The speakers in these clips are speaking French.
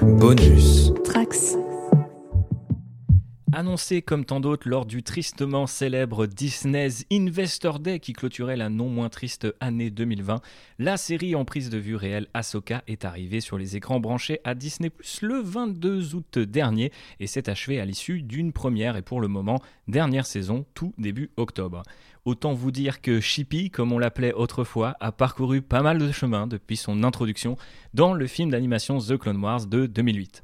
Bonus. Trax. Annoncé comme tant d'autres lors du tristement célèbre Disney's Investor Day qui clôturait la non moins triste année 2020, la série en prise de vue réelle Ahsoka est arrivée sur les écrans branchés à Disney Plus le 22 août dernier et s'est achevée à l'issue d'une première et pour le moment dernière saison tout début octobre. Autant vous dire que Chippy, comme on l'appelait autrefois, a parcouru pas mal de chemin depuis son introduction dans le film d'animation The Clone Wars de 2008.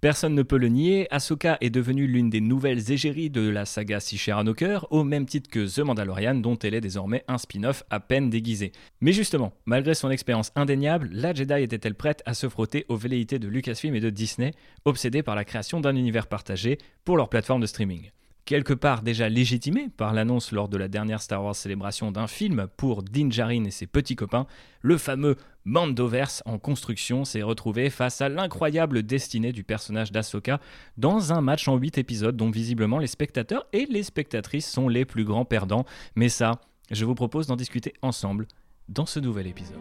Personne ne peut le nier, Ahsoka est devenue l'une des nouvelles égéries de la saga si chère à nos cœurs, au même titre que The Mandalorian, dont elle est désormais un spin-off à peine déguisé. Mais justement, malgré son expérience indéniable, la Jedi était-elle prête à se frotter aux velléités de Lucasfilm et de Disney, obsédés par la création d'un univers partagé pour leur plateforme de streaming? Quelque part déjà légitimé par l'annonce lors de la dernière Star Wars célébration d'un film pour Din Djarin et ses petits copains, le fameux Mandoverse en construction s'est retrouvé face à l'incroyable destinée du personnage d'Ahsoka dans un match en 8 épisodes dont visiblement les spectateurs et les spectatrices sont les plus grands perdants. Mais ça, je vous propose d'en discuter ensemble dans ce nouvel épisode.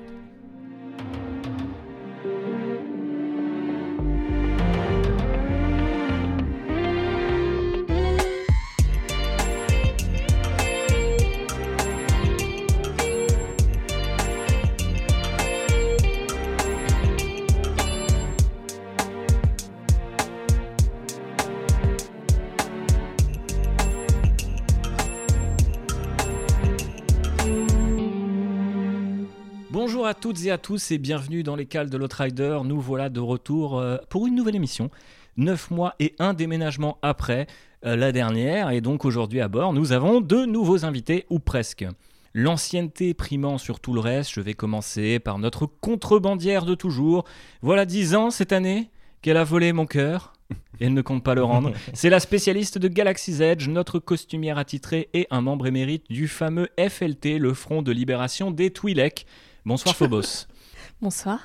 Bonjour à toutes et à tous et bienvenue dans les cales de l'Outrider. Nous voilà de retour euh, pour une nouvelle émission. Neuf mois et un déménagement après euh, la dernière. Et donc aujourd'hui à bord, nous avons deux nouveaux invités, ou presque. L'ancienneté primant sur tout le reste, je vais commencer par notre contrebandière de toujours. Voilà dix ans cette année qu'elle a volé mon cœur. Et elle ne compte pas le rendre. C'est la spécialiste de Galaxy's Edge, notre costumière attitrée et un membre émérite du fameux FLT, le Front de Libération des Twi'lek. Bonsoir Phobos. Bonsoir.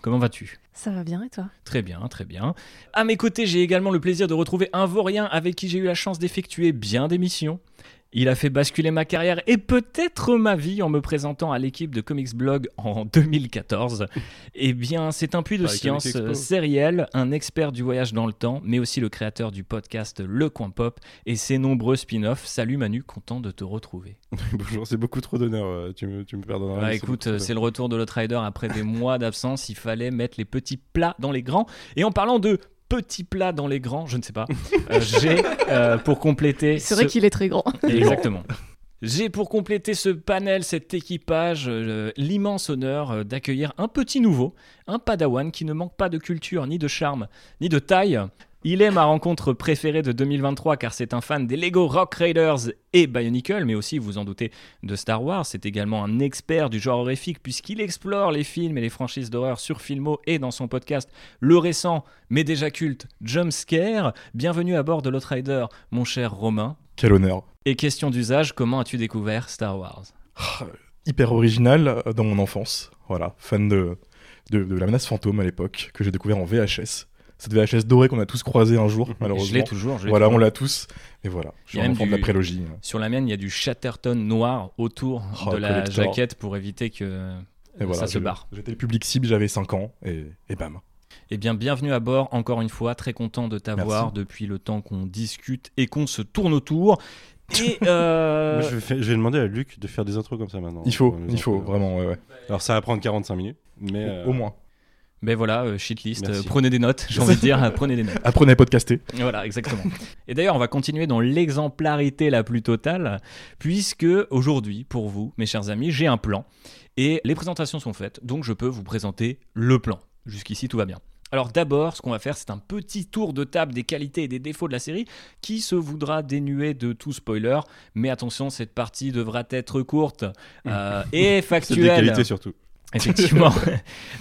Comment vas-tu? Ça va bien et toi? Très bien, très bien. À mes côtés, j'ai également le plaisir de retrouver un vaurien avec qui j'ai eu la chance d'effectuer bien des missions. Il a fait basculer ma carrière et peut-être ma vie en me présentant à l'équipe de Comics Blog en 2014. eh bien, c'est un puits de science euh, sériel, un expert du voyage dans le temps, mais aussi le créateur du podcast Le Coin Pop et ses nombreux spin-offs. Salut Manu, content de te retrouver. Bonjour, c'est beaucoup trop d'honneur. euh, Tu me, tu me pardonneras. Bah écoute, euh, c'est le retour de l'Outrider après des mois d'absence. Il fallait mettre les petits plats dans les grands. Et en parlant de petits plats dans les grands, je ne sais pas, euh, j'ai euh, pour compléter. C'est vrai qu'il est très grand. Exactement. J'ai pour compléter ce panel, cet équipage, euh, l'immense honneur d'accueillir un petit nouveau, un padawan qui ne manque pas de culture, ni de charme, ni de taille. Il est ma rencontre préférée de 2023 car c'est un fan des Lego Rock Raiders et Bionicle, mais aussi, vous en doutez, de Star Wars. C'est également un expert du genre horrifique puisqu'il explore les films et les franchises d'horreur sur Filmo et dans son podcast, le récent, mais déjà culte, Jumpscare. Bienvenue à bord de l'Outrider, mon cher Romain. Quel honneur. Et question d'usage, comment as-tu découvert Star Wars? Ah, Hyper original euh, dans mon enfance. Voilà, fan de, de, de la menace fantôme à l'époque, que j'ai découvert en VHS. Cette VHS dorée qu'on a tous croisé un jour, Je l'ai malheureusement. toujours. je l'ai Voilà, toujours. on l'a tous. Et voilà, je suis enfant de du- la prélogie. Sur la mienne, il y a du Chatterton noir autour Oh, de la collector. jaquette pour éviter que Et voilà, ça se barre. J'étais le public cible, j'avais 5 ans, et, et bam. Eh bien, bienvenue à bord, encore une fois, très content de t'avoir Merci. depuis le temps qu'on discute et qu'on se tourne autour. Et euh, je, vais faire- je vais demander à Luc de faire des intros comme ça maintenant. Il faut, il faut, vraiment, ouais, ouais. Alors ça va prendre 45 minutes, mais euh, Au moins. Ben voilà, euh, shitlist, euh, prenez des notes, j'ai envie de dire, prenez des notes. Apprenez à podcaster. Voilà, exactement. Et d'ailleurs, on va continuer dans l'exemplarité la plus totale, puisque aujourd'hui, pour vous, mes chers amis, j'ai un plan. Et les présentations sont faites, donc je peux vous présenter le plan. Jusqu'ici, tout va bien. Alors d'abord, ce qu'on va faire, c'est un petit tour de table des qualités et des défauts de la série, qui se voudra dénuer de tout spoiler. Mais attention, cette partie devra être courte euh, et c'est des factuelle. qualités surtout. Effectivement.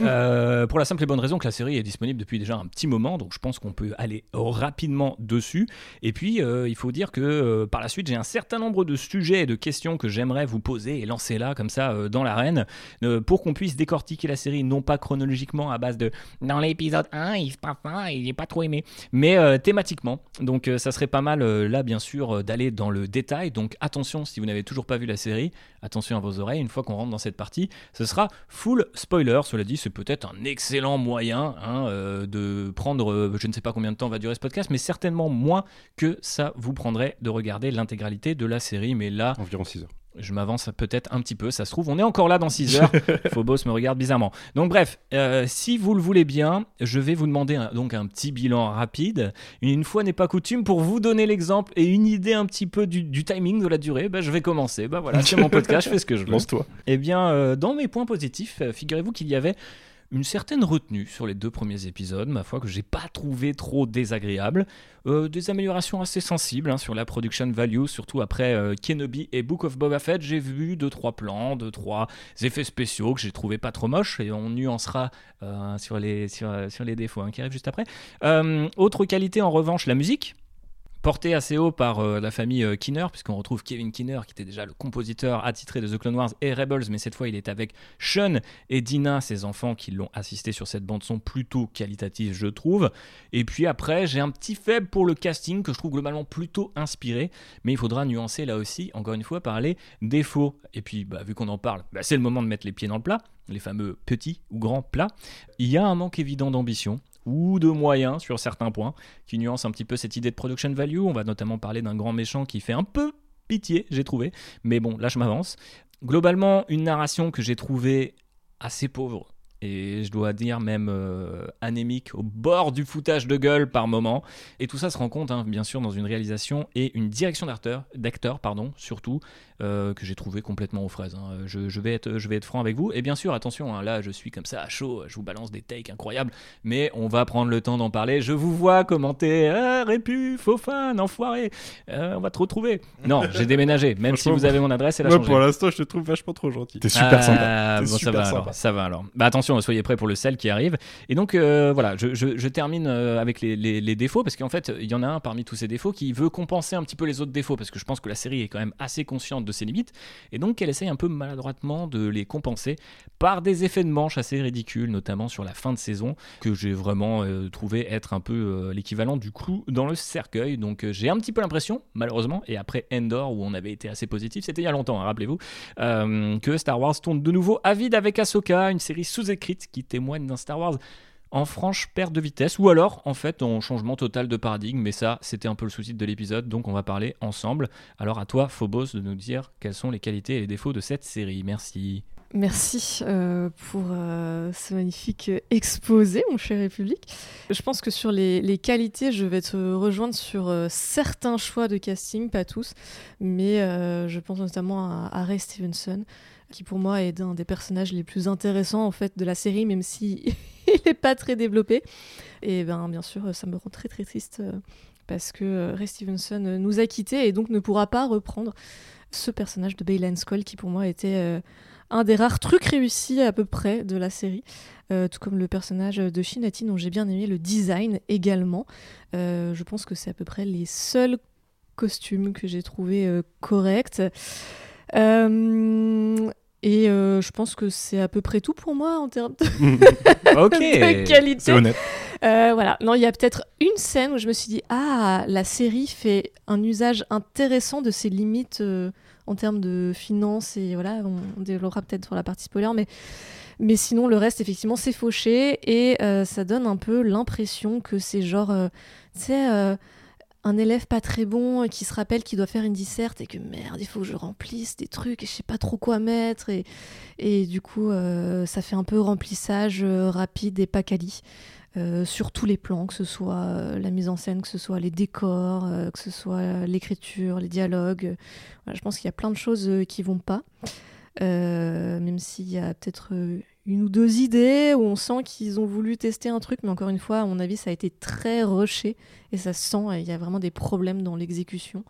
Euh, pour la simple et bonne raison que la série est disponible depuis déjà un petit moment, donc je pense qu'on peut aller rapidement dessus. Et puis, euh, il faut dire que euh, par la suite, j'ai un certain nombre de sujets et de questions que j'aimerais vous poser et lancer là, comme ça, dans l'arène, pour qu'on puisse décortiquer la série, non pas chronologiquement à base de dans l'épisode 1, il se passe ça, il n'est pas trop aimé, mais thématiquement. Donc, ça serait pas mal, là, bien sûr, d'aller dans le détail. Donc, attention, si vous n'avez toujours pas vu la série, attention à vos oreilles, une fois qu'on rentre dans cette partie, ce sera full spoiler. Cela dit, c'est peut-être un excellent moyen hein, euh, de prendre, euh, je ne sais pas combien de temps va durer ce podcast, mais certainement moins que ça vous prendrait de regarder l'intégralité de la série. Mais là, Environ 6 heures. Je m'avance peut-être un petit peu, ça se trouve, on est encore là dans 6 heures. Phobos me regarde bizarrement. Donc bref, euh, si vous le voulez bien, je vais vous demander un- donc un petit bilan rapide. Une fois n'est pas coutume, pour vous donner l'exemple et une idée un petit peu du, du timing de la durée, bah, je vais commencer. Bah voilà, c'est mon podcast, je fais ce que je veux. Lance-toi. Eh bien, euh, dans mes points positifs, euh, figurez-vous qu'il y avait une certaine retenue sur les deux premiers épisodes, ma foi, que j'ai pas trouvé trop désagréable. Euh, des améliorations assez sensibles hein, sur la production value, surtout après euh, Kenobi et Book of Boba Fett. J'ai vu deux trois plans, deux trois effets spéciaux que j'ai trouvé pas trop moches et on nuancera euh, sur, les, défauts hein, qui arrivent juste après. Autre qualité en revanche, la musique porté assez haut par euh, la famille euh, Kinner, puisqu'on retrouve Kevin Kinner, qui était déjà le compositeur attitré de The Clone Wars et Rebels, mais cette fois il est avec Sean et Dina, ses enfants qui l'ont assisté sur cette bande son plutôt qualitative, je trouve. Et puis après, j'ai un petit faible pour le casting que je trouve globalement plutôt inspiré, mais il faudra nuancer là aussi, encore une fois, par les défauts. Et puis, bah, vu qu'on en parle, bah, c'est le moment de mettre les pieds dans le plat, les fameux petits ou grands plats. Il y a un manque évident d'ambition ou de moyens sur certains points qui nuance un petit peu cette idée de production value. On va notamment parler d'un grand méchant qui fait un peu pitié, j'ai trouvé. Mais bon, là je m'avance. Globalement, une narration que j'ai trouvée assez pauvre. Et je dois dire même euh, anémique, au bord du foutage de gueule par moment. Et tout ça se rend compte, hein, bien sûr, dans une réalisation et une direction d'acteur, d'acteur pardon, surtout, euh, que j'ai trouvé complètement aux fraises. hein. Je, je vais être, je vais être franc avec vous. Et bien sûr, attention, hein, là, je suis comme ça à chaud, je vous balance des takes incroyables, mais on va prendre le temps d'en parler. Je vous vois commenter, ah, répu, faux fan, enfoiré, Euh, on va te retrouver. Non, j'ai déménagé, même si vous avez mon adresse, elle a Moi, changé. pour l'instant, je te trouve vachement trop gentil. T'es super Ah, sympa. T'es bon, ça super va sympa. alors. Ça va alors. Bah attention, soyez prêts pour le sel qui arrive. Et donc euh, voilà, je, termine euh, avec les, défauts parce qu'en fait, il y en a un parmi tous ces défauts qui veut compenser un petit peu les autres défauts parce que je pense que la série est quand même assez consciente de ses limites et donc qu'elle essaye un peu maladroitement de les compenser par des effets de manche assez ridicules, notamment sur la fin de saison que j'ai vraiment euh, trouvé être un peu l'équivalent du clou dans le cercueil. Donc j'ai un petit peu l'impression, malheureusement, et après Endor où on avait été assez positif, c'était il y a longtemps, hein, rappelez-vous, que Star Wars tourne de nouveau à vide avec Ahsoka, une série sous-écrite qui témoigne d'un Star Wars en franche perte de vitesse, ou alors en fait en changement total de paradigme, mais ça c'était un peu le sous-titre de l'épisode, donc on va parler ensemble. Alors à toi Phobos de nous dire quelles sont les qualités et les défauts de cette série, merci. Merci euh, pour euh, ce magnifique exposé, mon cher République. Je pense que sur les, qualités, je vais te rejoindre sur euh, certains choix de casting, pas tous, mais euh, je pense notamment à Ray Stevenson, qui pour moi est un des personnages les plus intéressants en fait de la série, même si il n'est pas très développé. Et ben bien sûr, ça me rend très très triste euh, parce que euh, Ray Stevenson euh, nous a quittés et donc ne pourra pas reprendre ce personnage de Baylan Skoll qui pour moi était un des rares trucs réussis à peu près de la série, tout comme le personnage de Shinati dont j'ai bien aimé le design également. Je pense que c'est à peu près les seuls costumes que j'ai trouvé corrects. Et euh, je pense que c'est à peu près tout pour moi en termes de, qualité. C'est honnête. Euh, voilà. Non, il y a peut-être une scène où je me suis dit ah la série fait un usage intéressant de ses limites euh, en termes de finances et voilà on, on développera peut-être sur la partie spoiler mais mais sinon le reste effectivement c'est fauché et euh, ça donne un peu l'impression que c'est genre euh, tu sais euh, un élève pas très bon euh, qui se rappelle qu'il doit faire une disserte et que merde il faut que je remplisse des trucs et je sais pas trop quoi mettre et, du coup euh, ça fait un peu remplissage euh, rapide et pas quali sur tous les plans, que ce soit la mise en scène, que ce soit les décors, que ce soit l'écriture, les dialogues. Je pense qu'il y a plein de choses qui vont pas. Même s'il y a peut-être une ou deux idées où on sent qu'ils ont voulu tester un truc, mais encore une fois, à mon avis, ça a été très rushé et ça se sent, il y a vraiment des problèmes dans l'exécution,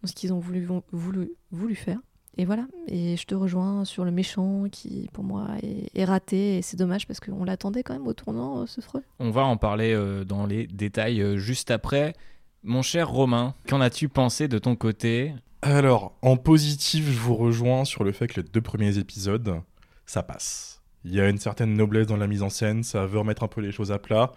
dans ce qu'ils ont voulu, voulu, voulu faire. Et voilà, et je te rejoins sur le méchant qui, pour moi, est, est raté, et c'est dommage parce qu'on l'attendait quand même au tournant, euh, ce freux. On va en parler euh, dans les détails euh, juste après. Mon cher Romain, qu'en as-tu pensé de ton côté? Alors, en positif, je vous rejoins sur le fait que les deux premiers épisodes, ça passe. Il y a une certaine noblesse dans la mise en scène, ça veut remettre un peu les choses à plat.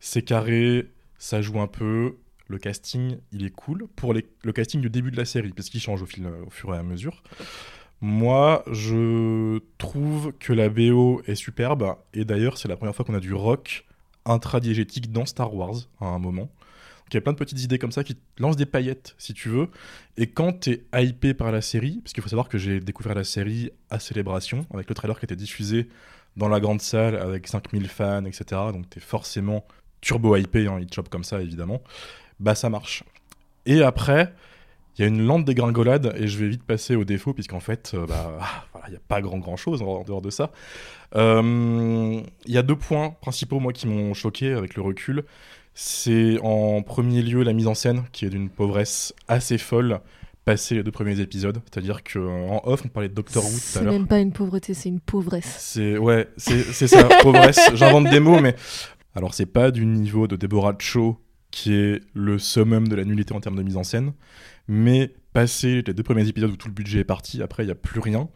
C'est carré, ça joue un peu. Le casting, il est cool pour le casting du début de la série, parce qu'il change au, fil, au fur et à mesure. Moi, je trouve que la BO est superbe. Et d'ailleurs, c'est la première fois qu'on a du rock intradiégétique dans Star Wars à un moment. Y a plein de petites idées comme ça qui te lancent des paillettes, si tu veux. Et quand t'es hypé par la série, parce qu'il faut savoir que j'ai découvert la série à Célébration, avec le trailer qui était diffusé dans la grande salle avec 5000 fans, etc. Donc t'es forcément turbo hypé, hein, il chope comme ça, évidemment. Bah ça marche. Et après, il y a une lente dégringolade et je vais vite passer au défaut puisqu'en fait, euh, bah, ah, il n'y a pas grand grand chose en dehors de ça. Euh, Il y a deux points principaux moi qui m'ont choqué avec le recul. C'est en premier lieu la mise en scène qui est d'une pauvresse assez folle passé les deux premiers épisodes. C'est-à-dire qu'en off, on parlait de Doctor Who tout à C'est l'heure. même pas une pauvreté, c'est une pauvresse. C'est ouais, c'est c'est ça, pauvresse. J'invente des mots, mais alors c'est pas du niveau de Deborah Cho qui est le summum de la nullité en termes de mise en scène, mais passer les deux premiers épisodes où tout le budget est parti, après il y a plus rien,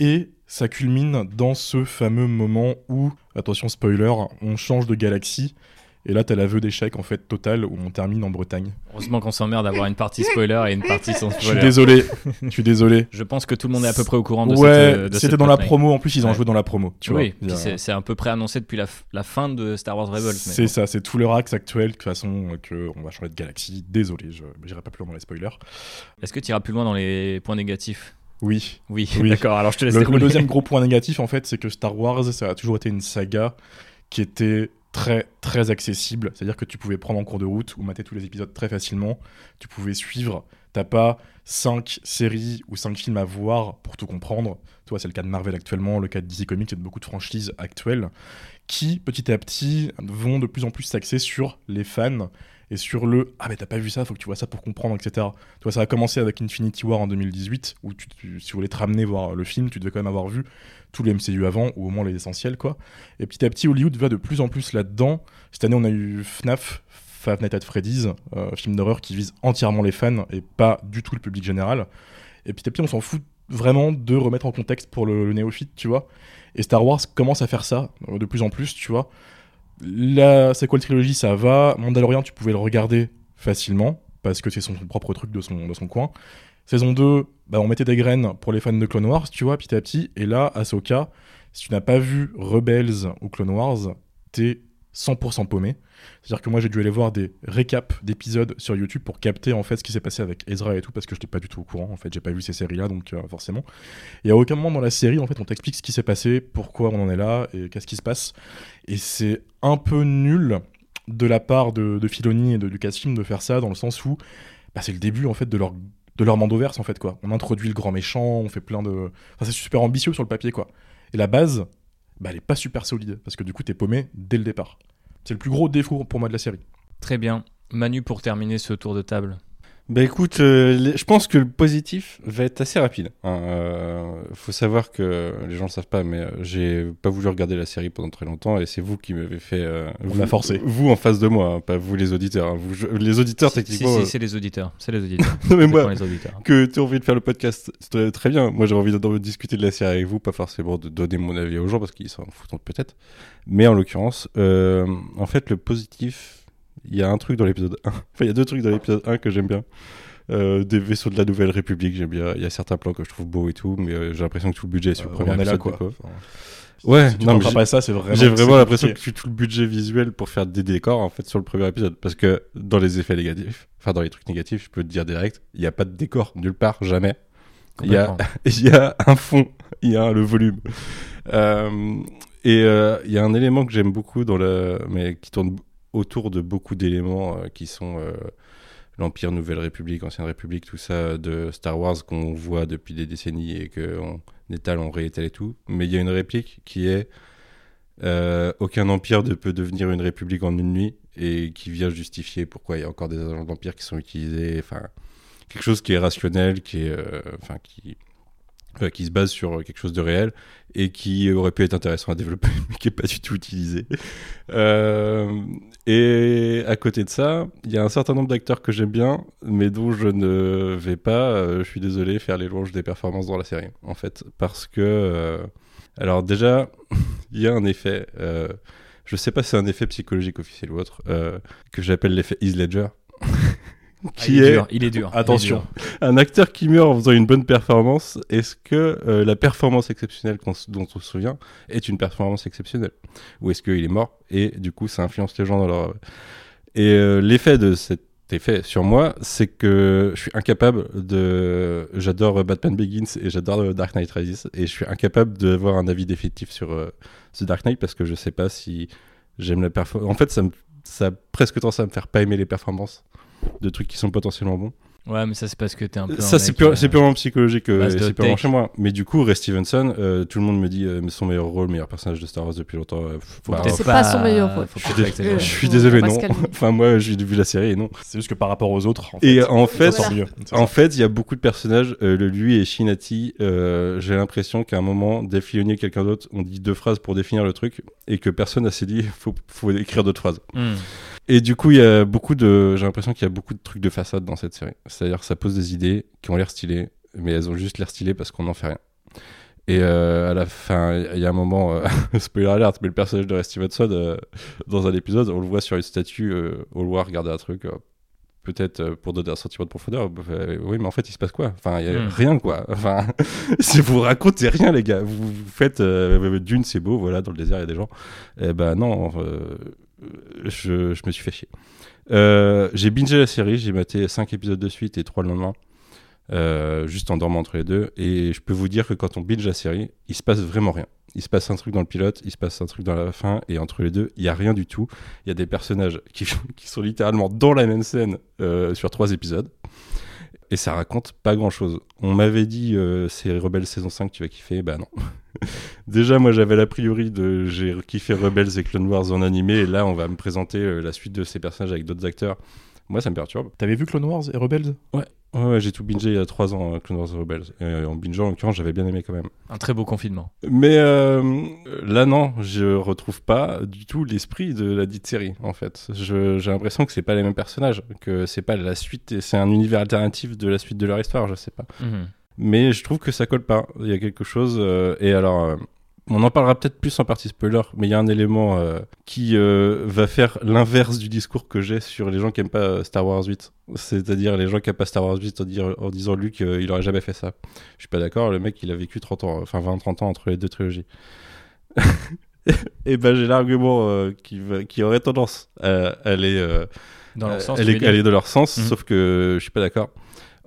et ça culmine dans ce fameux moment où, attention spoiler, on change de galaxie. Et là, t'as l'aveu d'échec en fait total où on termine en Bretagne. Heureusement qu'on s'emmerde d'avoir une partie spoiler et une partie sans Je suis spoiler. désolé, je suis désolé. Je pense que tout le monde est à peu près au courant de ouais, cette, euh, de c'était dans la promo. En plus, ils ont Ouais. joué dans la promo. Tu oui, vois. c'est à peu près annoncé depuis la, la fin de Star Wars Rebels. C'est bon. ça, c'est tout leur axe actuel de toute façon euh, que on va changer de galaxie. Désolé, je j'irai pas plus loin dans les spoilers. Est-ce que tu iras plus loin dans les points négatifs? Oui. Oui, Oui. d'accord, alors je te laisse Le, le deuxième gros point négatif en fait, c'est que Star Wars, ça a toujours été une saga qui était très très accessible. C'est-à-dire que tu pouvais prendre en cours de route ou mater tous les épisodes très facilement. Tu pouvais suivre. T'as pas cinq séries ou cinq films à voir pour tout comprendre. Toi, c'est le cas de Marvel actuellement, le cas de DC Comics et de beaucoup de franchises actuelles qui, petit à petit, vont de plus en plus s'axer sur les fans et sur le ah mais t'as pas vu ça, faut que tu vois ça pour comprendre, etc. Tu vois, ça a commencé avec Infinity War en 2018 où tu, tu- si tu voulais te ramener voir le film, tu devais quand même avoir vu tous les MCU avant ou au moins les essentiels quoi. Et petit à petit, Hollywood va de plus en plus là-dedans. Cette année, on a eu FNAF, Five Nights at Freddy's, euh, film d'horreur qui vise entièrement les fans et pas du tout le public général. Et petit à petit, on s'en fout vraiment de remettre en contexte pour le, le néophyte, tu vois. Et Star Wars commence à faire ça euh, de plus en plus, tu vois. La sequel trilogie, ça va. Mandalorian, tu pouvais le regarder facilement parce que c'est son propre truc de son, de son coin. Saison 2, bah, on mettait des graines pour les fans de Clone Wars, tu vois, petit à petit. Et là, Ahsoka, si tu n'as pas vu Rebels ou Clone Wars, t'es 100% paumé. C'est-à-dire que moi, j'ai dû aller voir des récaps d'épisodes sur YouTube pour capter en fait ce qui s'est passé avec Ezra et tout, parce que je n'étais pas du tout au courant. En fait, j'ai pas vu ces séries-là, donc euh, forcément. Et à aucun moment dans la série, en fait, on t'explique ce qui s'est passé, pourquoi on en est là et qu'est-ce qui se passe. Et c'est un peu nul de la part de, de Filoni et de Lucasfilm de faire ça, dans le sens où bah, c'est le début en fait de leur de leur mandoverse en fait quoi. On introduit le grand méchant, on fait plein de, enfin, c'est super ambitieux sur le papier quoi. Et la base, bah, elle est pas super solide parce que du coup t'es paumé dès le départ. C'est le plus gros défaut pour moi de la série. Très bien. Manu, pour terminer ce tour de table. Bah écoute, euh, je pense que le positif va être assez rapide. hein. Euh, faut savoir que les gens le savent pas, mais euh, j'ai pas voulu regarder la série pendant très longtemps et c'est vous qui m'avez fait. euh, vous, l'a forcé. Vous en face de moi, hein, pas vous les auditeurs. hein. Vous, je- les auditeurs Si, techniquement. si, euh, si, c'est les auditeurs. C'est les auditeurs. non mais moi, pas les auditeurs. que tu as envie de faire le podcast, c'est très, bien. Moi, j'ai envie de, de discuter de la série avec vous, pas forcément de donner mon avis aux gens parce qu'ils s'en foutent peut-être. Mais en l'occurrence, euh, en fait, le positif, il y a un truc dans l'épisode 1. Enfin, il y a deux trucs dans l'épisode 1 que j'aime bien. Euh, des vaisseaux de la Nouvelle République, j'aime bien. Il y a certains plans que je trouve beaux et tout, mais euh, j'ai l'impression que tout le budget est sur le Euh, premier on en est là épisode, quoi. quoi. Enfin, Ouais, si tu non, mais pas ça, c'est vraiment. j'ai vraiment l'impression que tout le budget visuel pour faire des décors en fait sur le premier épisode parce que dans les effets négatifs, enfin dans les trucs négatifs, je peux te dire direct, il n'y a pas de décor nulle part jamais. Il y a il y a un fond, il y a le volume. Euh, et euh, il y a un élément que j'aime beaucoup dans le mais qui tourne autour de beaucoup d'éléments euh, qui sont euh, l'Empire, Nouvelle République, Ancienne République, tout ça de Star Wars qu'on voit depuis des décennies et qu'on étale, on réétale et tout. Mais il y a une réplique qui est euh, aucun empire ne peut devenir une république en une nuit et qui vient justifier pourquoi il y a encore des agents d'empire qui sont utilisés. Enfin, quelque chose qui est rationnel, qui est, euh, enfin, qui, euh, qui se base sur quelque chose de réel et qui aurait pu être intéressant à développer, mais qui est pas du tout utilisé. Euh, et à côté de ça, il y a un certain nombre d'acteurs que j'aime bien, mais dont je ne vais pas, euh, je suis désolé, faire l'éloge des performances dans la série, en fait, parce que, euh, alors déjà, il y a un effet, euh, je sais pas si c'est un effet psychologique officiel ou autre, euh, que j'appelle l'effet Heath Ledger. Qui il est, est dur, il est dur. il est Attention. dur. un acteur qui meurt en faisant une bonne performance, est-ce que euh, la performance exceptionnelle dont on se souvient est une performance exceptionnelle? Ou est-ce qu'il est mort et du coup ça influence les gens dans leur... Et euh, l'effet de cet effet sur moi, c'est que je suis incapable de... J'adore Batman Begins et j'adore Dark Knight Rises et je suis incapable d'avoir un avis définitif sur euh, The Dark Knight parce que je sais pas si j'aime la performance. En fait, ça, me... ça a presque tendance à me faire pas aimer les performances de trucs qui sont potentiellement bons. Ouais, mais ça, c'est parce que t'es un peu. Ça, c'est pure- euh, c'est purement psychologique, euh, et c'est purement chez moi. Mais du coup, Ray Stevenson, euh, tout le monde me dit euh, son meilleur rôle, meilleur personnage de Star Wars depuis longtemps. euh, faut bah, C'est pas son meilleur rôle. faut je suis, je suis désolé, non. enfin, moi, j'ai vu la série et non. C'est juste que par rapport aux autres, en Et fait, en fait, Voilà. en fait, il y a beaucoup de personnages. euh, le lui et Shinati, euh, j'ai l'impression qu'à un moment, Dave Filoni et quelqu'un d'autre ont dit deux phrases pour définir le truc et que personne n'a s'est dit faut, faut écrire d'autres phrases. Hmm. Et du coup, il y a beaucoup de. J'ai l'impression qu'il y a beaucoup de trucs de façade dans cette série. C'est-à-dire, ça pose des idées qui ont l'air stylées, mais elles ont juste l'air stylées parce qu'on n'en fait rien. Et euh, à la fin, il y a un moment, euh, spoiler alert, mais le personnage de Ray Stevenson, euh, dans un épisode, on le voit sur une statue euh, au loin regarder un truc. Peut-être pour donner un sentiment de profondeur. Euh, oui, mais en fait, il se passe quoi? Enfin, il y a Hmm. rien, quoi. Enfin, si vous racontez rien, les gars. Vous, vous faites euh, Dune, c'est beau, voilà, dans le désert, il y a des gens. Eh ben non, euh, je, je me suis fait chier. Euh, j'ai bingé la série, j'ai maté 5 épisodes de suite et 3 le lendemain, euh, juste en dormant entre les deux. Et je peux vous dire que quand on binge la série, il se passe vraiment rien. Il se passe un truc dans le pilote, il se passe un truc dans la fin, et entre les deux, il y a rien du tout. Il y a des personnages qui, sont littéralement dans la même scène euh, sur 3 épisodes. Et ça raconte pas grand chose. On m'avait dit euh, c'est Rebels saison 5, tu vas kiffer. Bah non. Déjà, moi j'avais l'a priori de j'ai kiffé Rebels et Clone Wars en animé, et là on va me présenter euh, la suite de ces personnages avec d'autres acteurs. Moi ça me perturbe. T'avais vu Clone Wars et Rebels? Ouais, ouais, j'ai tout bingé il y a 3 ans, euh, Clone Wars et Rebels. Et euh, en bingeant, en l'occurrence, j'avais bien aimé quand même. Un très beau confinement. Mais euh, là, non, je retrouve pas du tout l'esprit de la dite série, en fait. Je- J'ai l'impression que c'est pas les mêmes personnages, que c'est pas la suite, c'est un univers alternatif de la suite de leur histoire, je sais pas. Mhm. Mais je trouve que ça colle pas. Il y a quelque chose. euh, et alors, euh, on en parlera peut-être plus en partie spoiler, mais il y a un élément euh, qui euh, va faire l'inverse du discours que j'ai sur les gens qui aiment pas euh, Star Wars 8. C'est-à-dire les gens qui aiment pas Star Wars 8 en, dire- en disant lui qu'il aurait jamais fait ça. Je suis pas d'accord. Le mec, il a vécu 30 ans, enfin 20-30 ans entre les deux trilogies. et ben j'ai l'argument euh, qui, qui aurait tendance à aller euh, Dans leur euh, sens. leur Mhm. sauf que je suis pas d'accord.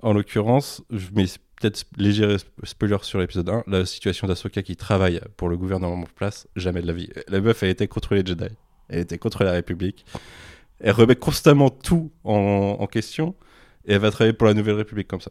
En l'occurrence, je mets peut-être léger sp- spoiler sur l'épisode 1, la situation d'Asoka qui travaille pour le gouvernement en place, jamais de la vie. La meuf, elle était contre les Jedi, elle était contre la République. Elle remet constamment tout en, en question et elle va travailler pour la Nouvelle République comme ça.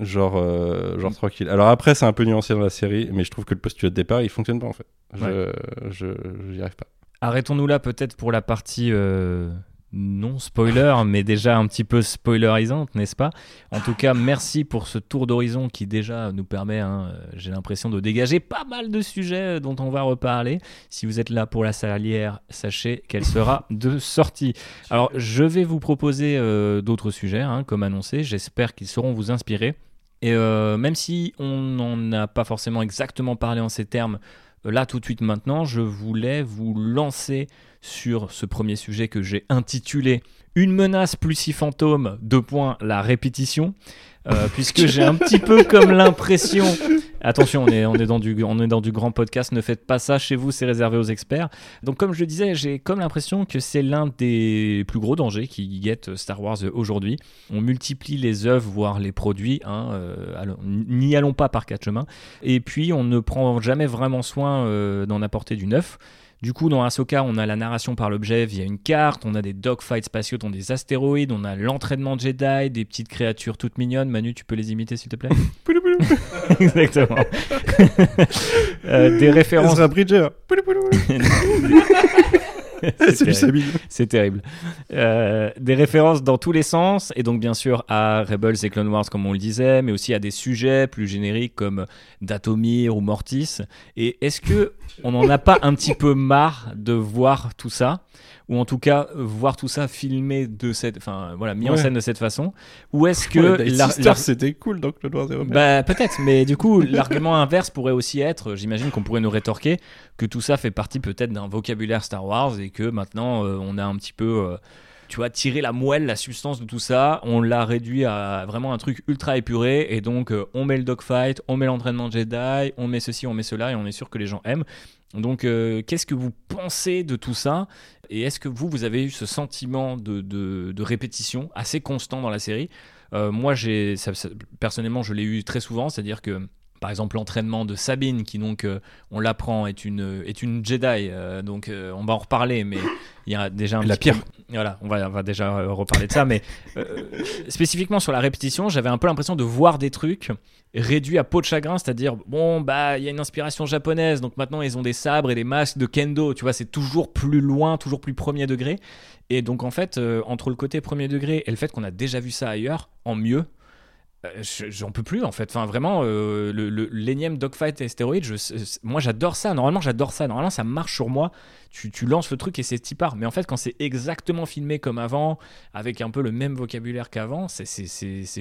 Genre, euh, genre tranquille. Alors après, c'est un peu nuancé dans la série, mais je trouve que le postulat de départ, il fonctionne pas en fait. Je, je, j'y arrive pas. Arrêtons-nous là peut-être pour la partie euh, non spoiler, mais déjà un petit peu spoilerisante, n'est-ce pas? En tout cas, merci pour ce tour d'horizon qui déjà nous permet, hein, euh, j'ai l'impression, de dégager pas mal de sujets euh, dont on va reparler. Si vous êtes là pour la salière, sachez qu'elle sera de sortie. Alors, je vais vous proposer euh, d'autres sujets, hein, comme annoncé. J'espère qu'ils sauront vous inspirer. Et euh, même si on n'en a pas forcément exactement parlé en ces termes, là tout de suite maintenant, je voulais vous lancer sur ce premier sujet que j'ai intitulé Une menace plus si fantôme, deux points, la répétition. Euh, puisque j'ai un petit peu comme l'impression. Attention, on est, on, est dans du, on est dans du grand podcast, ne faites pas ça chez vous, c'est réservé aux experts. Donc, comme je le disais, j'ai comme l'impression que c'est l'un des plus gros dangers qui guettent Star Wars aujourd'hui. On multiplie les œuvres, voire les produits, hein, euh, allons- n'y allons pas par quatre chemins. Et puis, on ne prend jamais vraiment soin euh, d'en apporter du neuf. Du coup, dans Ahsoka, on a la narration par l'objet via une carte, on a des dogfights spatiaux dans des astéroïdes, on a l'entraînement de Jedi, des petites créatures toutes mignonnes. Manu, tu peux les imiter s'il te plaît Exactement. Euh, des références. Ezra Bridger. C'est terrible. C'est terrible. Euh, des références dans tous les sens, et donc bien sûr à Rebels et Clone Wars, comme on le disait, mais aussi à des sujets plus génériques comme Datomir ou Mortis. Et est-ce que on n'en a pas un petit peu marre de voir tout ça? Ou en tout cas euh, voir tout ça filmé de cette, enfin voilà, mis en scène de cette façon, ou est-ce que Ouais, Sisters, l'ar- c'était cool donc le Noir bah peut-être, mais du coup l'argument inverse pourrait aussi être, j'imagine qu'on pourrait nous rétorquer que tout ça fait partie peut-être d'un vocabulaire Star Wars et que maintenant euh, on a un petit peu euh, tu vois, tirer la moelle, la substance de tout ça, on l'a réduit à vraiment un truc ultra épuré. Et donc, euh, on met le dogfight, on met l'entraînement Jedi, on met ceci, on met cela, et on est sûr que les gens aiment. Donc, euh, qu'est-ce que vous pensez de tout ça? Et est-ce que vous, vous avez eu ce sentiment de, répétition assez constant dans la série? Euh, Moi, j'ai, personnellement, je l'ai eu très souvent, c'est-à-dire que. Par exemple, l'entraînement de Sabine, qui donc, euh, on l'apprend, est une, est une Jedi. euh, donc, euh, on va en reparler, mais il y a déjà un La pire. Voilà, on va, on va déjà reparler de ça, mais spécifiquement sur la répétition, j'avais un peu l'impression de voir des trucs réduits à peau de chagrin, c'est-à-dire bon bah il y a une inspiration japonaise, donc maintenant ils ont des sabres et des masques de kendo, tu vois, c'est toujours plus loin, toujours plus premier degré, et donc en fait entre le côté premier degré et le fait qu'on a déjà vu ça ailleurs en mieux. Euh, je- J'en peux plus en fait. Enfin, vraiment, euh, le, l'énième dogfight et stéroïdes, moi j'adore ça. Normalement, j'adore ça. Normalement, ça marche sur moi. Tu, tu lances le truc et c'est t'y part. Mais en fait, quand c'est exactement filmé comme avant, avec un peu le même vocabulaire qu'avant, c'est,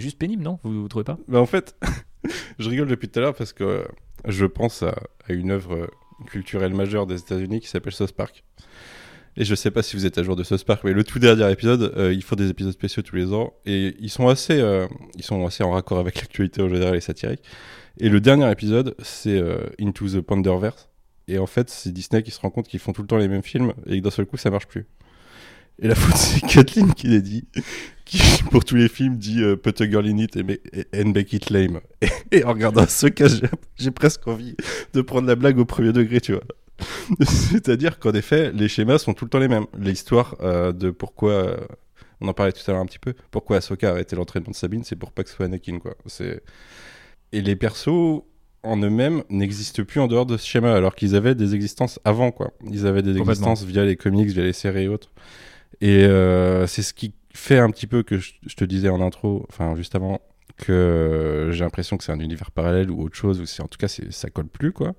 juste pénible, non? Vous, vous trouvez pas? Bah, en fait, je rigole depuis tout à l'heure parce que je pense à, à une œuvre culturelle majeure des États-Unis qui s'appelle South Park. Et je sais pas si vous êtes à jour de South Park, mais le tout dernier épisode, euh, ils font des épisodes spéciaux tous les ans et ils sont assez, euh, ils sont assez en raccord avec l'actualité en général et satirique. Et le dernier épisode, c'est euh, Into the Panderverse. Et en fait, c'est Disney qui se rend compte qu'ils font tout le temps les mêmes films et que d'un seul coup, ça marche plus. Et la faute, c'est Kathleen qui l'a dit, qui pour tous les films dit euh, Put a girl in it and make it lame. Et, en regardant ce cas, j'ai presque envie de prendre la blague au premier degré, tu vois. C'est-à-dire qu'en effet, les schémas sont tout le temps les mêmes. L'histoire euh, de pourquoi, euh, on en parlait tout à l'heure un petit peu, pourquoi Ahsoka a arrêté l'entraînement de Sabine, c'est pour pas que ce soit Anakin, quoi. Et les persos en eux-mêmes n'existent plus en dehors de ce schéma, alors qu'ils avaient des existences avant, quoi. Ils avaient des existences via les comics, via les séries et autres. Et euh, c'est ce qui fait un petit peu que je, je te disais en intro, enfin juste avant, que j'ai l'impression que c'est un univers parallèle ou autre chose, ou c'est en tout cas c'est- ça colle plus quoi.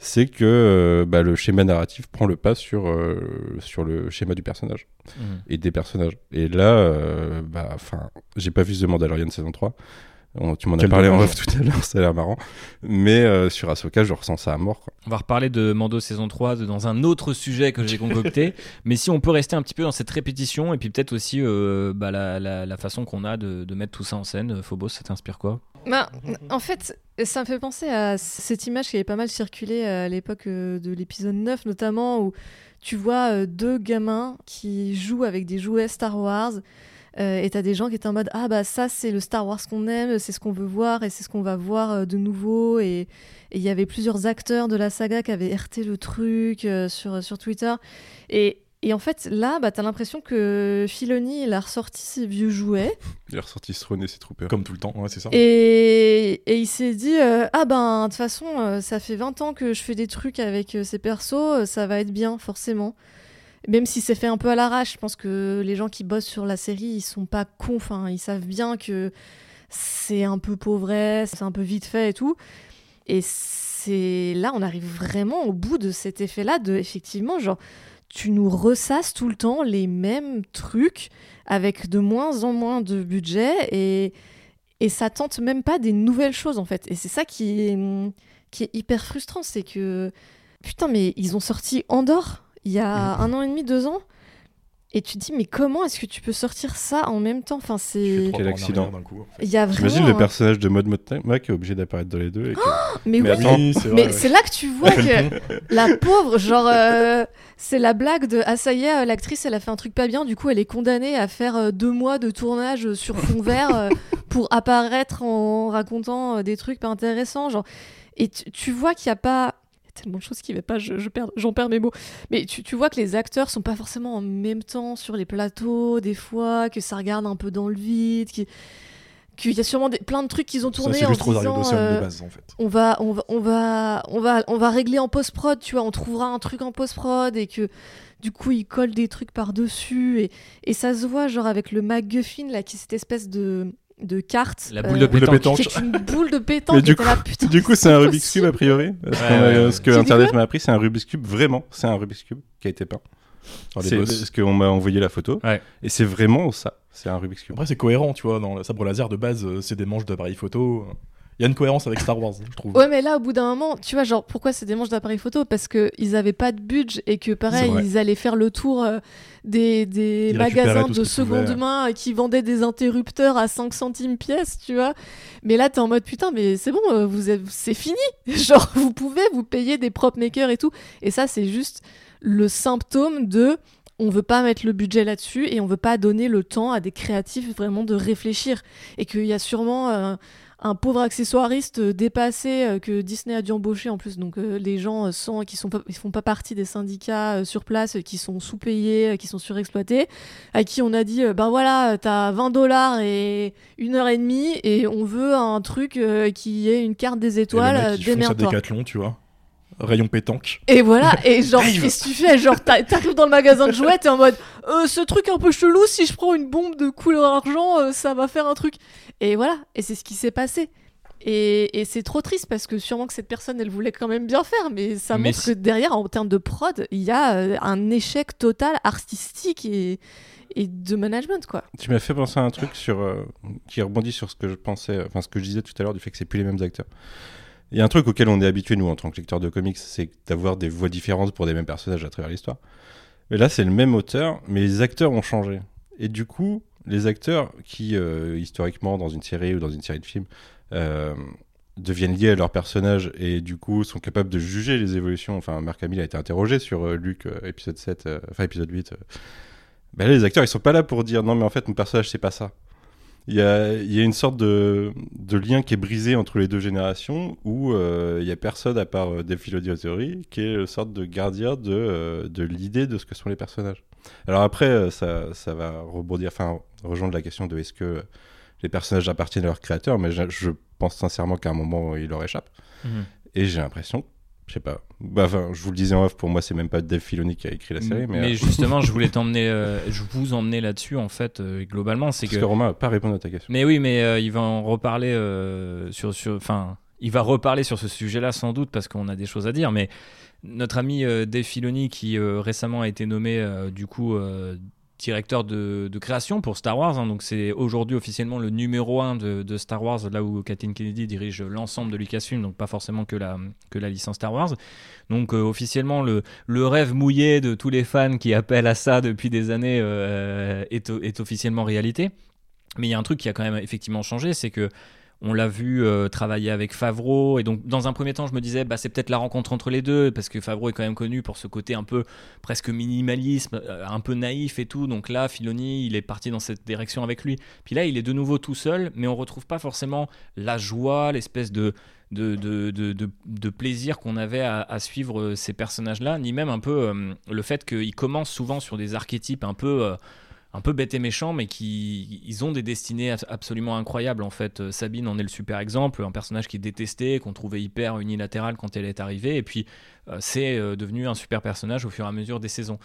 C'est que euh, bah, le schéma narratif prend le pas sur, euh, sur le schéma du personnage et des personnages. Et là, euh, bah, enfin, j'ai pas vu The Mandalorian saison 3. On- tu m'en as parlé en off tout à l'heure, ça a l'air marrant. Mais euh, sur Ahsoka, je ressens ça à mort. quoi. On va reparler de Mando saison 3 de- dans un autre sujet que j'ai concocté. mais si on peut rester un petit peu dans cette répétition et puis peut-être aussi bah, la, la- la façon qu'on a de, de mettre tout ça en scène. Phobos, ça t'inspire quoi? En fait, ça me fait penser à cette image qui avait pas mal circulé à l'époque euh, de l'épisode 9, notamment où tu vois euh, deux gamins qui jouent avec des jouets Star Wars. euh, et t'as des gens qui étaient en mode Ah, bah ça, c'est le Star Wars qu'on aime, c'est ce qu'on veut voir et c'est ce qu'on va voir euh, de nouveau. Et il y avait plusieurs acteurs de la saga qui avaient RT le truc sur, sur Twitter. Et, et en fait, là, bah, t'as l'impression que Filoni, il a ressorti ses vieux jouets. Il a ressorti Throne et ses troopers. Comme tout le temps, ouais, c'est ça. Et, et il s'est dit euh, Ah ben, de toute façon, euh, ça fait 20 ans que je fais des trucs avec euh, ces persos, ça va être bien, forcément. Même si c'est fait un peu à l'arrache, je pense que les gens qui bossent sur la série, ils sont pas cons, enfin, ils savent bien que c'est un peu pauvret, c'est un peu vite fait et tout. Et c'est là, on arrive vraiment au bout de cet effet-là, de effectivement, genre, tu nous ressasses tout le temps les mêmes trucs avec de moins en moins de budget et et ça tente même pas des nouvelles choses en fait. Et c'est ça qui est, qui est hyper frustrant, c'est que putain mais ils ont sorti Andorre il y a un an et demi, deux ans, et tu te dis mais comment est-ce que tu peux sortir ça en même temps? Enfin c'est Quel accident. d'un coup, en fait. il y a vraiment T'imagines le un- personnage de Maud Motma qui est obligé d'apparaître dans les deux et que- mais, Mais oui, attends. Oui, c'est vrai, mais ouais. c'est là que tu vois que la pauvre, genre, euh, c'est la blague de Ah, ça y est, euh, l'actrice, elle a fait un truc pas bien, du coup, elle est condamnée à faire euh, deux mois de tournage sur fond vert pour apparaître en racontant des trucs pas intéressants. Genre. Et tu, tu vois qu'il n'y a pas. Tellement de choses qui ne vont pas, je, je perds- j'en perds mes mots. Mais tu, tu vois que les acteurs sont pas forcément en même temps sur les plateaux, des fois, que ça regarde un peu dans le vide, qui- qu'il y a sûrement des, plein de trucs qu'ils ont Ça, tournés c'est en disant, euh, de base, en fait. on va, on va, on va, on va, on va régler en post prod, tu vois, on trouvera un truc en post prod et que du coup ils collent des trucs par dessus et, et ça se voit genre avec le MacGuffin là qui est cette espèce de de carte, La boule de de pétanque. qui pétanque. est une boule de pétanque. Mais du là, putain, Du coup, c'est un Rubik's Cube a priori. Parce Ouais, qu'on a- ouais, ouais. Ce que Internet m'a appris, c'est un Rubik's Cube. Vraiment, c'est un Rubik's Cube qui a été peint. C'est boss. parce qu'on m'a envoyé la photo. Ouais. Et c'est vraiment ça. C'est un Rubik's Cube. Après, c'est cohérent, tu vois. Dans le sabre laser de base, euh, c'est des manches d'appareil photo. Il y a une cohérence avec Star Wars, je trouve. Ouais, mais là, au bout d'un moment, tu vois, genre, pourquoi c'est des manches d'appareil photo? Parce qu'ils avaient pas de budget et que, pareil, ils allaient faire le tour euh, des, magasins de seconde main euh, qui vendaient des interrupteurs à 5 centimes pièce, tu vois. Mais là, t'es en mode putain, mais c'est bon, euh, vous êtes- c'est fini. genre, vous pouvez vous payer des prop makers et tout. Et ça, c'est juste le symptôme de. On veut pas mettre le budget là-dessus et on veut pas donner le temps à des créatifs vraiment de réfléchir. Et qu'il y a sûrement. euh, un pauvre accessoiriste euh, dépassé euh, que Disney a dû embaucher en plus. Donc euh, les gens sont, qui sont pas, ils font pas partie des syndicats sur place, qui sont sous-payés, qui sont surexploités, à qui on a dit ben voilà, t'as 20 dollars et une heure et demie et on veut un truc qui ait une carte des étoiles, fonce à démerde-toi. Décathlon, tu vois. Rayon pétanque. Et voilà, et genre, qu'est-ce que tu fais? Genre, t'a- t'arrives dans le magasin de jouets, t'es en mode, euh, ce truc un peu chelou, si je prends une bombe de couleur argent, euh, ça va faire un truc. Et voilà, et c'est ce qui s'est passé. Et, et c'est trop triste parce que sûrement que cette personne, elle voulait quand même bien faire, mais ça Mais montre si- que derrière, en termes de prod, il y a euh, un échec total artistique et, et de management, quoi. Tu m'as fait penser à un truc sur, euh, qui rebondit sur ce que je pensais, enfin ce que je disais tout à l'heure du fait que c'est plus les mêmes acteurs. Il y a un truc auquel on est habitué, nous, en tant que lecteurs de comics, c'est d'avoir des voix différentes pour des mêmes personnages à travers l'histoire. Mais là, c'est le même auteur, mais les acteurs ont changé. Et du coup, les acteurs qui, euh, historiquement, dans une série ou dans une série de films, euh, deviennent liés à leur personnage et du coup sont capables de juger les évolutions. Enfin, Marc Hamill a été interrogé sur euh, Luke, euh, épisode 7, euh, enfin épisode 8. euh. Ben les acteurs, ils sont pas là pour dire non, mais en fait, mon personnage, c'est pas ça. Il y a, il y a une sorte de, de lien qui est brisé entre les deux générations où euh, il y a personne à part euh, Theory qui est une sorte de gardien de, euh, de l'idée de ce que sont les personnages. Alors après, euh, ça, ça va rebondir, enfin, rejoindre la question de est-ce que les personnages appartiennent à leur créateur, mais je, je pense sincèrement qu'à un moment, il leur échappe. Mhm. Et j'ai l'impression, je sais pas, bah, enfin, je vous le disais en off, pour moi, c'est même pas Dave Filoni qui a écrit la série, mais, Mais euh, justement, je voulais t'emmener, euh, je vous emmener là-dessus en fait, euh, globalement, c'est parce que. que Romain a pas répondu à ta question. Mais oui, mais il va en reparler sur, sur, enfin, il va reparler sur ce sujet-là sans doute parce qu'on a des choses à dire. Mais notre ami Dave Filoni, qui récemment a été nommé du coup directeur de, création pour Star Wars, hein, donc c'est aujourd'hui officiellement le numéro un de, de Star Wars, là où Kathleen Kennedy dirige l'ensemble de Lucasfilm, donc pas forcément que la, licence Star Wars. Donc euh, officiellement le, le rêve mouillé de tous les fans qui appellent à ça depuis des années euh, est, est officiellement réalité. Mais il y a un truc qui a quand même effectivement changé, c'est que on l'a vu euh, travailler avec Favreau, et donc dans un premier temps, je me disais, bah, c'est peut-être la rencontre entre les deux, parce que Favreau est quand même connu pour ce côté un peu presque minimalisme, euh, un peu naïf et tout. Donc là, Filoni, il est parti dans cette direction avec lui. Puis là, il est de nouveau tout seul, mais on retrouve pas forcément la joie, l'espèce de plaisir qu'on avait à, suivre euh, ces personnages-là, ni même un peu le fait qu'ils commencent souvent sur des archétypes un peu un peu bêtes et méchants, mais qui ont des destinées abs- absolument incroyables. En fait, Euh, Sabine en est le super exemple, un personnage qui est détesté, qu'on trouvait hyper unilatéral quand elle est arrivée, et puis euh, c'est euh, devenu un super personnage au fur et à mesure des saisons.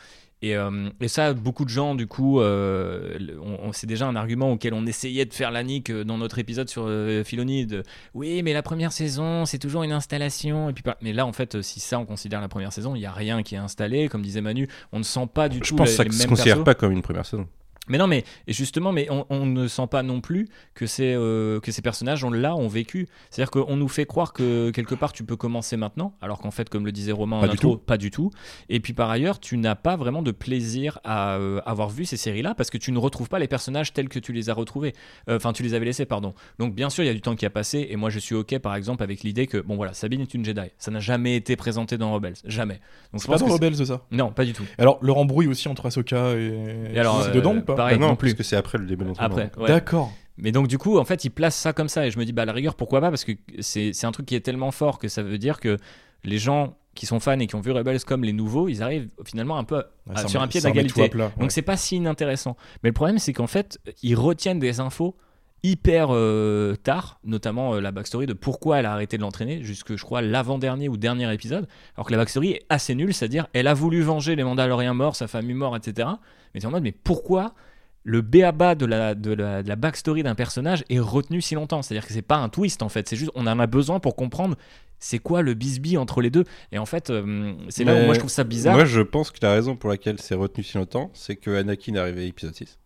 Et, euh, et ça, beaucoup de gens, du coup, euh, on- on- c'est déjà un argument auquel on essayait de faire la nique euh, dans notre épisode sur euh, Filoni. De, oui, mais la première saison, c'est toujours une installation. Et puis, pas- mais là, en fait, si ça, on considère la première saison, il n'y a rien qui est installé. Comme disait Manu, on ne sent pas du Je tout pense les, que ça les se considère persos. pas comme une première saison. Mais non, mais justement, mais on, on ne sent pas non plus que, c'est, euh, que ces personnages ont, là ont vécu. C'est-à-dire qu'on nous fait croire que quelque part tu peux commencer maintenant, alors qu'en fait, comme le disait Romain Pas en intro, tout. pas du tout. Et puis par ailleurs, tu n'as pas vraiment de plaisir à euh, avoir vu ces séries-là parce que tu ne retrouves pas les personnages tels que tu les as retrouvés. Euh, Enfin, tu les avais laissés, pardon. Donc bien sûr, il y a du temps qui a passé et moi je suis ok par exemple avec l'idée que bon voilà, Sabine est une Jedi. Ça n'a jamais été présenté dans Rebels, jamais. Donc C'est pas dans Rebels, ça? Non, pas du tout. Alors, le rembrouille aussi entre Ahsoka et. Et alors, dedans ou pas pareil, Bah non, non plus. parce que c'est après le début d'entraînement. Après, ouais. D'accord. Mais donc du coup, en fait, il place ça comme ça et je me dis, bah à la rigueur, pourquoi pas Parce que c'est c'est un truc qui est tellement fort que ça veut dire que les gens qui sont fans et qui ont vu Rebels comme les nouveaux, ils arrivent finalement un peu à- sur un pied d'égalité. plat, ouais. Donc c'est pas si inintéressant. Mais le problème, c'est qu'en fait, ils retiennent des infos hyper euh, tard, notamment euh, la backstory de pourquoi elle a arrêté de l'entraîner, jusque je crois l'avant-dernier ou dernier épisode, alors que la backstory est assez nulle, c'est-à-dire elle a voulu venger les Mandaloriens morts, sa famille morte, etc. Mais t'es en mode, mais pourquoi le béaba de la, de la, de la backstory d'un personnage est retenu si longtemps? C'est-à-dire que c'est pas un twist en fait, c'est juste on en a besoin pour comprendre c'est quoi le bisbee entre les deux. Et en fait, euh, c'est là où moi je trouve ça bizarre. Moi, je pense que la raison pour laquelle c'est retenu si longtemps, c'est que Anakin est arrivé à épisode 6.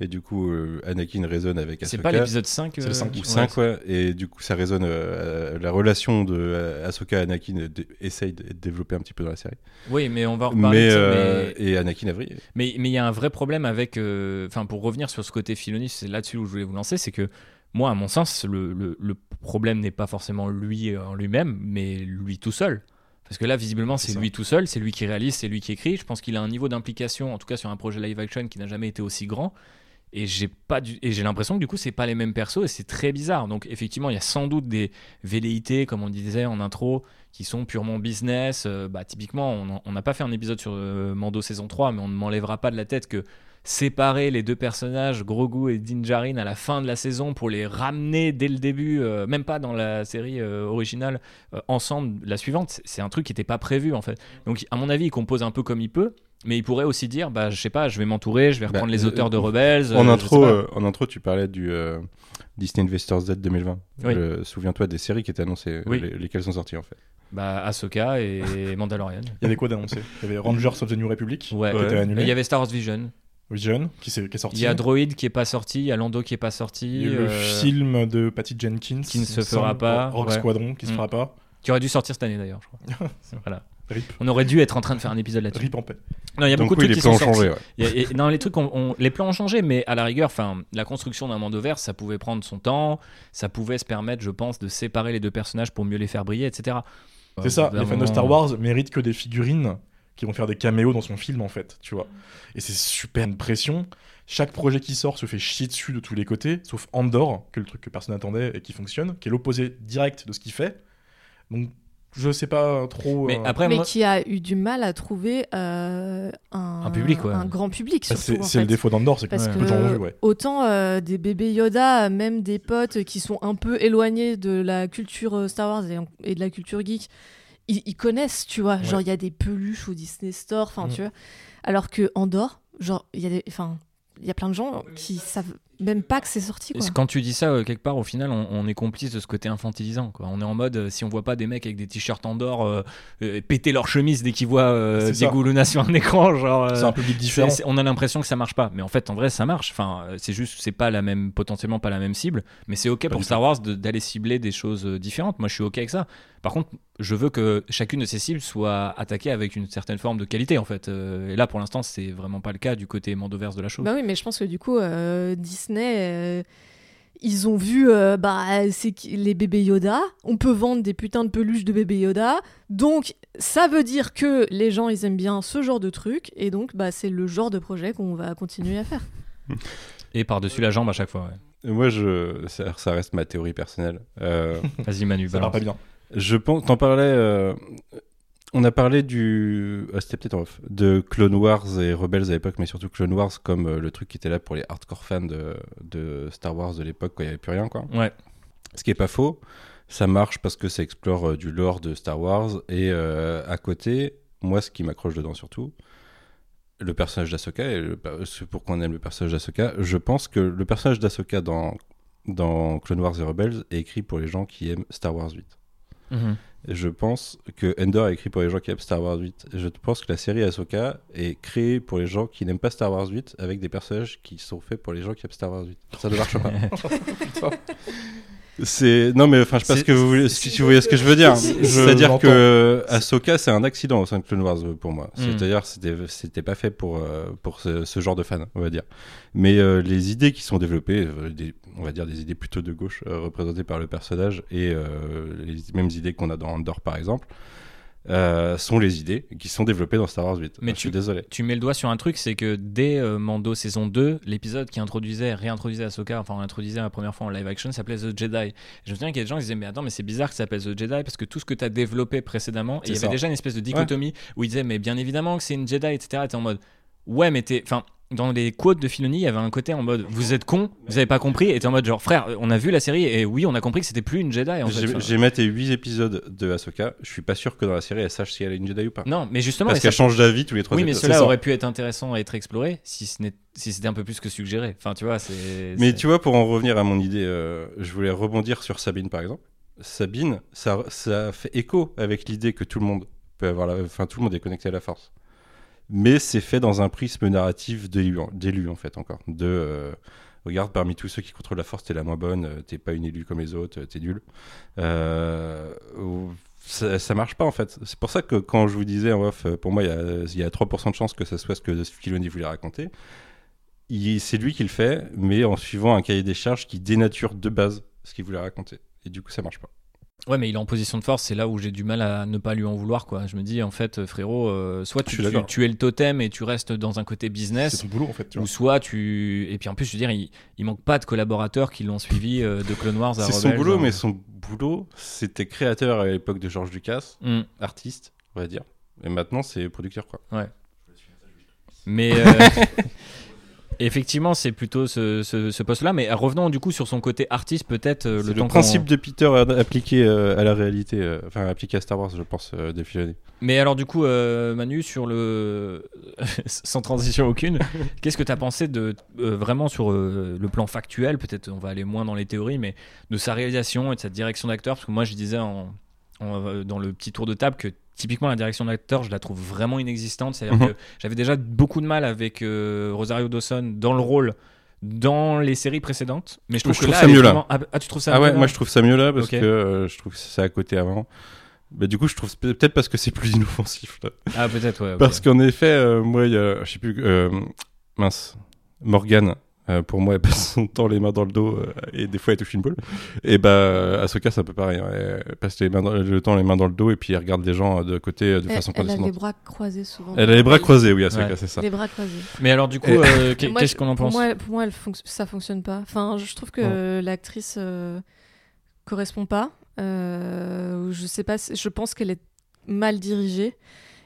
Et du coup, euh, Anakin résonne avec C'est Ahsoka. pas l'épisode 5 C'est le euh, cinq. Ou ouais. 5, ouais. Et du coup, ça résonne. euh, la relation de euh, Ahsoka et Anakin euh, essaye d'être développée un petit peu dans la série. Oui, mais on va en reparler. Mais, de ça, euh, mais- Et Anakin a vrillé. Mais mais il y a un vrai problème avec. euh, Enfin, pour revenir sur ce côté Filoni, c'est là-dessus où je voulais vous lancer, c'est que moi, à mon sens, le, le- le problème n'est pas forcément lui en lui-même, mais lui tout seul. Parce que là, visiblement, C'est c'est lui tout seul, c'est lui qui réalise, c'est lui qui écrit. Je pense qu'il a un niveau d'implication, en tout cas sur un projet live action, qui n'a jamais été aussi grand. Et j'ai pas l'impression que du coup c'est pas les mêmes persos et c'est très bizarre. Donc effectivement il y a sans doute des velléités comme on disait en intro qui sont purement business. Euh, bah, typiquement on n'a pas fait un épisode sur euh, Mando saison 3 mais on ne m'enlèvera pas de la tête que séparer les deux personnages Grogu et Din Djarin à la fin de la saison pour les ramener dès le début, euh, même pas dans la série originale ensemble la suivante, c'est un truc qui n'était pas prévu en fait. Donc à mon avis il compose un peu comme il peut. Mais il pourrait aussi dire, bah, je sais pas, je vais m'entourer, je vais Bah, reprendre les euh, auteurs de Rebels. euh, en, je intro, euh, en intro, tu parlais du euh, Disney Investors Z 2020. Oui. Souviens-toi des séries qui étaient annoncées, Oui. les- lesquelles sont sorties en fait. Bah, Ahsoka et Mandalorian. Il y avait quoi d'annoncé? Il y avait Rangers of the New Republic, Ouais. qui était Et annulé. Il y avait Star Wars Vision. Vision, qui, s'est- qui est sorti. Il y a Droid qui est pas sorti. Il y a Lando qui est pas Il sorti. y a le euh, film de Patty Jenkins qui ne se il fera pas, Rock ouais. Squadron qui se Mm. fera pas. Qui aurait dû sortir cette année d'ailleurs, je crois. voilà. Rip. On aurait dû être en train de faire un épisode là-dessus. Rip en paix. Non, il y a Donc beaucoup oui, de les trucs qui plans sont ont sortis. changé. ouais. A- et- non, les trucs, ont- ont- les plans ont changé, mais à la rigueur, enfin, la construction d'un Mando vert, ça pouvait prendre son temps, ça pouvait se permettre, je pense, de séparer les deux personnages pour mieux les faire briller, etc. C'est ça, d'un les fans de Star Wars méritent que des figurines qui vont faire des caméos dans son film en fait, tu vois. Et c'est super une pression. Chaque projet qui sort se fait chier dessus de tous les côtés, sauf Andor, que le truc que personne n'attendait et qui fonctionne, qui est l'opposé direct de ce qu'il fait. Donc je sais pas trop. Mais euh, après, mais moi, qui a eu du mal à trouver euh, un, Un public, ouais. un grand public. bah, surtout, c'est en c'est le fait. défaut d'Andor, c'est que Parce peu de gens ont vu, que ouais. autant euh, des bébés Yoda, même des potes qui sont un peu éloignés de la culture euh, Star Wars et, et de la culture geek, ils, ils connaissent, tu vois. Genre, il y a des peluches au Disney Store, enfin, Mm. tu vois. Alors que Andorre, genre, il y a des. Enfin, il y a plein de gens qui savent même pas que c'est sorti, quoi. Quand tu dis ça, euh, quelque part, au final, on, on est complice de ce côté infantilisant. Quoi. On est en mode, euh, si on voit pas des mecs avec des t-shirts en or euh, euh, péter leur chemise dès qu'ils voient euh, des ça. Goulouna sur un écran, genre. euh, C'est un public différent. on a l'impression que ça marche pas, mais en fait, en vrai, ça marche. Enfin, c'est juste, c'est pas la même, potentiellement pas la même cible, mais c'est ok Pas pour Star Wars d'aller cibler des choses différentes. Moi, je suis ok avec ça. Par contre, je veux que chacune de ces cibles soit attaquée avec une certaine forme de qualité, en fait. Euh, et là, pour l'instant, c'est vraiment pas le cas du côté Mandoverse de la chose. Bah oui, mais je pense que du coup, euh, Disney, euh, ils ont vu, euh, bah, c'est les bébés Yoda. On peut vendre des putains de peluches de bébés Yoda. Donc, ça veut dire que les gens, ils aiment bien ce genre de truc. Et donc, bah, c'est le genre de projet qu'on va continuer à faire. Et par-dessus la jambe à chaque fois. ouais. Moi, je, ça, reste ma théorie personnelle. Euh, Vas-y, Manu, Ça va balance. pas bien. Je pense, t'en parlais. euh, on a parlé du, ah, c'était peut-être en off, de Clone Wars et Rebels à l'époque, mais surtout Clone Wars comme euh, le truc qui était là pour les hardcore fans de, de Star Wars de l'époque quand il y avait plus rien, quoi. Ouais. Ce qui est pas faux. Ça marche parce que ça explore euh, du lore de Star Wars et à côté, moi, ce qui m'accroche dedans surtout, le personnage d'Ahsoka et le, ce pourquoi on aime le personnage d'Ahsoka, je pense que le personnage d'Ahsoka dans dans Clone Wars et Rebels est écrit pour les gens qui aiment Star Wars 8. Mhm. Et je pense que Endor est écrit pour les gens qui aiment Star Wars 8. Et je pense que la série Ahsoka est créée pour les gens qui n'aiment pas Star Wars 8 avec des personnages qui sont faits pour les gens qui aiment Star Wars 8. Ça ne marche pas. C'est non mais enfin je sais pas ce que vous voulez si voyez ce que je veux dire. C'est-à-dire que Ahsoka c'est un accident au sein de Clone Wars euh, pour moi. Mm. C'est-à-dire c'était c'était pas fait pour euh, pour ce, ce genre de fan on va dire. Mais euh, les idées qui sont développées, euh, des, on va dire des idées plutôt de gauche euh, représentées par le personnage et euh, les mêmes idées qu'on a dans Andor par exemple, euh, sont les idées qui sont développées dans Star Wars 8. Mais je suis tu- désolé. Tu mets le doigt sur un truc, c'est que dès euh, Mando saison 2, l'épisode qui introduisait, réintroduisait Ahsoka, enfin on l'introduisait la première fois en live action, s'appelait The Jedi. Je me souviens qu'il y a des gens qui disaient mais attends mais c'est bizarre que ça s'appelle The Jedi parce que tout ce que tu as développé précédemment, et il y avait déjà une espèce de dichotomie où ils disaient mais bien évidemment que c'est une Jedi, etc. T'es en mode ouais mais t'es... Enfin dans les quotes de Filoni, il y avait un côté en mode vous êtes con, vous avez pas compris, et t'es en mode genre frère, on a vu la série et oui on a compris que c'était plus une Jedi. J'ai maté 8 épisodes de Ahsoka. Je suis pas sûr que dans la série elle sache si elle est une Jedi ou pas. Non mais justement... Parce et ça- qu'elle change d'avis tous les trois Oui, mais cela aurait pu être intéressant à être exploré si ce n'est- si c'était un peu plus que suggéré. Enfin, tu vois, c'est. Mais tu vois, pour en revenir à mon idée, euh, je voulais rebondir sur Sabine par exemple. Sabine, ça, ça fait écho avec l'idée que tout le monde peut avoir, la... enfin tout le monde est connecté à la force. Mais c'est fait dans un prisme narratif d'élu, en fait, encore. De. euh, Regarde, parmi tous ceux qui contrôlent la force, t'es la moins bonne, euh, t'es pas une élue comme les autres, euh, t'es nul. Ça, marche pas en fait. C'est pour ça que quand je vous disais en off, pour moi, il y y a 3% de chance que ça soit ce que Filoni voulait raconter. C'est lui qui le fait, mais en suivant un cahier des charges qui dénature de base ce qu'il voulait raconter. Et du coup, ça marche pas. Ouais, mais il est en position de force, c'est là où j'ai du mal à ne pas lui en vouloir, quoi. Je me dis, en fait, euh, frérot, euh, soit tu, es le totem et tu restes dans un côté C'est business, son boulot en fait. Tu ou vois. soit tu. Et puis en plus, je veux dire, il, il manque pas de collaborateurs qui l'ont suivi euh, de Clone Wars à C'est son boulot, mais son boulot, c'était créateur à l'époque de George Lucas, Hmm. artiste, on va dire. Et maintenant, c'est producteur, quoi. Mais euh, effectivement, c'est plutôt ce, ce- ce poste-là. Mais revenons du coup sur son côté artiste, peut-être euh, le le, temps principe de Peter appliqué euh, à la réalité, euh, enfin appliqué à Star Wars, je pense, Filoni. Mais alors du coup, Manu, sur le sans transition aucune, qu'est-ce que tu as pensé de vraiment sur le plan factuel? Peut-être on va aller moins dans les théories, mais de sa réalisation et de sa direction d'acteur? Parce que moi, je disais en, en, dans le petit tour de table que typiquement la direction d'acteur, je la trouve vraiment inexistante. C'est-à-dire Mhm. que j'avais déjà beaucoup de mal avec euh, Rosario Dawson dans le rôle dans les séries précédentes, mais je trouve Je que trouve là, ça mieux là. vraiment- Ah, ah, tu trouves ça Ah ouais, moi je trouve ça mieux là parce que euh, je trouve que c'est à côté avant. Bah, du coup, je trouve peut-être parce que c'est plus inoffensif là. Ah peut-être ouais. Parce qu'en effet, euh, moi, il y a, je sais plus, mince, Morgane. Euh, pour moi, elle passe son temps les mains dans le dos euh, et des fois elle touche une boule. Et bah, Ahsoka, c'est un peu pareil. hein. Elle passe les mains dans- le temps les mains dans le dos et puis elle regarde les gens de côté euh, de Elle, façon elle a les condescendante. bras croisés souvent. Elle a les bras croisés, oui, Ahsoka, Ouais. c'est ça. Les bras croisés. Mais alors du coup, euh, Moi, qu'est-ce qu'on en pour pense moi, pour moi elle fonc- ça fonctionne pas. Enfin, je trouve que l'actrice euh, correspond pas. Euh, je sais pas, je pense qu'elle est mal dirigée.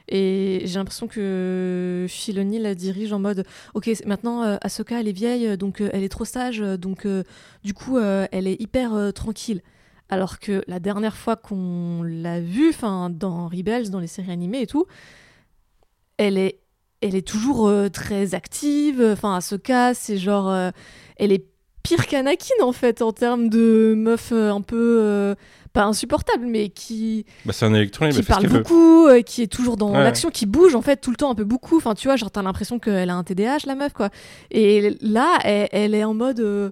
Et j'ai l'impression que Filoni la dirige en mode Ok, maintenant euh, Ahsoka elle est vieille, donc euh, elle est trop sage, euh, donc euh, du coup euh, elle est hyper euh, tranquille. Alors que la dernière fois qu'on l'a vue, enfin dans Rebels, dans les séries animées et tout, elle est, elle est toujours euh, très active. Enfin, Ahsoka, c'est genre, euh, elle est pire qu'Anakin en fait en termes de meuf euh, un peu euh, pas insupportable, mais qui Bah, c'est un électron, il qui ce parle beaucoup, euh, qui est toujours dans Ouais. l'action, qui bouge en fait tout le temps un peu beaucoup. Enfin, tu vois, genre t'as l'impression qu'elle a un TDAH la meuf quoi. Et là, elle, elle est en mode. euh,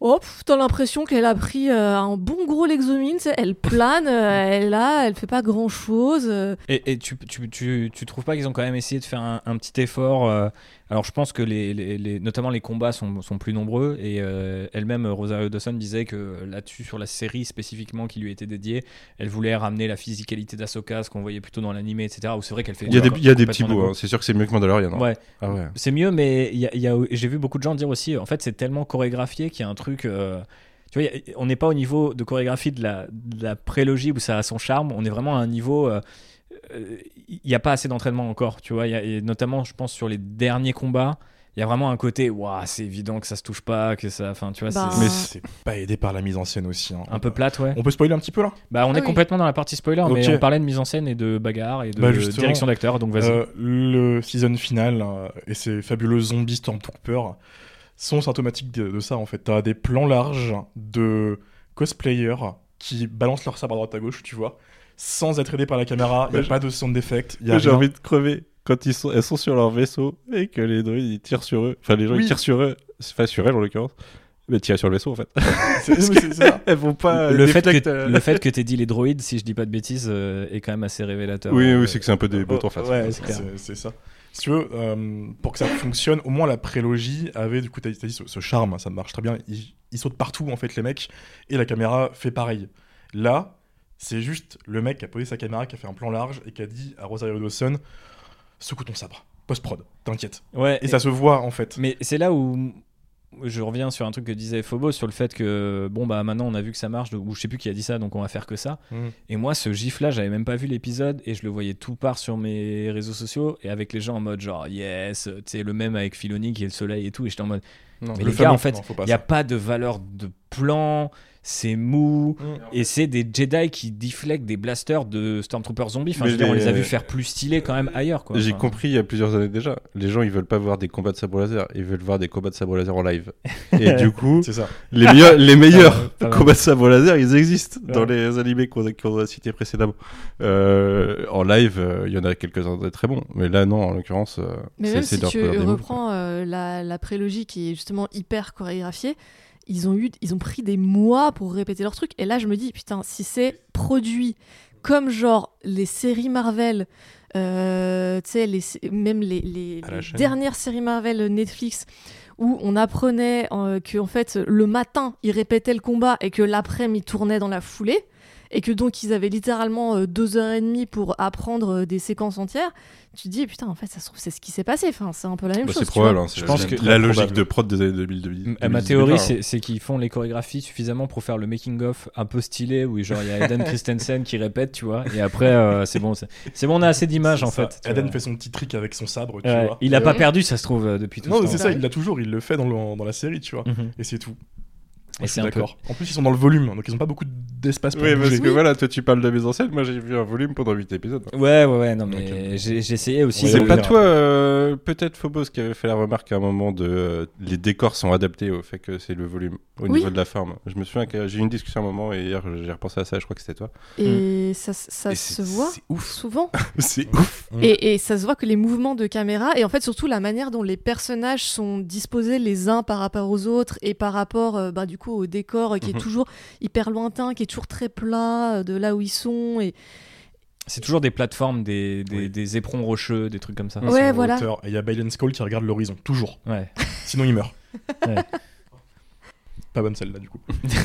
Oh, t'as l'impression qu'elle a pris euh, un bon gros Lexomine, elle plane, euh, elle là, elle fait pas grand chose. Et, et tu, tu, tu, tu trouves pas qu'ils ont quand même essayé de faire un, un petit effort euh, Alors je pense que les, les- les- notamment les combats sont, sont plus nombreux et euh, elle-même Rosario Dawson disait que là-dessus sur la série spécifiquement qui lui était dédiée, elle voulait ramener la physicalité d'Asoka, ce qu'on voyait plutôt dans l'animé, etc. Où c'est vrai qu'elle fait. Il y a des, il y a des petits bouts, hein. c'est sûr que c'est mieux que Mandalorian. hein. Ouais, Ah ouais. c'est mieux, mais il y a- il y a- j'ai vu beaucoup de gens dire aussi, en fait, c'est tellement chorégraphié qu'il y a un truc. euh, tu vois, on n'est pas au niveau de chorégraphie de la, de la prélogie où ça a son charme. On est vraiment à un niveau. euh, Il n'y a pas assez d'entraînement encore, tu vois. il y a- et notamment, je pense, sur les derniers combats, il y a vraiment un côté, waouh, c'est évident que ça se touche pas, que ça. Enfin, tu vois, Bah, c'est Mais c'est pas aidé par la mise en scène aussi. hein. un peu plate, ouais. On peut spoiler un petit peu là? Bah, on Ah est oui. complètement dans la partie spoiler, mais Ok. on parlait de mise en scène et de bagarre et de Bah, direction d'acteur, donc vas-y. Euh, le season final euh, et ces fabuleux zombies Stormtrooper sont symptomatiques de, de ça en fait. T'as des plans larges de cosplayers qui balancent leur sabre à droite à gauche, tu vois, sans être aidés par la caméra. Il Bah, a je- pas de sound a J'ai envie de crever quand ils sont, elles sont sur leur vaisseau et que les droïdes ils tirent sur eux. Enfin, les gens Oui. ils tirent sur eux, enfin sur elles en l'occurrence. Mais tirer sur le vaisseau en fait. C'est ça. elles vont pas. le, fait que, euh, le fait que t'aies dit les droïdes, si je dis pas de bêtises, euh, est quand même assez révélateur. Oui, Euh, oui, c'est que c'est un peu des bottes en face. Ouais, c'est ça. Si tu veux, euh, pour que ça fonctionne, au moins la prélogie avait du coup, t'as t'as dit ce, ce charme, ça marche très bien. Ils, ils sautent partout en fait, les mecs, et la caméra fait pareil. Là, c'est juste le mec qui a posé sa caméra, qui a fait un plan large et qui a dit à Rosario Dawson secoue ton sabre, post-prod, t'inquiète. Ouais, Et ça se voit en fait. Mais c'est là où je reviens sur un truc que disait Phobos sur le fait que bon bah maintenant on a vu que ça marche ou je sais plus qui a dit ça donc on va faire que ça. Mm. Et moi ce gif là j'avais même pas vu l'épisode et je le voyais tout part sur mes réseaux sociaux et avec les gens en mode genre yes tu sais le même avec Filoni qui est le soleil et tout et j'étais en mode Non, mais le les gars, en fait, il y a pas de valeur de plan c'est mou, Mm. et c'est des Jedi qui deflectent des blasters de Stormtroopers zombies. Enfin, Mais je veux dire, on les- a vus faire plus stylés quand même ailleurs. quoi. J'ai Enfin, compris il y a plusieurs années déjà. Les gens, ils veulent pas voir des combats de sabre laser, ils veulent voir des combats de sabre laser en live. Et du coup, C'est ça. les meilleurs, les combats de sabre laser, ils existent dans les animés qu'on a, qu'on a cités précédemment. Euh, en live, euh, il y en a quelques-uns de très bons, mais là, non, en l'occurrence, euh, Mais c'est même c'est si tu reprends euh, la, la prélogie qui est justement hyper chorégraphiée, ils ont, eu, ils ont pris des mois pour répéter leur truc. Et là, je me dis, putain, si c'est produit comme genre les séries Marvel, euh, tu sais, même les, dernières séries Marvel Netflix, où on apprenait euh, que en fait, le matin, ils répétaient le combat et que l'après-midi, ils tournaient dans la foulée. Et que donc ils avaient littéralement euh, deux heures et demie pour apprendre euh, des séquences entières tu te dis putain en fait ça se trouve c'est ce qui s'est passé enfin c'est un peu la même Bah, chose c'est probable, hein, c'est Je pense la- que- la logique probable. de prod des années 2000. 2000 M- Ma 2010, théorie, hein. c'est c'est qu'ils font les chorégraphies suffisamment pour faire le making-of un peu stylé, où genre il y a Eden Christensen qui répète, tu vois, et après euh, c'est bon, c'est c'est bon, on a assez d'images en ça. fait. Eden vois. fait son petit trick avec son sabre, tu Ouais, vois. Il a pas perdu, ça se trouve, depuis tout Non, ce mais temps. c'est ça, il l'a toujours, il le fait dans, le- dans la série, tu vois. Mhm. Et c'est tout. Et Je c'est suis peu- d'accord. En plus, ils sont dans le volume, donc ils ont pas beaucoup d'espace pour Oui, parce bouger. que voilà, toi tu parles de mes anciennes, moi j'ai vu un volume pendant 8 épisodes. Ouais, ouais, ouais, non, mais Ok. j'ai j'ai essayé aussi. C'est pas toi, euh, peut-être Phobos, qui avait fait la remarque à un moment de euh, les décors sont adaptés au fait que c'est le volume au Oui. niveau de la forme. Je me souviens que j'ai eu une discussion à un moment et hier j'ai repensé à ça, je crois que c'était toi. et ça, ça Et se voit C'est ouf. souvent C'est ouf. Mm. et, et ça se voit que les mouvements de caméra et en fait surtout la manière dont les personnages sont disposés les uns par rapport aux autres et par rapport euh, bah, du coup au décor qui Mhm. est toujours hyper lointain qui est toujours très plat euh, de là où ils sont et C'est toujours des plateformes, des, des, Oui. des éperons rocheux, des trucs comme ça. Ouais, voilà. hauteur. Et il y a Bailen Skull qui regarde l'horizon, toujours. Ouais. Sinon, il meurt. Ouais. Pas bonne celle-là, du coup.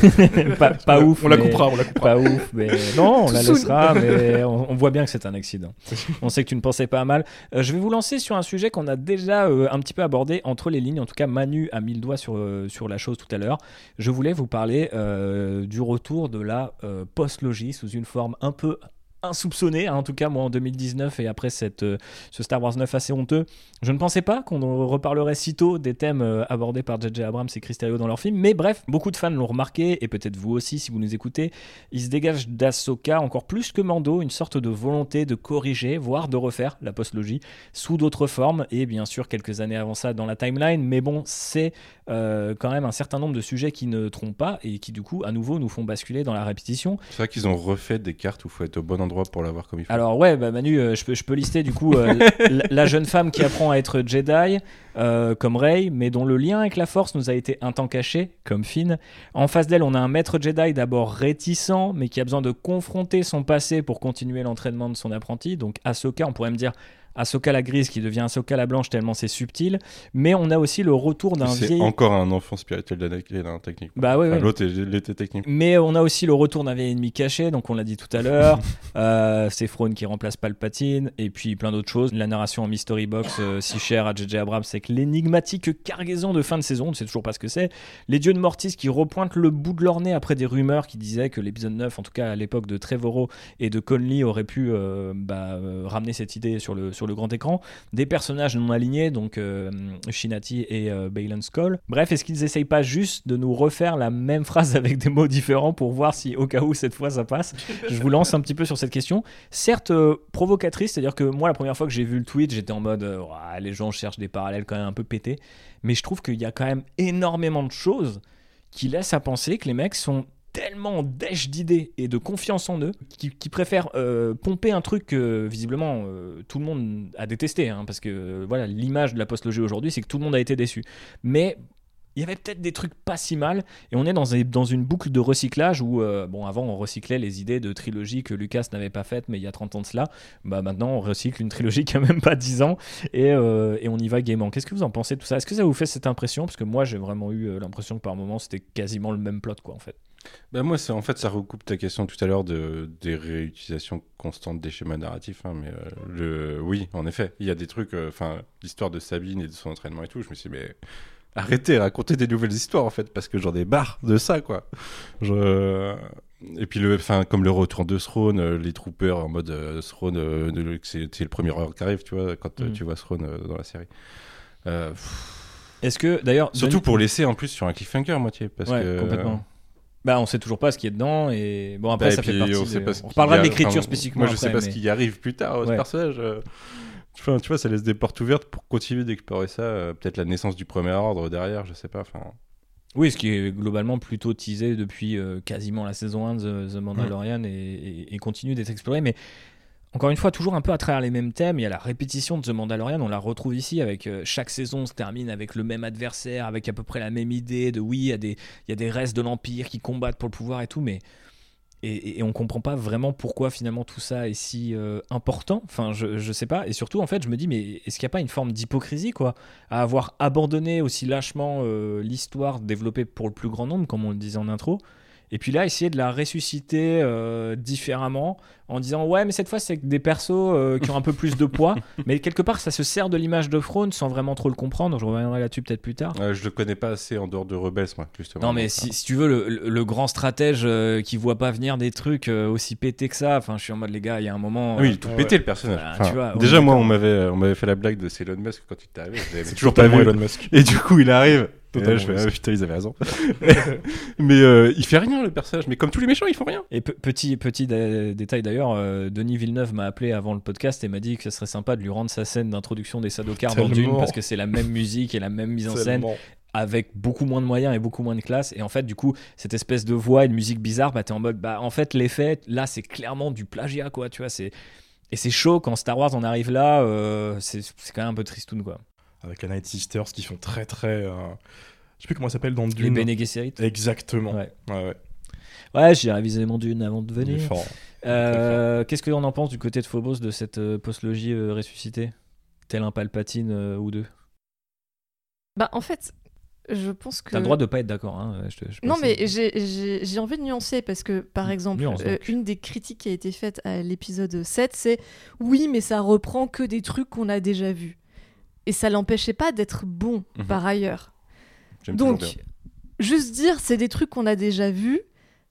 pas, pas ouf. On la coupera, on la coupera. Pas ouf, mais non, on la laissera, mais on, on voit bien que c'est un accident. On sait que tu ne pensais pas à mal. Euh, je vais vous lancer sur un sujet qu'on a déjà euh, un petit peu abordé entre les lignes. En tout cas, Manu a mis le doigt sur, euh, sur la chose tout à l'heure. Je voulais vous parler euh, du retour de la euh, post-logie sous une forme un peu insoupçonnée, hein, en tout cas moi en 2019 et après cette, euh, ce Star Wars 9 assez honteux. Je ne pensais pas qu'on reparlerait si tôt des thèmes euh, abordés par J.J. Abrams et Chris dans leur film, mais bref, beaucoup de fans l'ont remarqué, et peut-être vous aussi si vous nous écoutez, il se dégage d'Ahsoka encore plus que Mando une sorte de volonté de corriger, voire de refaire la postlogie sous d'autres formes, et bien sûr quelques années avant ça dans la timeline, mais bon, c'est euh, quand même un certain nombre de sujets qui ne trompent pas, et qui du coup, à nouveau, nous font basculer dans la répétition. C'est vrai qu'ils ont refait des cartes où faut être au bon endroit pour l'avoir comme il faut. Alors ouais, bah Manu, euh, je, peux, je peux lister du coup euh, la, la jeune femme qui apprend à être Jedi, euh, comme Rey, mais dont le lien avec la Force nous a été un temps caché, comme Finn. En face d'elle, on a un maître Jedi d'abord réticent, mais qui a besoin de confronter son passé pour continuer l'entraînement de son apprenti. Donc Ahsoka, on pourrait me dire Ahsoka la grise qui devient Ahsoka la blanche tellement c'est subtil. Mais on a aussi le retour d'un c'est vieil... encore un enfant spirituel d'Anakin, techniquement. Bah Enfin, ouais. L'autre l'était techniquement. Mais on a aussi le retour d'un vieil ennemi caché, donc on l'a dit tout à l'heure. euh, c'est Throne qui remplace Palpatine, et puis plein d'autres choses. La narration en mystery box, euh, si chère à J.J. Abrams, c'est que l'énigmatique cargaison de fin de saison, on ne sait toujours pas ce que c'est. Les dieux de Mortis qui repointent le bout de leur nez après des rumeurs qui disaient que l'épisode 9, en tout cas à l'époque de Trevorrow et de Conley, aurait pu euh, bah, ramener cette idée sur le, sur le grand écran. Des personnages non alignés, donc euh, Shinati et euh, Baylan Skull. Bref, est-ce qu'ils essayent pas juste de nous refaire la même phrase avec des mots différents pour voir si au cas où cette fois ça passe? Je vous lance un petit peu sur cette question. Certes euh, provocatrice, c'est-à-dire que moi la première fois que j'ai vu le tweet, j'étais en mode euh, les gens cherchent des parallèles quand même un peu pétés, mais je trouve qu'il y a quand même énormément de choses qui laissent à penser que les mecs sont tellement dèche d'idées et de confiance en eux qui, préfèrent euh, pomper un truc que visiblement euh, tout le monde a détesté hein, parce que euh, voilà l'image de la post-logie aujourd'hui c'est que tout le monde a été déçu. Mais il y avait peut-être des trucs pas si mal et on est dans, un- dans une boucle de recyclage où bon avant on recyclait les idées de trilogie que Lucas n'avait pas faites mais il y a 30 ans de cela. Bah maintenant on recycle une trilogie qui a même pas 10 ans et, et on y va gaiement. Qu'est-ce que vous en pensez de tout ça? Est-ce que ça vous fait cette impression? Parce que moi j'ai vraiment eu l'impression que par moment c'était quasiment le même plot quoi en fait Bah moi, en fait, ça recoupe ta question tout à l'heure de, des réutilisations constantes des schémas narratifs. hein, mais euh, le, oui, en effet, il y a des trucs. euh, Enfin, l'histoire de Sabine et de son entraînement et tout. Je me suis dit, mais arrêtez, racontez des nouvelles histoires en fait, parce que j'en ai marre de ça, quoi. Je- Et puis, le, enfin, comme le retour de Throne, euh, les troopers en mode Throne, c'est le premier heure qui arrive, tu vois, quand Mm. tu vois Throne dans la série. Est-ce que d'ailleurs surtout Denis- pour laisser en plus sur un cliffhanger, moitié. Parce Ouais, que, complètement. Bah, on sait toujours pas ce qui est dedans et bon après Bah, et ça fait partie. on sait pas ce on qu'il parlera y a- de l'écriture enfin, spécifiquement. Moi, je sais après, pas mais- ce qui arrive plus tard au Ouais. personnage. euh. Enfin, tu vois, ça laisse des portes ouvertes pour continuer d'explorer ça. euh, Peut-être la naissance du premier ordre derrière, je sais pas. Enfin, Oui, ce qui est globalement plutôt teasé depuis euh, quasiment la saison 1 de The, Mandalorian et, et- et continue d'être exploré. Mais encore une fois, toujours un peu à travers les mêmes thèmes. Il y a la répétition de The Mandalorian, on la retrouve ici avec euh, chaque saison se termine avec le même adversaire, avec à peu près la même idée de oui, il y a des, restes de l'Empire qui combattent pour le pouvoir et tout, mais. Et, et on comprend pas vraiment pourquoi finalement tout ça est si euh, important. Enfin, je, sais pas. Et surtout, en fait, je me dis, mais est-ce qu'il n'y a pas une forme d'hypocrisie, quoi à avoir abandonné aussi lâchement euh, l'histoire développée pour le plus grand nombre, comme on le disait en intro, et puis là, essayer de la ressusciter différemment en disant ouais, mais cette fois, c'est des persos euh, qui ont un peu plus de poids, mais quelque part, ça se sert de l'image de Throne sans vraiment trop le comprendre. Je reviendrai là-dessus peut-être plus tard. euh, je le connais pas assez en dehors de Rebels, moi, justement. Non mais si, si tu veux le, le- le grand stratège euh, qui voit pas venir des trucs euh, aussi pétés que ça, enfin je suis en mode les gars, il y a un moment. Oui, il tout Ouais. pété le personnage. Voilà, Enfin, tu vois, déjà, est moi, on m'avait, on m'avait fait la blague de c'est Elon Musk quand il était arrivé. C'est toujours pas vu. Elon Musk. Et du coup, il arrive. Là, je fais, ah, putain, ils avaient raison. mais euh, il fait rien, le personnage. Mais comme tous les méchants, ils font rien. Et pe- petit, petit dé- détail d'ailleurs, euh, Denis Villeneuve m'a appelé avant le podcast et m'a dit que ce serait sympa de lui rendre sa scène d'introduction des Sadokar dans. Dune parce que c'est la même musique et la même mise en scène avec beaucoup moins de moyens et beaucoup moins de classe. Et en fait, du coup, cette espèce de voix et de musique bizarre, bah, t'es en mode, bah, en fait, l'effet, là, c'est clairement du plagiat, quoi, tu vois. C'est... Et c'est chaud quand Star Wars en arrive là, euh, c'est, quand même un peu tristoun, quoi. Avec la Night Sisters qui font très très. euh, Je sais plus comment ça s'appelle dans Les Dune. Bene Gesserit. Exactement. Ouais. Ouais, ouais. Ouais, j'ai révisé mon Dune avant de venir. fort. Euh, qu'est-ce que l'on en pense du côté de Phobos de cette euh, postlogie euh, ressuscitée Tel un Palpatine euh, ou deux? Bah, en fait, je pense que. T'as le droit de pas être d'accord. Hein, je te- je Non, mais j'ai- envie de nuancer parce que, par exemple, Nuance, euh, une des critiques qui a été faite à l'épisode 7, c'est oui, mais ça reprend que des trucs qu'on a déjà vus. Et ça l'empêchait pas d'être bon Mhm. par ailleurs. Donc, juste dire c'est des trucs qu'on a déjà vus,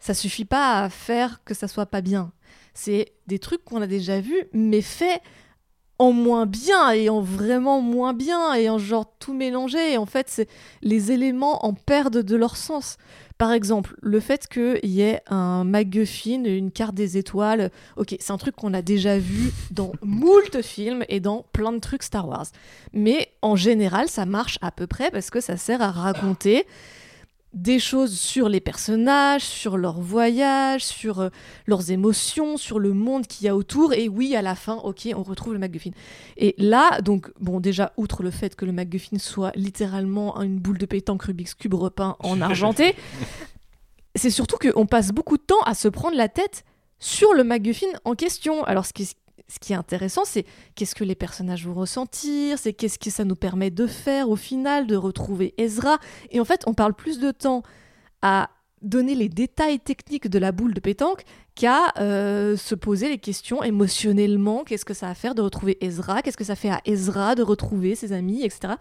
ça suffit pas à faire que ça soit pas bien. C'est des trucs qu'on a déjà vus, mais faits en moins bien et en vraiment moins bien et en genre tout mélangé. Et en fait, c'est les éléments en perdent de leur sens. Par exemple, le fait qu'il y ait un MacGuffin, une carte des étoiles, ok, c'est un truc qu'on a déjà vu dans moult films et dans plein de trucs Star Wars. Mais en général, ça marche à peu près parce que ça sert à raconter des choses sur les personnages, sur leur voyage, sur euh, leurs émotions, sur le monde qu'il y a autour. Et oui, à la fin, ok, on retrouve le MacGuffin. Et là, donc, bon, déjà, outre le fait que le MacGuffin soit littéralement une boule de pétanque Rubik's Cube repeint en argenté, c'est surtout qu'on passe beaucoup de temps à se prendre la tête sur le MacGuffin en question. Alors, ce qui, ce qui est intéressant, c'est qu'est-ce que les personnages vont ressentir, c'est qu'est-ce que ça nous permet de faire au final, de retrouver Ezra. Et en fait, on parle plus de temps à donner les détails techniques de la boule de pétanque qu'à euh, se poser les questions émotionnellement. Qu'est-ce que ça va faire de retrouver Ezra? Qu'est-ce que ça fait à Ezra de retrouver ses amis, etc.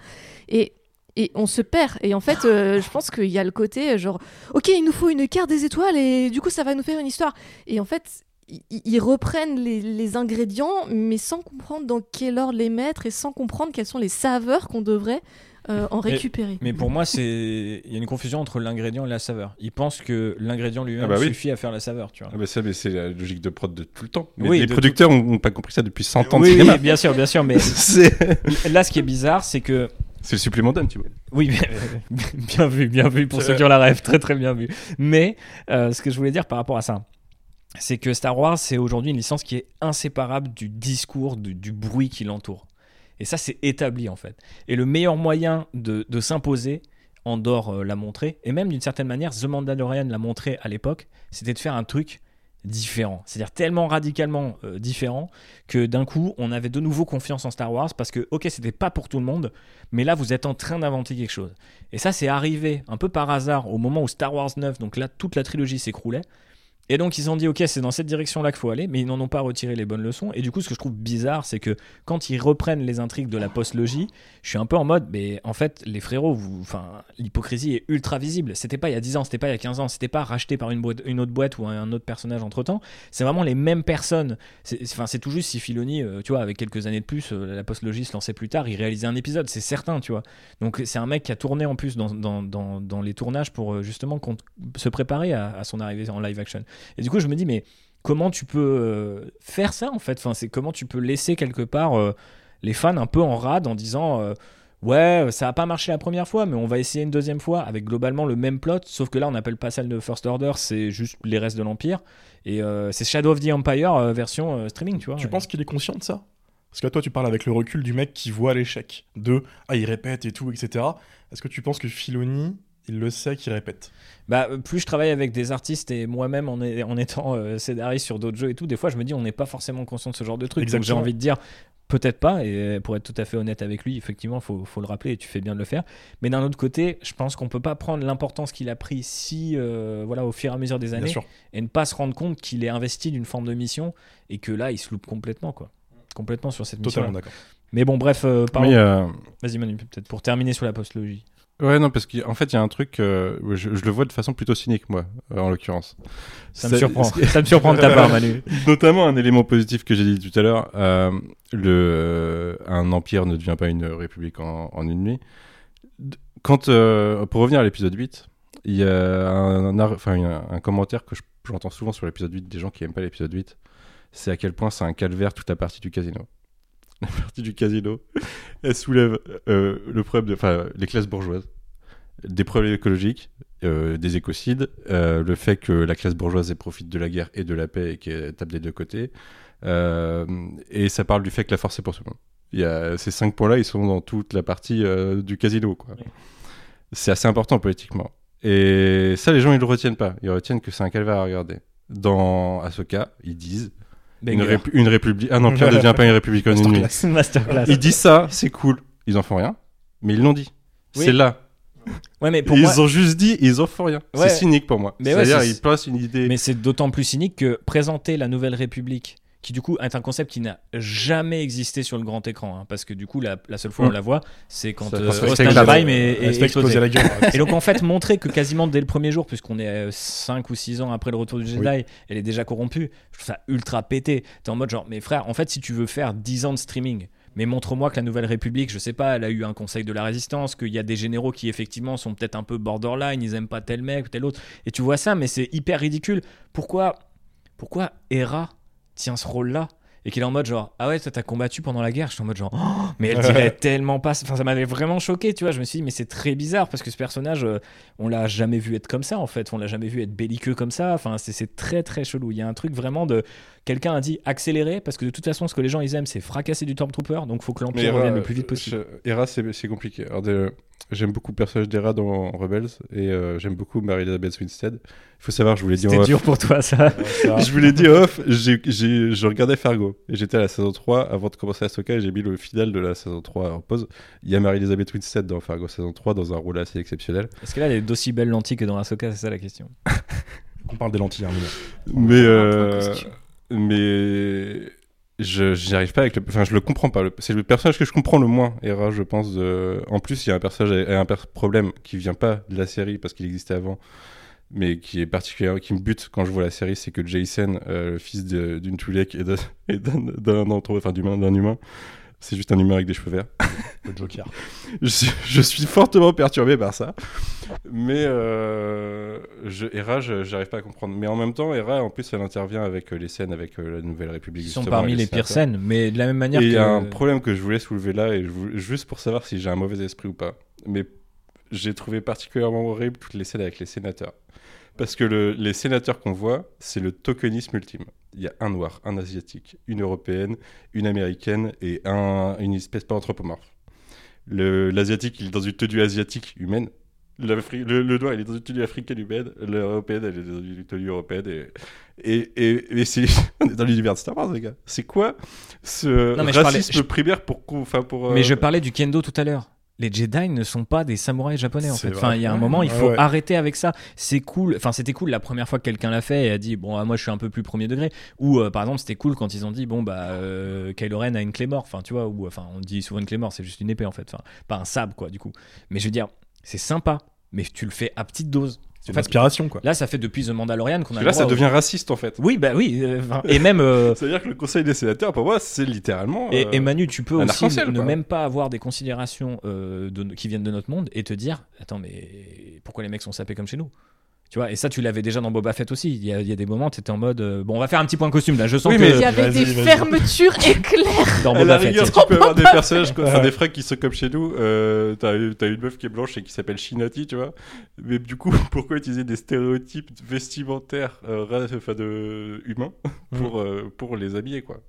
Et, et on se perd. Et en fait, euh, je pense qu'il y a le côté genre, ok, il nous faut une carte des étoiles et du coup, ça va nous faire une histoire. Et en fait, ils reprennent les, les ingrédients, mais sans comprendre dans quel ordre les mettre et sans comprendre quelles sont les saveurs qu'on devrait euh, en récupérer. Mais pour moi, c'est il y a une confusion entre l'ingrédient et la saveur. Ils pensent que l'ingrédient lui-même Ah bah oui. suffit à faire la saveur, tu vois. Ah bah ça, mais c'est la logique de prod de tout le temps. Mais Oui, les producteurs n'ont pas compris ça depuis 100 ans de cinéma. oui, bien sûr, bien sûr, mais là, ce qui est bizarre, c'est que c'est le supplément d'âme, tu vois. Oui, mais- bien vu, bien vu pour ceux qui ont la rêve, très très bien vu. Mais euh, ce que je voulais dire par rapport à ça, c'est que Star Wars, c'est aujourd'hui une licence qui est inséparable du discours, du, bruit qui l'entoure. Et ça, c'est établi en fait. Et le meilleur moyen de, de s'imposer, Andorre euh, l'a montré, et même d'une certaine manière, The Mandalorian l'a montré à l'époque, c'était de faire un truc différent. C'est-à-dire tellement radicalement euh, différent que d'un coup, on avait de nouveau confiance en Star Wars parce que, ok, c'était pas pour tout le monde, mais là, vous êtes en train d'inventer quelque chose. Et ça, c'est arrivé un peu par hasard au moment où Star Wars 9, donc là, toute la trilogie s'écroulait. Et donc ils ont dit ok c'est dans cette direction là qu'il faut aller, mais ils n'en ont pas retiré les bonnes leçons. Et du coup ce que je trouve bizarre c'est que quand ils reprennent les intrigues de la post-logie, je suis un peu en mode mais en fait les frérots, enfin l'hypocrisie est ultra visible. C'était pas il y a 10 ans, c'était pas il y a 15 ans, c'était pas racheté par une, autre boîte ou un autre personnage entre temps. C'est vraiment les mêmes personnes. Enfin, c'est tout juste si Filoni, euh, tu vois, avec quelques années de plus, euh, la post-logie se lançait plus tard, il réalisait un épisode, c'est certain, tu vois. Donc c'est un mec qui a tourné en plus dans, les tournages pour euh, justement se préparer à son arrivée en live action. Et du coup je me dis mais comment tu peux euh, faire ça en fait? Enfin, c'est comment tu peux laisser quelque part euh, les fans un peu en rade en disant euh, ouais ça a pas marché la première fois mais on va essayer une deuxième fois avec globalement le même plot sauf que là on n'appelle pas ça le First Order c'est juste les restes de l'Empire et euh, c'est Shadow of the Empire version streaming tu vois Tu penses qu'il est conscient de ça? Parce que toi, tu parles avec le recul du mec qui voit l'échec. De ah, il répète et tout, etc. Est-ce que tu penses que Filoni, il le sait qu'il répète Bah, euh, plus je travaille avec des artistes et moi-même en, est- en étant euh, scénariste sur d'autres jeux et tout, des fois je me dis on n'est pas forcément conscient de ce genre de truc. Donc j'ai envie de dire peut-être pas, et pour être tout à fait honnête avec lui, effectivement, il faut, faut le rappeler et tu fais bien de le faire. Mais d'un autre côté, je pense qu'on peut pas prendre l'importance qu'il a pris si, euh, voilà, au fur et à mesure des années et ne pas se rendre compte qu'il est investi d'une forme de mission et que là il se loupe complètement, quoi. Complètement sur cette mission. Totalement d'accord. Mais bon, bref, euh, parlons- Mais, euh, vas-y Manu, peut-être pour terminer sur la postlogie. Ouais, non, parce qu'en fait, il y a un truc, euh, je, je le vois de façon plutôt cynique, moi, euh, en l'occurrence. Ça me surprend. Ça me surprend de ta part, Manu. Notamment un élément positif que j'ai dit tout à l'heure, euh, le, un empire ne devient pas une république en, en une nuit. Quand, pour revenir à l'épisode 8, il y a un, y a un commentaire que je- j'entends souvent sur l'épisode 8 des gens qui aiment pas l'épisode 8, c'est à quel point c'est un calvaire toute la partie du casino. La partie du casino, elle soulève euh, le problème de, les classes bourgeoises, des problèmes écologiques, euh, des écocides, euh, le fait que la classe bourgeoise profite de la guerre et de la paix et qu'elle tape des deux côtés, et ça parle du fait que la force est pour tout le monde. Il y a, ces cinq points-là, ils sont dans toute la partie du casino. Quoi. C'est assez important politiquement. Et ça, les gens, ils le retiennent pas. Ils retiennent que c'est un calvaire à regarder. Dans Ahsoka, ils disent une, une république, un empire ne devient pas une république en une nuit. Masterclass. Ils disent ça, c'est cool. Ils en font rien, mais ils l'ont dit. Oui. C'est là. Ouais, mais pour ils moi, ont juste dit, ils en font rien. Ouais. C'est cynique pour moi. Ouais, C'est-à-dire, c'est- ils placent une idée. Mais c'est d'autant plus cynique que présenter la Nouvelle République, qui du coup est un concept qui n'a jamais existé sur le grand écran, hein, parce que du coup la, la seule fois où on Mm. la voit, c'est quand euh, Rostam explosé. explosé la gueule. Et donc en fait montrer que quasiment dès le premier jour, puisqu'on est 5 ou 6 ans après le retour du Jedi, elle est déjà corrompue, je trouve ça ultra pété. T'es en mode genre, mais frère, en fait si tu veux faire 10 ans de streaming, mais montre-moi que la Nouvelle République, je sais pas, elle a eu un conseil de la résistance, qu'il y a des généraux qui effectivement sont peut-être un peu borderline, ils aiment pas tel mec ou tel autre, et tu vois ça, mais c'est hyper ridicule. Pourquoi, pourquoi Hera tient ce rôle-là et qu'il est en mode genre ah ouais toi t'as combattu pendant la guerre. Je suis en mode genre Oh, mais elle dirait tellement pas enfin ça m'avait vraiment choqué tu vois. Je me suis dit mais c'est très bizarre parce que ce personnage euh, on l'a jamais vu être comme ça en fait. On l'a jamais vu être belliqueux comme ça. Enfin c'est- c'est très très chelou. Il y a un truc vraiment de quelqu'un a dit accélérer parce que de toute façon ce que les gens ils aiment c'est fracasser du Stormtrooper donc faut que l'Empire revienne le plus vite possible je- Hera, c'est c'est compliqué. Alors, de- J'aime beaucoup le personnage d'Hera dans Rebels et euh, j'aime beaucoup Mary-Elizabeth Winstead. Il faut savoir, je vous l'ai dit en off. dur pour toi ça Je vous l'ai dit en off, j'ai- j'ai- je regardais Fargo et j'étais à la saison 3 avant de commencer Ahsoka et j'ai mis le final de la saison 3 en pause. Il y a Mary-Elizabeth Winstead dans Fargo saison 3 dans un rôle assez exceptionnel. est-ce que là elle est d'aussi belle lentille que dans Ahsoka c'est ça la question? On parle des lentilles. hein. Mais, euh. Mais je j'y arrive pas avec le. Enfin, je le comprends pas. C'est le personnage que je comprends le moins, Hera, je pense. En plus, il y a un personnage, un problème qui vient pas de la série parce qu'il existait avant, mais qui est particulier, qui me bute quand je vois la série, c'est que Jason, euh, le fils d'une Tulek et d'un et d'un d'un entre- enfin d'un humain, c'est juste un humain avec des cheveux verts. Le Joker. je, suis- je suis fortement perturbé par ça. Mais euh, je, Hera, j'arrive pas à comprendre. Mais en même temps, Hera, en plus, elle intervient avec euh, les scènes avec euh, la Nouvelle République. ils sont parmi les pires scènes mais de la même manière Et il y a un problème que je voulais soulever là, et je vou- juste pour savoir si j'ai un mauvais esprit ou pas. Mais j'ai trouvé particulièrement horrible toutes les scènes avec les sénateurs. Parce que le- les sénateurs qu'on voit, c'est le tokenisme ultime. Il y a un noir, un asiatique, une européenne, une américaine et un, une espèce pas anthropomorphe. L'asiatique, il est dans une tenue asiatique humaine. Le, le noir, il est dans une tenue africaine humaine. L'européenne, elle est dans une tenue européenne. Et, et, et, et c'est, on est dans l'univers de Star Wars, les gars. C'est quoi ce Non, mais je parlais- racisme je- primaire pour. Enfin, pour mais euh, je parlais du kendo tout à l'heure les Jedi ne sont pas des samouraïs japonais en fait. Enfin, il y a un moment, il Ouais, faut ouais. arrêter avec ça. C'est cool. Enfin, c'était cool la première fois que quelqu'un l'a fait et a dit bon, ah, moi je suis un peu plus premier degré. Ou euh, par exemple, c'était cool quand ils ont dit bon bah euh, Kylo Ren a une clé mort. Enfin, tu vois. Ou enfin, on dit souvent une clé mort, c'est juste une épée en fait. Enfin, pas un sabre quoi du coup. Mais je veux dire, c'est sympa, mais tu le fais à petite dose. C'est une fait, inspiration, quoi. Là, ça fait depuis The Mandalorian qu'on a. Le là, ça au- devient raciste en fait. Oui, bah oui. euh, et même. euh, C'est-à-dire que le Conseil des sénateurs, pour moi, c'est littéralement. Et, euh, et Manu, tu peux aussi ne quoi. même pas avoir des considérations euh, de- qui viennent de notre monde et te dire Attends, mais pourquoi les mecs sont sapés comme chez nous? Tu vois, et ça, tu l'avais déjà dans Boba Fett aussi. Il y a, il y a des moments, tu étais en mode euh, Bon, on va faire un petit point costume là. Je sens Oui, que mais- Il y avait Vas-y, des vas-y. fermetures éclair. dans À la Boba Fett. rigueur, tu peux avoir des personnages, quoi. Enfin, des frères qui sont comme chez nous. Euh, T'as t'as une meuf qui est blanche et qui s'appelle Shinati, tu vois. Mais du coup, pourquoi utiliser des stéréotypes vestimentaires euh, ra- enfin, de humains pour, euh, pour les habiller, quoi?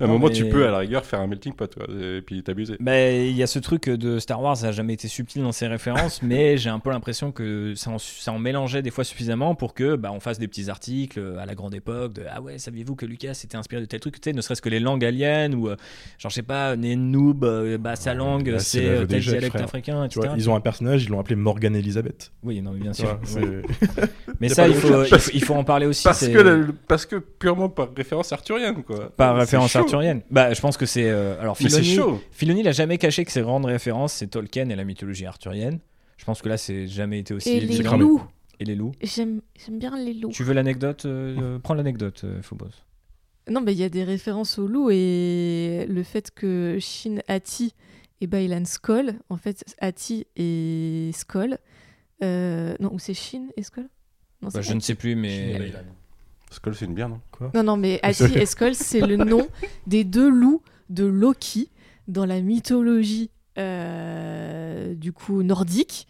À un Non, moment, mais- tu peux à la rigueur faire un melting pot, quoi, et puis t'abuser. Mais il y a ce truc de Star Wars, ça n'a jamais été subtil dans ses références, mais j'ai un peu l'impression que ça en, ça en mélangeait des fois suffisamment pour que bah, on fasse des petits articles à la grande époque de Ah ouais, saviez-vous que Lucas s'était inspiré de tel truc, tu sais, ne serait-ce que les langues aliens ou euh, genre je sais pas, Nenoob, euh, bah, sa langue c'est euh, tel dialecte africain, Tu etc. vois, ils ont un personnage, ils l'ont appelé Morgan Elizabeth. Oui, non, mais bien sûr. ouais. Mais ça, il faut, il faut, il faut en parler aussi. Parce que, la- parce que purement par référence arthurienne, quoi. Par C'est référence arthurienne. Bah, je pense que c'est. euh, alors, Filoni, chaud. Filoni n'a jamais caché que ses grandes références, c'est Tolkien et la mythologie arthurienne. Je pense que là, c'est jamais été aussi Et les loups. Et les loups. J'aime j'aime bien les loups. Tu veux l'anecdote euh, euh, Prends l'anecdote, euh, Phobos. Non, mais il y a des références aux loups et le fait que Shin Hati et Bailan Skoll, en fait, Hati et Skoll, euh, non, ou c'est Shin et Skoll? Non, Bah, je ne sais plus, mais. Skull, c'est une bière, non Non, non, mais Hati et Skoll, c'est le nom des deux loups de Loki dans la mythologie euh, du coup nordique.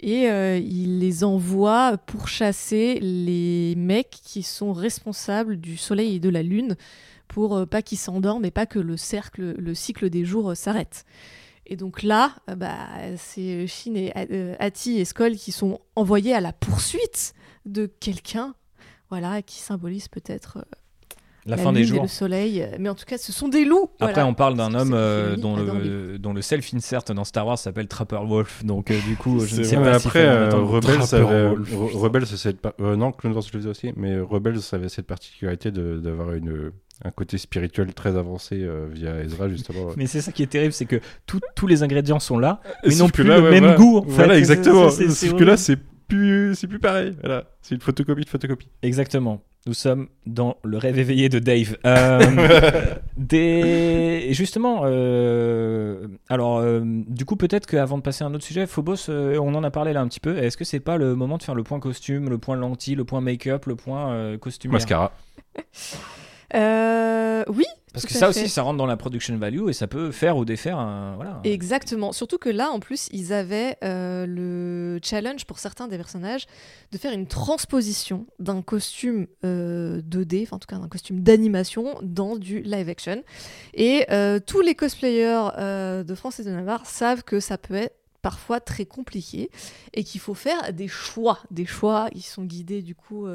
Et euh, il les envoie pour chasser les mecs qui sont responsables du soleil et de la lune pour euh, pas qu'ils s'endorment et pas que le cercle, le cycle des jours euh, s'arrête. Et donc là, euh, bah, c'est Shin et euh, Hati et Skoll qui sont envoyés à la poursuite de quelqu'un, voilà, qui symbolise peut-être euh, La, la fin des jours. le soleil. euh, Mais en tout cas, ce sont des loups. Après, voilà. on parle d'un homme euh, dont, le, dont le self-insert dans Star Wars s'appelle Trapper Wolf. Donc, euh, du coup, je ne C'est sais pas mais si après, en euh. Rebels, avait- Wolf. Rebels, c'est cette par- euh, non, Clone Wars le faisais aussi, mais Rebels avait cette particularité d'avoir une un côté spirituel très avancé euh, via Ezra justement. Mais c'est ça qui est terrible, c'est que tout- tous les ingrédients sont là, mais non plus là, le ouais, même goût. en fait. Voilà, exactement. Sauf que là, c'est plus, c'est plus pareil. Voilà, c'est une photocopie de photocopie. Exactement. Nous sommes dans le rêve éveillé de Dave. Euh, des... Justement, euh, alors, euh, du coup, peut-être qu'avant de passer à un autre sujet, Phobos, euh, on en a parlé là un petit peu. Est-ce que c'est pas le moment de faire le point costume, le point lentille, le point make-up, le point euh, costume? Mascara. Euh, oui, Parce que tout ça fait. aussi, ça rentre dans la production value et ça peut faire ou défaire un. Voilà. Exactement. Surtout que là, en plus, ils avaient euh, le challenge pour certains des personnages de faire une transposition d'un costume euh, 2D, enfin en tout cas d'un costume d'animation, dans du live action. Et euh, tous les cosplayers euh, de France et de Navarre savent que ça peut être parfois très compliqué et qu'il faut faire des choix. Des choix, ils sont guidés du coup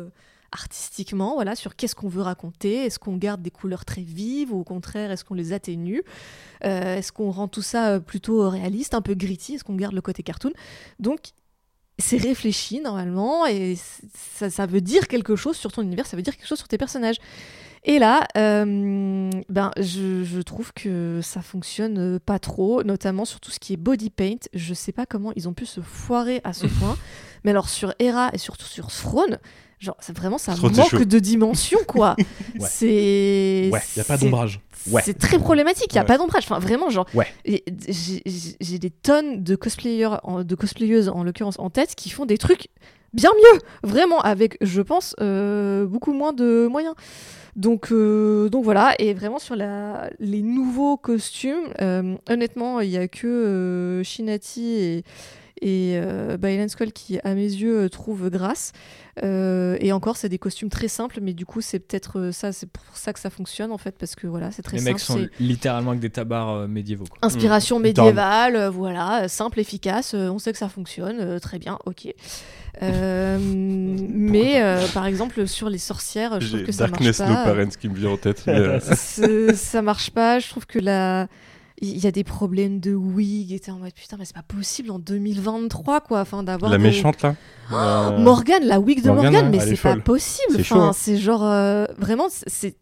artistiquement, voilà, sur qu'est-ce qu'on veut raconter. Est-ce qu'on garde des couleurs très vives ou au contraire, est-ce qu'on les atténue? Euh, Est-ce qu'on rend tout ça euh, plutôt réaliste, un peu gritty? Est-ce qu'on garde le côté cartoon? Donc, c'est réfléchi normalement et ça, ça veut dire quelque chose sur ton univers, ça veut dire quelque chose sur tes personnages. Et là, euh, ben, je, je trouve que ça fonctionne pas trop, notamment sur tout ce qui est body paint. Je sais pas comment ils ont pu se foirer à ce point, mais alors sur Hera et surtout sur Throne, genre c'est vraiment ça manque chaud. de dimension quoi. Ouais. C'est Ouais, il n'y a pas d'ombrage. Ouais. c'est très problématique, il n'y a Ouais. pas d'ombrage. Enfin, vraiment, genre, Ouais. j'ai- des tonnes de cosplayers, de cosplayeuses en l'occurrence en tête, qui font des trucs bien mieux, vraiment, avec, je pense, euh, beaucoup moins de moyens. Donc, euh, donc voilà, et vraiment sur la, les nouveaux costumes, euh, honnêtement, il n'y a que Shinati et, et euh, Bailan Skull qui, à mes yeux, euh, trouvent grâce. Euh, et encore, c'est des costumes très simples, mais du coup, c'est peut-être ça, c'est pour ça que ça fonctionne en fait, parce que voilà, c'est très Les simple. mecs sont littéralement avec des tabards euh, médiévaux. quoi. Inspiration Mmh. médiévale, euh, voilà, simple, efficace, euh, on sait que ça fonctionne, euh, très bien, ok. Euh, mais euh, par exemple, sur les sorcières, je trouve que ça Darkness marche No pas. Parents qui me vient en tête. mais, euh, ça marche pas. Je trouve que la, il y a des problèmes de wig. Et t'es en mode putain, mais c'est pas possible en 2023, quoi. Enfin, d'avoir. La des- méchante là Euh, Morgane, la wig de Morgane, mais c'est pas possible. C'est Enfin, hein. c'est genre euh, vraiment, c'est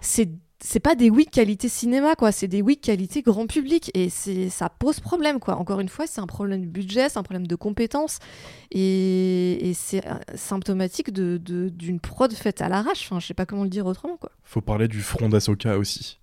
c'est c'est pas des wigs qualité cinéma quoi, c'est des wigs qualité grand public et c'est ça pose problème quoi. Encore une fois, c'est un problème de budget, c'est un problème de compétences et, et c'est euh, symptomatique de de- d'une prod faite à l'arrache. Enfin, je sais pas comment le dire autrement quoi. Faut parler du front d'Asoka aussi.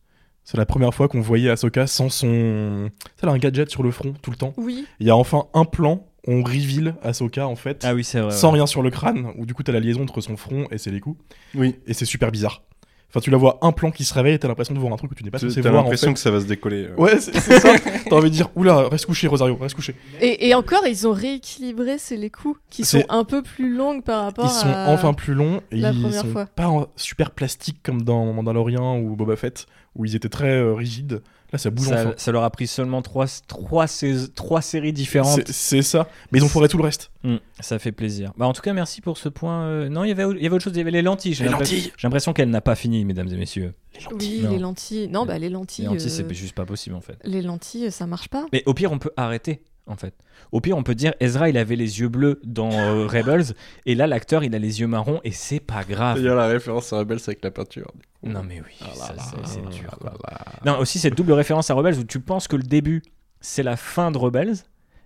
C'est la première fois qu'on voyait Asoka sans son. Elle a un gadget sur le front tout le temps. Oui. Il y a enfin un plan, on reveal Asoka en fait, Ah oui, c'est vrai. sans ouais. rien sur le crâne, où du coup t'as la liaison entre son front et ses les coups. Oui. Et c'est super bizarre. Enfin, tu la vois un plan qui se réveille et t'as l'impression de voir un truc que tu n'es pas T'as censé voir en l'impression fait. que ça va se décoller. euh. Ouais, c'est ça. T'as envie de dire, oula, reste couché, Rosario, reste couché. Et, et encore, ils ont rééquilibré c'est les coups qui sont un peu plus longues par rapport Ils sont à enfin plus longs et la ils première sont fois. pas en- super plastiques comme dans Mandalorian ou Boba Fett, où ils étaient très euh, rigides. Là, ça bouge Ça, enfin. ça leur a pris seulement trois, trois, sais- trois séries différentes. C'est- ça. Mais ils ont foré tout le reste. Hmm, ça fait plaisir. Bah, en tout cas, merci pour ce point. euh, Non, il y avait, il y avait autre chose. Il y avait les lentilles. J'ai Les l'impression- lentilles. J'ai l'impression qu'elle n'a pas fini, mesdames et messieurs. Oui, Non. les lentilles. Non, bah les lentilles. Les lentilles, euh, c'est juste pas possible en fait. les lentilles, ça marche pas. Mais au pire, on peut arrêter, en fait. Au pire, on peut dire Ezra, il avait les yeux bleus dans euh, Rebels, et là, l'acteur, il a les yeux marrons, et c'est pas grave. Il y a la référence à Rebels avec la peinture. Non, mais oui, Ah ça, c'est- ah dur. là là. Non, aussi cette double référence à Rebels où tu penses que le début, c'est la fin de Rebels.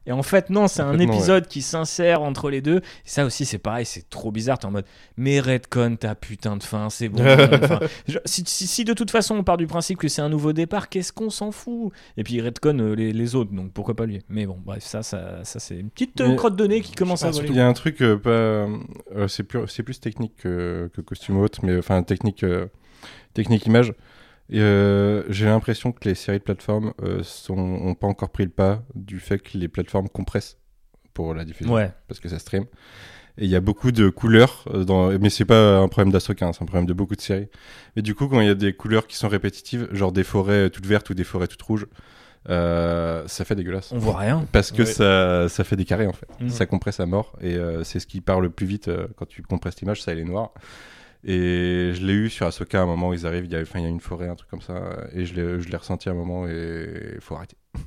Et en fait, non, c'est un épisode qui s'insère entre les deux. Et ça aussi, c'est pareil, c'est trop bizarre. T'es en mode, mais Redcon, ta putain de fin, c'est bon. Si, si- si de toute façon on part du principe que c'est un nouveau départ, qu'est-ce qu'on s'en fout? Et puis Redcon euh, les, les autres, donc pourquoi pas lui? Mais bon, bref, ça, ça, ça c'est une petite euh, Mais- crotte de nez qui commence à voler. Il y a un truc euh, pas. euh, c'est plus, technique que, que costume ou autre, mais enfin technique, technique image. Euh, J'ai l'impression que les séries de plateformes euh, sont, ont pas encore pris le pas du fait que les plateformes compressent pour la diffusion, Ouais, parce que ça stream. Et il y a beaucoup de couleurs, euh, dans... mais c'est pas un problème d'Asoka, hein, c'est un problème de beaucoup de séries. Mais du coup, quand il y a des couleurs qui sont répétitives, genre des forêts toutes vertes ou des forêts toutes rouges, euh, ça fait dégueulasse. on voit rien. Parce que Ouais. ça, ça fait des carrés en fait. Mhm. Ça compresse à mort et euh, c'est ce qui part le plus vite euh, quand tu compresses l'image, ça elle est noire. Et je l'ai eu sur Ahsoka à un moment où ils arrivent, il y a, enfin, il y a une forêt, un truc comme ça, et je l'ai, je l'ai ressenti à un moment et il faut arrêter.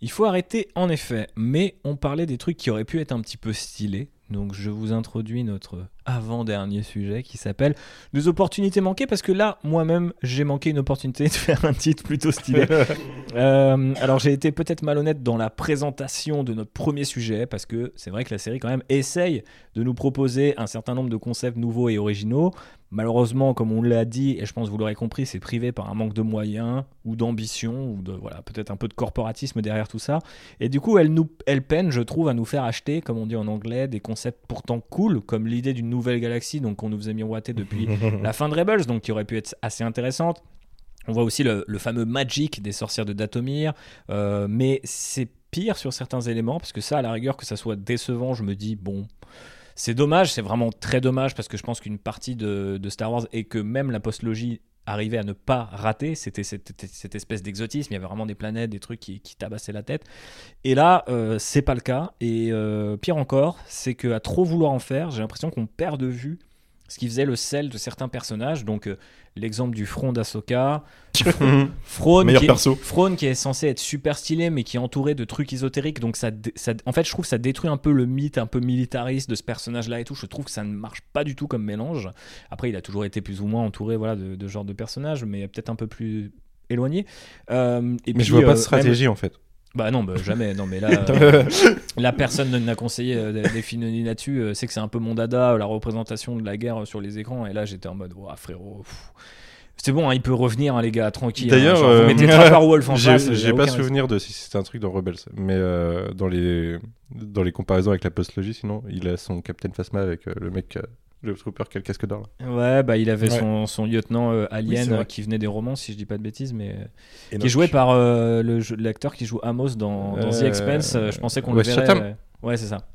Il faut arrêter en effet, mais on parlait des trucs qui auraient pu être un petit peu stylés. Donc je vous introduis notre avant-dernier sujet qui s'appelle des opportunités manquées parce que là moi-même j'ai manqué une opportunité de faire un titre plutôt stylé. Euh, alors j'ai été peut-être malhonnête dans la présentation de notre premier sujet parce que c'est vrai que la série quand même essaye de nous proposer un certain nombre de concepts nouveaux et originaux. Malheureusement, comme on l'a dit, et je pense que vous l'aurez compris, c'est privé par un manque de moyens ou d'ambition ou de voilà peut-être un peu de corporatisme derrière tout ça. Et du coup, elle nous, elle peine, je trouve, à nous faire acheter, comme on dit en anglais, des concepts pourtant cool, comme l'idée d'une nouvelle galaxie, donc qu'on nous a miroité depuis la fin de Rebels, donc qui aurait pu être assez intéressante. On voit aussi le, le fameux Magic des sorcières de Datomir, euh, mais c'est pire sur certains éléments, parce que ça, à la rigueur, que ça soit décevant, je me dis, bon, c'est dommage, c'est vraiment très dommage, parce que je pense qu'une partie de, Star Wars, et que même la postlogie arrivait à ne pas rater, c'était cette, espèce d'exotisme, il y avait vraiment des planètes, des trucs qui, qui tabassaient la tête. Et là, euh, c'est pas le cas, et euh, pire encore, c'est qu'à trop vouloir en faire, j'ai l'impression qu'on perd de vue ce qui faisait le sel de certains personnages, donc euh, l'exemple du front d'Asoka, Frone Meilleur qui, est. Frone qui est censé être super stylé mais qui est entouré de trucs ésotériques. Donc ça, en fait je trouve que ça détruit un peu le mythe un peu militariste de ce personnage là et tout. Je trouve que ça ne marche pas du tout comme mélange. Après il a toujours été plus ou moins entouré voilà de, de ce genre de personnage mais peut-être un peu plus éloigné. Euh, et Mais puis, je vois pas euh, de stratégie en fait. Bah non bah, jamais non mais là euh, la personne ne n'a conseillé euh, des, des films là-dessus euh, c'est que c'est un peu mon dada la représentation de la guerre euh, sur les écrans et là j'étais en mode Ouah, frérot pff. c'est bon hein, il peut revenir hein, les gars tranquille D'ailleurs, hein, mettez Wolf en J'ai face j'ai pas risque. souvenir de si c'était un truc dans Rebels, mais euh, dans les dans les comparaisons avec la postlogie, sinon il a son Captain Phasma avec euh, le mec, euh, le trooper qui a le casque d'or. là. Ouais, bah il avait Ouais. son, son lieutenant euh, Alien euh, qui venait des romans, si je dis pas de bêtises, mais euh, qui Enoch. est joué par euh, le l'acteur qui joue Amos dans, dans The Expense. euh, je pensais qu'on le verrait. Chatham. ouais, c'est ça.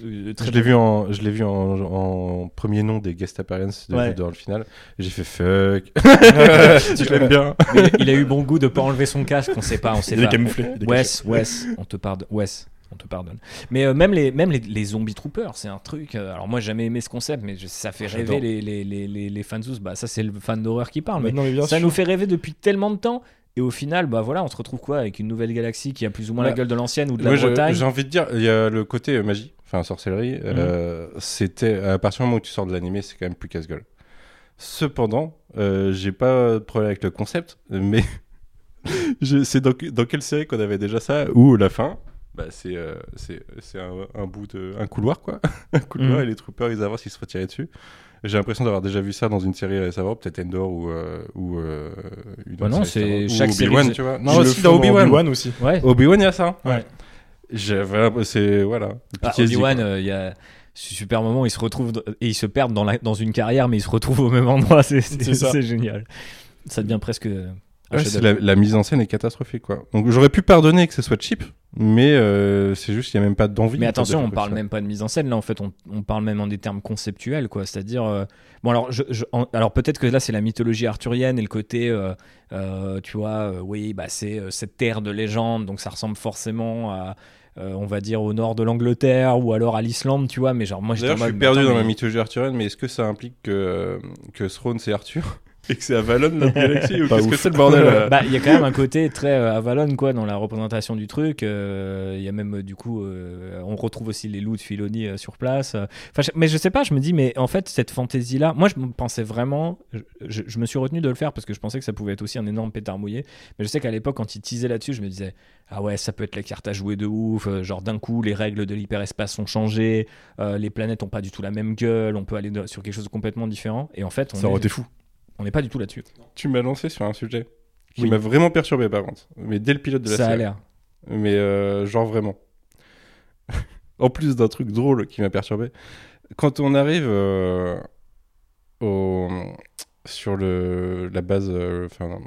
Très Je l'ai bon. vu en je l'ai vu en, en premier nom des guest appearances de, Ouais. dans le final. Et J'ai fait fuck. je l'aime bien. Mais il, a eu bon goût de pas enlever son casque. On sait pas, on sait Il est pas. camouflé. il est caché. Wes, Wes, on te pardonne. Wes, on te pardonne. Mais euh, même les même les, les zombies troopers, c'est un truc. euh, alors moi j'ai jamais aimé ce concept, mais je- ça fait J'adore. rêver les les les les, les fans Bah ça c'est le fan d'horreur qui parle. Mais Mais non, mais bien ça sûr. nous fait rêver depuis tellement de temps. Et au final, bah voilà, on se retrouve quoi avec une nouvelle galaxie qui a plus ou moins la Bah, gueule de l'ancienne ou de Moi, la je- Bretagne. j'ai envie de dire, il y a le côté euh, magie, enfin sorcellerie. Mhm. euh, c'était à partir du moment où tu sors de l'animé, c'est quand même plus casse-gueule. Cependant, euh, j'ai pas de problème avec le concept, mais je- c'est dans, dans quelle série qu'on avait déjà ça Où la fin, bah, c'est euh, un, un bout de un couloir quoi, un couloir Mhm. et les troopers ils avancent, ils se font tirer dessus. J'ai l'impression d'avoir déjà vu ça dans une série récemment, peut-être Endor ou euh, ou euh, une Bah non, c'est chaque Obi-Wan, série- tu vois. Non, aussi dans Obi-Wan. aussi. Ouais. Obi-Wan, il y a ça. Ouais. J'avais c'est voilà. Ah, Obi-Wan, quoi. euh, il y a ce super moment, ils se retrouvent et ils se perdent dans, la- dans une carrière, mais ils se retrouvent au même endroit. C'est génial. Ça devient presque. euh, Ouais, la, la mise en scène est catastrophique quoi. Donc j'aurais pu pardonner que ce soit cheap, mais euh, c'est juste qu'il n'y a même pas d'envie. Mais attention, on parle même pas de mise en scène là. En fait, on, on parle même en des termes conceptuels, quoi. C'est-à-dire, euh, bon alors, je, je- en- alors peut-être que là c'est la mythologie arthurienne et le côté, euh, tu vois, oui, bah c'est cette terre de légende, donc ça ressemble forcément à, euh, on va dire au nord de l'Angleterre ou alors à l'Islande, tu vois. Mais genre moi, je suis perdu dans la mythologie arthurienne, mais est-ce que ça implique que, que Throne c'est Arthur? Et que c'est Avalon la galaxie ou Pas qu'est-ce que c'est le bordel là Bah, il y a quand même un côté très euh, Avalon quoi dans la représentation du truc. Euh, Il y a même euh, du coup, euh, on retrouve aussi les loups de Filoni euh, sur place. Euh, Enfin, je- mais je sais pas, je me dis, mais en fait cette fantaisie là, moi je me pensais vraiment, je, je- je me suis retenu de le faire parce que je pensais que ça pouvait être aussi un énorme pétard mouillé. Mais je sais qu'à l'époque quand ils teasaient là-dessus, je me disais, ah ouais, ça peut être la carte à jouer de ouf. euh, genre d'un coup, les règles de l'hyperespace sont changées, euh, les planètes ont pas du tout la même gueule, on peut aller de- sur quelque chose de complètement différent. Et en fait, on Ça aurait est- été fou. On n'est pas du tout là-dessus. Tu m'as lancé sur un sujet qui Oui. m'a vraiment perturbé par contre, mais dès le pilote de la Ça a série. l'air. Mais euh, genre vraiment. en plus d'un truc drôle qui m'a perturbé, quand on arrive euh, au, sur le, la base, euh, enfin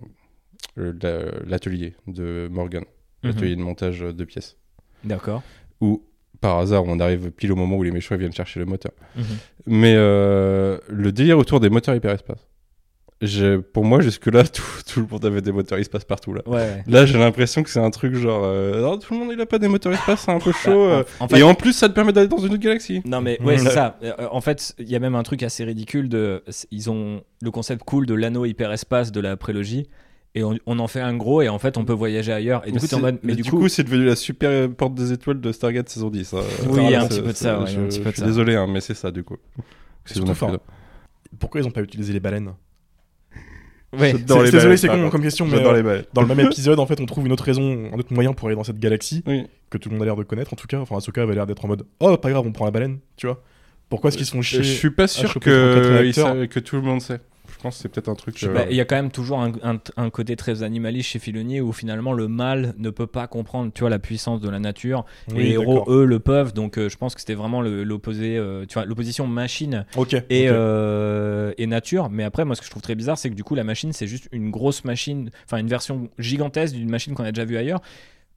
la- l'atelier de Morgan, Mhm. l'atelier de montage de pièces, D'accord. où par hasard on arrive pile au moment où les méchants viennent chercher le moteur. Mhm. Mais euh, le délire autour des moteurs hyperespace. Pour moi, jusque-là, tout, tout le monde avait des moteurs espace partout. Là, Ouais, ouais. là j'ai l'impression que c'est un truc genre. euh, non, tout le monde il a pas des moteurs espace, c'est un peu chaud. Bah, euh, en, en fait, Et en plus, ça te permet d'aller dans une autre galaxie. non mais ouais, c'est ça. Euh, En fait, il y a même un truc assez ridicule de, ils ont le concept cool de l'anneau hyperespace de la prélogie et on, on en fait un gros et en fait on peut voyager ailleurs. Et du coup, en mode, mais du coup, c'est devenu la super euh, porte des étoiles de Stargate saison 10. hein. Oui, il y a un petit peu de ça, ouais, il y a un je- petit peu je de suis ça. désolé, hein, mais c'est ça du coup. C'est Surtout. Pourquoi ils ont pas utilisé les baleines? Ouais. C'est- Désolé, c'est con comme question, mais J'adore euh, les balles. dans le même épisode, en fait, on trouve une autre raison, un autre moyen pour aller dans cette galaxie Oui. que tout le monde a l'air de connaître, en tout cas. Enfin, Ahsoka avait l'air d'être en mode Oh, pas grave, on prend la baleine, tu vois. Pourquoi est-ce qu'ils se font Je chier suis pas sûr choper 34 que, que tout le monde sait. Je pense que c'est peut-être un truc. Euh, Il y a quand même toujours un, un- un côté très animaliste chez Filoni où finalement le mal ne peut pas comprendre, tu vois, la puissance de la nature. et les héros, eux, le peuvent. Donc, euh, je pense que c'était vraiment l'opposé, euh, tu vois, l'opposition machine et nature. Mais après, moi, ce que je trouve très bizarre, c'est que du coup, la machine, c'est juste une grosse machine, enfin, une version gigantesque d'une machine qu'on a déjà vue ailleurs.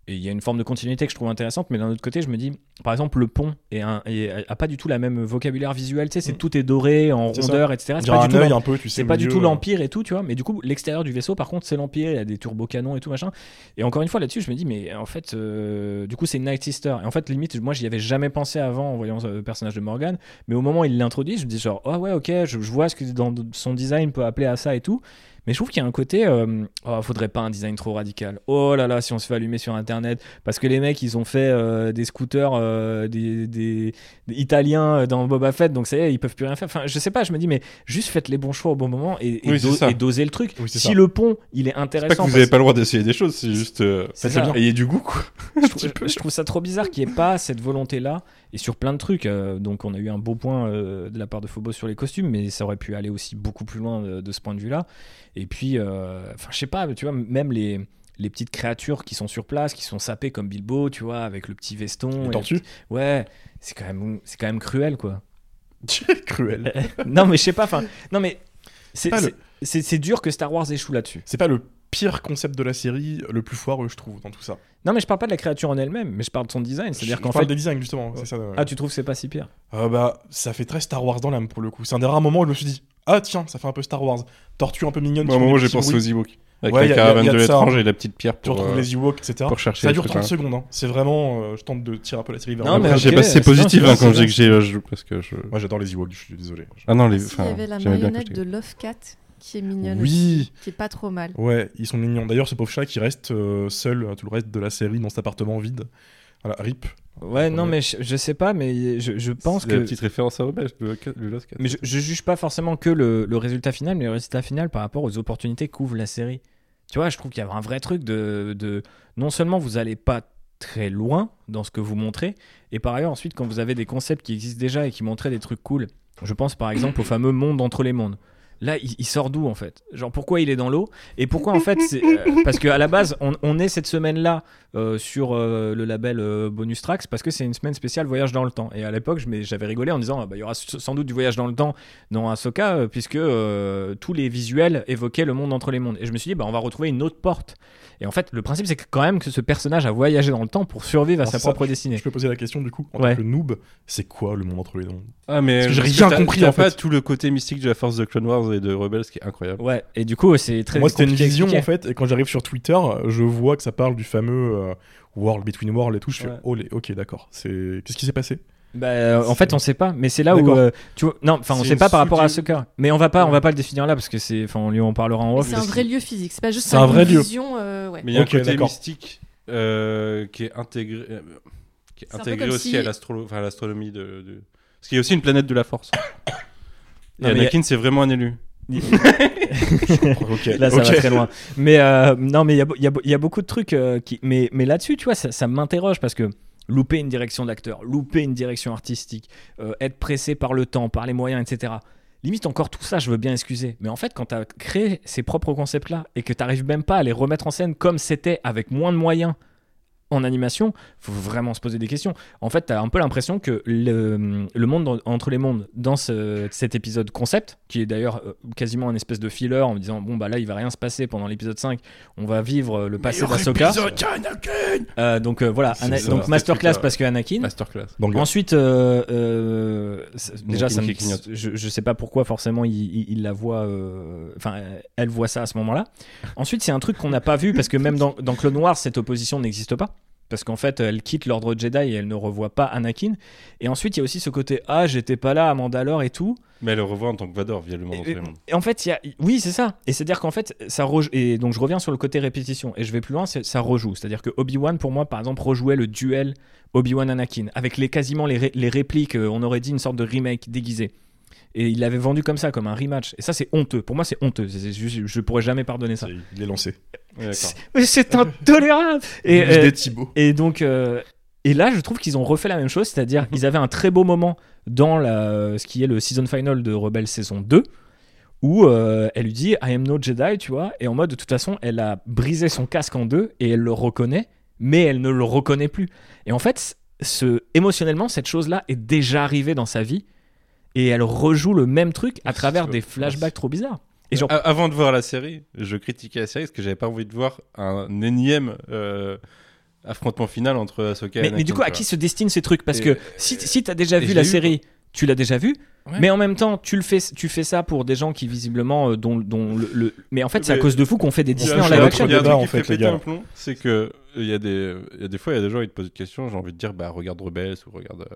Et il y a une forme de continuité que je trouve intéressante, mais d'un autre côté, je me dis, par exemple, le pont est un, est- a pas du tout la même vocabulaire visuel. Tu sais, c'est Mm. tout est doré en C'est ça. rondeur, etc. C'est pas un du tout un peu, tu sais. c'est pas du tout euh, l'empire et tout, tu vois. Mais du coup, l'extérieur du vaisseau, par contre, c'est l'empire. Il y a des turbocanons et tout machin. Et encore une fois, là-dessus, je me dis, mais en fait, euh, du coup, c'est Night Sister. Et en fait, limite, moi, j'y avais jamais pensé avant en voyant euh, le personnage de Morgan. Mais au moment où il l'introduit, je me dis genre, ah ouais, ok, je, je vois ce que dans son design peut appeler à ça et tout. Mais je trouve qu'il y a un côté, euh, oh, faudrait pas un design trop radical. Oh là là, si on se fait allumer sur internet, parce que les mecs, ils ont fait euh, des scooters, euh, des, des- des Italiens euh, dans Boba Fett, donc ça y est, ils peuvent plus rien faire. Enfin, je sais pas, je me dis, mais juste faites les bons choix au bon moment et, et Oui, c'est do- ça. et dosez le truc. Oui, si ça. le pont, il est C'est pas intéressant, que vous parce- avez pas le droit d'essayer des choses, c'est juste. Ayez du goût, quoi. je, trouve, je trouve ça trop bizarre qu'il n'y ait pas cette volonté-là et sur plein de trucs. euh, donc, on a eu un beau point euh, de la part de Phobos sur les costumes, mais ça aurait pu aller aussi beaucoup plus loin de, de ce point de vue-là. Et puis, euh, enfin, je sais pas, tu vois, même les. Les petites créatures qui sont sur place, qui sont sapées comme Bilbo, tu vois, avec le petit veston. tortues petit- Ouais, c'est quand même, c'est quand même cruel, quoi. Cruel. non, mais je sais pas. Enfin, non, mais c'est, Pas le- dur que Star Wars échoue là-dessus. C'est pas le pire concept de la série, le plus foireux, je trouve, dans tout ça. Non, mais je parle pas de la créature en elle-même, mais je parle de son design. C'est-à-dire Je qu'en parle fait, des designs, justement. c'est ça, ouais. ah, tu trouves que c'est pas si pire? Euh, bah, ça fait très Star Wars dans l'âme pour le coup. C'est un des rares moments où je me suis dit, ah tiens, ça fait un peu Star Wars. Tortue un peu mignonne. Moi, fait moment, des j'ai pensé aux. Ewoks. Avec Ouais, la caravane de de ça, l'étrange hein. et la petite pierre Tu pour, retrouves euh, les Ewoks, etc. pour chercher Ça dure trucs, 30 hein. secondes. hein. C'est vraiment. euh, je tente de tirer un peu la série vers Non, le mais c'est positif hein, quand je dis que j'ai. Parce que je. Moi, j'adore les Ewoks, je suis désolé. Ah non, les. Il y avait la j'aimais bien marionnette de Love Cat qui est mignonne. aussi, Oui, qui est pas trop mal. ouais, ils sont mignons. D'ailleurs, ce pauvre chat qui reste euh, seul tout le reste de la série dans cet appartement vide. Voilà, rip. Ouais, non, mais je, je sais pas, mais je, je pense C'est que. la petite référence à Rebelle, le, le Lost Cat. Mais je, je juge pas forcément que le, le résultat final, mais le résultat final par rapport aux opportunités qu'ouvre la série. Tu vois, je trouve qu'il y a un vrai truc de, de. Non seulement vous allez pas très loin dans ce que vous montrez, et par ailleurs, ensuite, quand vous avez des concepts qui existent déjà et qui montraient des trucs cool, je pense par exemple au fameux monde entre les mondes. Là, il, il sort d'où en fait? Genre pourquoi il est dans l'eau? Et pourquoi en fait c'est, euh, Parce qu'à la base, on, on est cette semaine-là euh, sur euh, le label euh, Bonus Tracks parce que c'est une semaine spéciale voyage dans le temps. Et à l'époque, je j'avais rigolé en disant ah, bah, il y aura sans doute du voyage dans le temps dans Ahsoka euh, puisque euh, tous les visuels évoquaient le monde entre les mondes. Et je me suis dit bah on va retrouver une autre porte. Et en fait, le principe c'est que quand même que ce personnage a voyagé dans le temps pour survivre à sa ça, propre destinée. Je peux poser la question du coup, en Ouais. tant que noob, c'est quoi le monde entre les mondes? Ah, mais Parce que j'ai rien compris, t'as en pas fait. tout le côté mystique de la force de Clone Wars et de Rebels qui est incroyable. Ouais. Et du coup, c'est très Moi, c'était une vision en fait, et quand j'arrive sur Twitter, je vois que ça parle du fameux euh, World Between World et tout. Je fais Ouais. oh, les- ok, d'accord. C'est qu'est-ce qui s'est passé? Bah, euh, en fait, on sait pas, mais c'est là où euh, tu vois. Non, enfin, on sait pas par rapport à subtil- Ahsoka. Mais on va pas, on Ouais. va pas le définir là parce que c'est, enfin, on lui en parlera en off. c'est un vrai lieu physique, c'est pas juste C'est un vrai une lieu. vision. euh, ouais. Mais il y a Ok, un côté d'accord. mystique euh, qui est intégré, euh, qui est C'est un peu intégré comme aussi si- à l'astronomie de, de- Parce qu'il y a aussi une planète de la force. Et Anakin, c'est vraiment un élu. Là, ça va très loin. Mais euh, non, mais il y a, y y beaucoup de trucs euh, qui. Mais, mais là-dessus, tu vois, ça, ça m'interroge parce que louper une direction d'acteur, louper une direction artistique, euh, être pressé par le temps, par les moyens, etc. Limite, encore tout ça, je veux bien excuser. Mais en fait, quand tu as créé ces propres concepts-là et que tu n'arrives même pas à les remettre en scène comme c'était avec moins de moyens en animation, faut vraiment se poser des questions. En fait, tu as un peu l'impression que le, le monde en- entre les mondes dans ce- cet épisode concept, qui est d'ailleurs euh, quasiment un espèce de filler en me disant bon bah là il va rien se passer pendant l'épisode 5, on va vivre le passé d'Ahsoka. Euh, donc euh, voilà, C'est Ana- ça. donc masterclass parce que Anakin. Masterclass. Donc, Ensuite, euh, euh, déjà, ça me- je, je sais pas pourquoi forcément il, il- il la voit, enfin euh, elle voit ça à ce moment-là. Ensuite, c'est un truc qu'on n'a pas vu parce que même dans, dans Clone Wars, cette opposition n'existe pas. Parce qu'en fait, elle quitte l'ordre Jedi et elle ne revoit pas Anakin. Et ensuite, il y a aussi ce côté Ah, j'étais pas là à Mandalore et tout. Mais elle le revoit en tant que Vador via le monde Et, et en fait, il y a... oui, c'est ça. Et c'est-à-dire qu'en fait, ça rejoue. Et donc, je reviens sur le côté répétition. Et je vais plus loin, ça rejoue. C'est-à-dire que Obi-Wan, pour moi, par exemple, rejouait le duel Obi-Wan-Anakin. Avec les, quasiment les, ré- les répliques, euh, on aurait dit une sorte de remake déguisé. Et il l'avait vendu comme ça, comme un rematch. Et ça, c'est honteux. Pour moi, c'est honteux. C'est- c'est- je, je pourrais jamais pardonner ça. il est lancé. Ouais, d'accord. C'est mais c'est intolérable. Et, Et, euh, Thibaut. et donc, euh, et là, je trouve qu'ils ont refait la même chose, c'est-à-dire ils avaient un très beau moment dans la, ce qui est le season final de Rebelle saison 2, où euh, elle lui dit I am no Jedi, tu vois, et en mode de toute façon, elle a brisé son casque en deux et elle le reconnaît, mais elle ne le reconnaît plus. Et en fait, ce, émotionnellement, cette chose-là est déjà arrivée dans sa vie et elle rejoue le même truc à travers des flashbacks trop bizarres. Et genre, Avant de voir la série, je critiquais la série parce que j'avais pas envie de voir un énième euh, affrontement final entre Ahsoka et mais, Anakin. mais du coup, à qui se destine ces trucs? Parce Et- que si, si tu as déjà et vu la eu, série, tu l'as déjà vu, Ouais. mais en même temps, tu, le fais, tu fais ça pour des gens qui visiblement. euh, dont, dont le, le- Mais en fait, c'est à cause de vous qu'on fait des Disney en live action. Il y a un truc en qui fait péter un plomb, c'est que euh, il y, a des, il y a des fois, il y a des gens qui te posent des questions, j'ai envie de dire, bah regarde Rebels ou regarde. euh.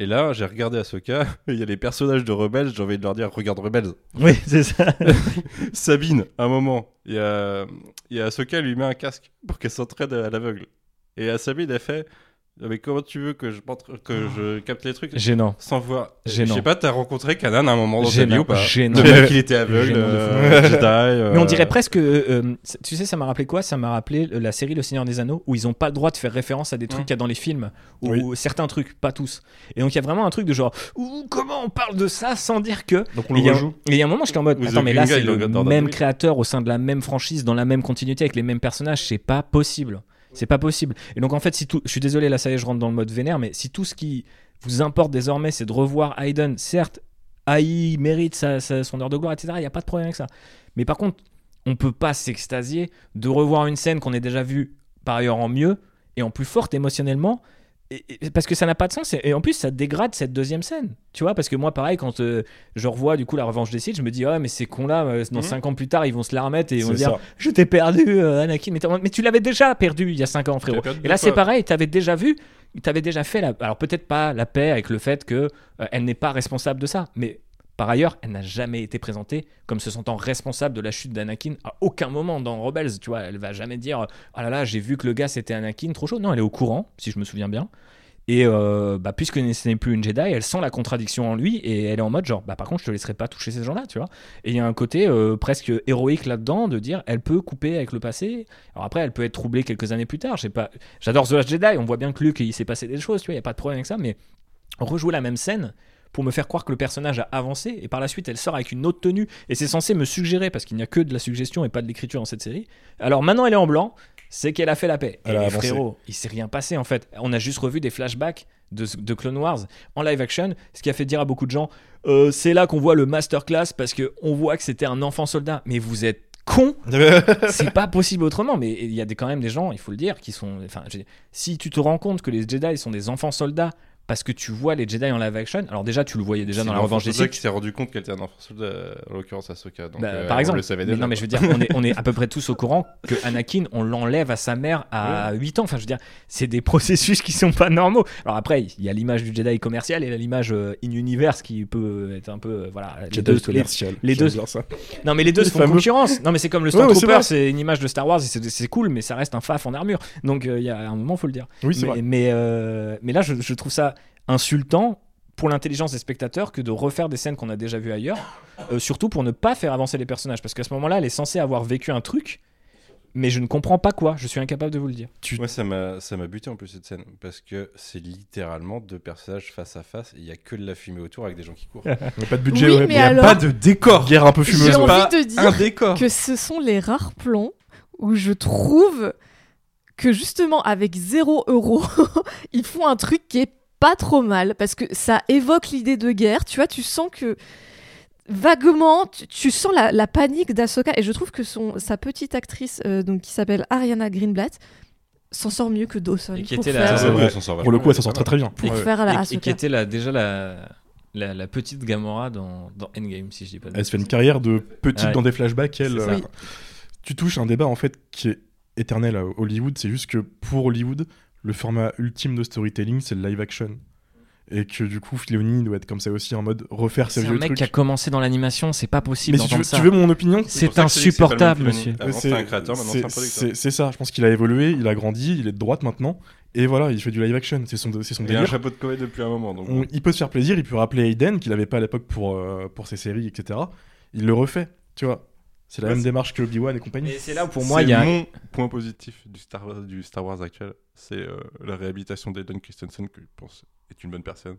Et là, j'ai regardé Ahsoka, il y a les personnages de Rebels, j'ai envie de leur dire, regarde Rebels. Oui, c'est ça. Sabine, à un moment, il y a, il y a Ahsoka lui met un casque pour qu'elle s'entraîne à l'aveugle. Et à Sabine, elle fait, mais comment tu veux que je, montre- que je capte les trucs Gênant. sans voir Gênant. Je sais pas, t'as rencontré Kanan à un moment dans ta Gênant. vie ou pas Gênant. De même qu'il était aveugle, Gênant de euh, Jedi. euh, Mais on dirait presque. euh, euh, tu sais, ça m'a rappelé quoi? Ça m'a rappelé la série Le Seigneur des Anneaux, où ils ont pas le droit de faire référence à des trucs Ouais. qu'il y a dans les films, ou certains trucs, pas tous. Et donc il y a vraiment un truc de genre, Ouh, comment on parle de ça sans dire que? Donc on Et il y le a- rejoue. Et il y a un moment, j'étais en mode, Ou attends, mais là, c'est le le même créateur au sein de la même franchise, dans la même continuité, avec les mêmes personnages, c'est pas possible. C'est pas possible. Et donc, en fait, si tout. Je suis désolé, là, ça y est, je rentre dans le mode vénère, mais si tout ce qui vous importe désormais, c'est de revoir Hayden, certes, AI mérite son heure de gloire, etc., il n'y a pas de problème avec ça. Mais par contre, on peut pas s'extasier de revoir une scène qu'on ait déjà vue, par ailleurs en mieux, et en plus forte émotionnellement. Et- parce que ça n'a pas de sens et, en plus ça dégrade cette deuxième scène tu vois parce que moi pareil quand euh, je revois du coup la revanche des Sith je me dis ah mais ces cons là dans Mhm. 5 ans plus tard ils vont se la remettre et ils vont dire ça. je t'ai perdu euh, Anakin mais, tu l'avais déjà perdu il y a 5 ans frérot et là c'est pareil t'avais déjà vu t'avais déjà fait la alors peut-être pas la paix avec le fait que euh, elle n'est pas responsable de ça mais Par ailleurs, elle n'a jamais été présentée comme se sentant responsable de la chute d'Anakin à aucun moment dans Rebels. Tu vois, elle va jamais dire Ah là là, j'ai vu que le gars c'était Anakin, trop chaud. Non, elle est au courant, si je me souviens bien. Et euh, bah, puisque ce n'est plus une Jedi, elle sent la contradiction en lui et elle est en mode genre, bah, par contre, je te laisserai pas toucher ces gens-là, tu vois. Et il y a un côté euh, presque héroïque là-dedans de dire, elle peut couper avec le passé. Alors après, elle peut être troublée quelques années plus tard. Pas, j'adore The Last Jedi. On voit bien que Luke, il s'est passé des choses, tu vois. Il y a pas de problème avec ça, mais rejouer la même scène pour me faire croire que le personnage a avancé et par la suite elle sort avec une autre tenue et c'est censé me suggérer parce qu'il n'y a que de la suggestion et pas de l'écriture dans cette série. Alors maintenant elle est en blanc, c'est qu'elle a fait la paix. Elle et avancé. frérot, il s'est rien passé en fait. On a juste revu des flashbacks de, de Clone Wars en live action, ce qui a fait dire à beaucoup de gens euh, c'est là qu'on voit le masterclass parce que on voit que c'était un enfant soldat. Mais vous êtes con c'est pas possible autrement, mais il y a des, quand même des gens, il faut le dire, qui sont. Enfin, si tu te rends compte que les Jedi sont des enfants soldats parce que tu vois les Jedi en live action, alors déjà tu le voyais déjà dans la revanche des Sith. qui s'est rendu compte qu'elle était un enfant soldat, en l'occurrence Ahsoka. Donc, Bah, euh, par on exemple, le savait mais déjà. non mais je veux dire, on est, on est à peu près tous au courant que Anakin, on l'enlève à sa mère à 8 ans. Enfin, je veux dire, c'est des processus qui sont pas normaux. Alors après, il y a l'image du Jedi commercial et l'image euh, in-universe qui peut être un peu, euh, voilà, les Jedi deux, les- commercial. les deux- ça. Non, mais les deux se font fameux. concurrence. Non, mais c'est comme le Ouais, ouais, c'est Stormtrooper, une image de Star Wars, et c'est cool, mais ça reste un faf en armure. Donc euh, il y a un moment, faut le dire. Oui, c'est mais, vrai. mais, euh, mais là, je, je trouve ça insultant pour l'intelligence des spectateurs que de refaire des scènes qu'on a déjà vues ailleurs, euh, surtout pour ne pas faire avancer les personnages. Parce qu'à ce moment-là, elle est censée avoir vécu un truc, mais je ne comprends pas quoi. Je suis incapable de vous le dire. Moi, ça m'a ça m'a buté en plus cette scène parce que c'est littéralement deux personnages face à face. Il y a que de la fumée autour avec des gens qui courent. Mais pas de budget, Oui, ouais, mais il y a alors- pas de décor. guerre un peu fumeuse. Ouais. pas envie de dire un décor. que ce sont les rares plans où je trouve que justement avec 0 euro, ils font un truc qui est pas trop mal parce que ça évoque l'idée de guerre. Tu vois, tu sens que vaguement, tu, tu sens la, la panique d'Asoka et je trouve que son, sa petite actrice, euh, donc qui s'appelle Ariana Greenblatt, s'en sort mieux que Dawson. Et qui pour était la- faire, c'est C'est vrai, on s'en sort Pour le coup, elle s'en sort très très bien. pour Ouais. faire la et, qui était la, déjà la, la, la petite Gamora dans, dans Endgame, si je dis pas de Elle se fait une carrière de petite Ouais. dans des flashbacks. Elle, euh, tu touches un débat en fait qui est éternel à Hollywood. C'est juste que pour Hollywood, le format ultime de storytelling, c'est le live action. Et que du coup, Filoni doit être comme ça aussi en mode refaire ses C'est un vieux mec trucs. qui a commencé dans l'animation, c'est pas possible Mais si tu veux, d'entendre ça. tu veux mon opinion, C'est C'est c'est insupportable, monsieur. C'était un créateur, maintenant c'est un c'est- producteur. c'est c'est ça. Je pense qu'il a évolué, il a grandi, il est de droite maintenant. Et voilà, il fait du live action. C'est son, c'est son Il a un délire. chapeau de Koei depuis un moment. Donc, On- il peut se faire plaisir, il peut rappeler Hayden, qu'il avait pas à l'époque pour, euh, pour ses séries, etc. Il le refait, tu vois. C'est la Ouais, même c'est- démarche que Obi-Wan et compagnie. Et c'est là où pour moi, C'est il y a. mon point positif du Star Wars, du Star Wars actuel, c'est euh, la réhabilitation d'Aiden Christensen que je pense est une bonne personne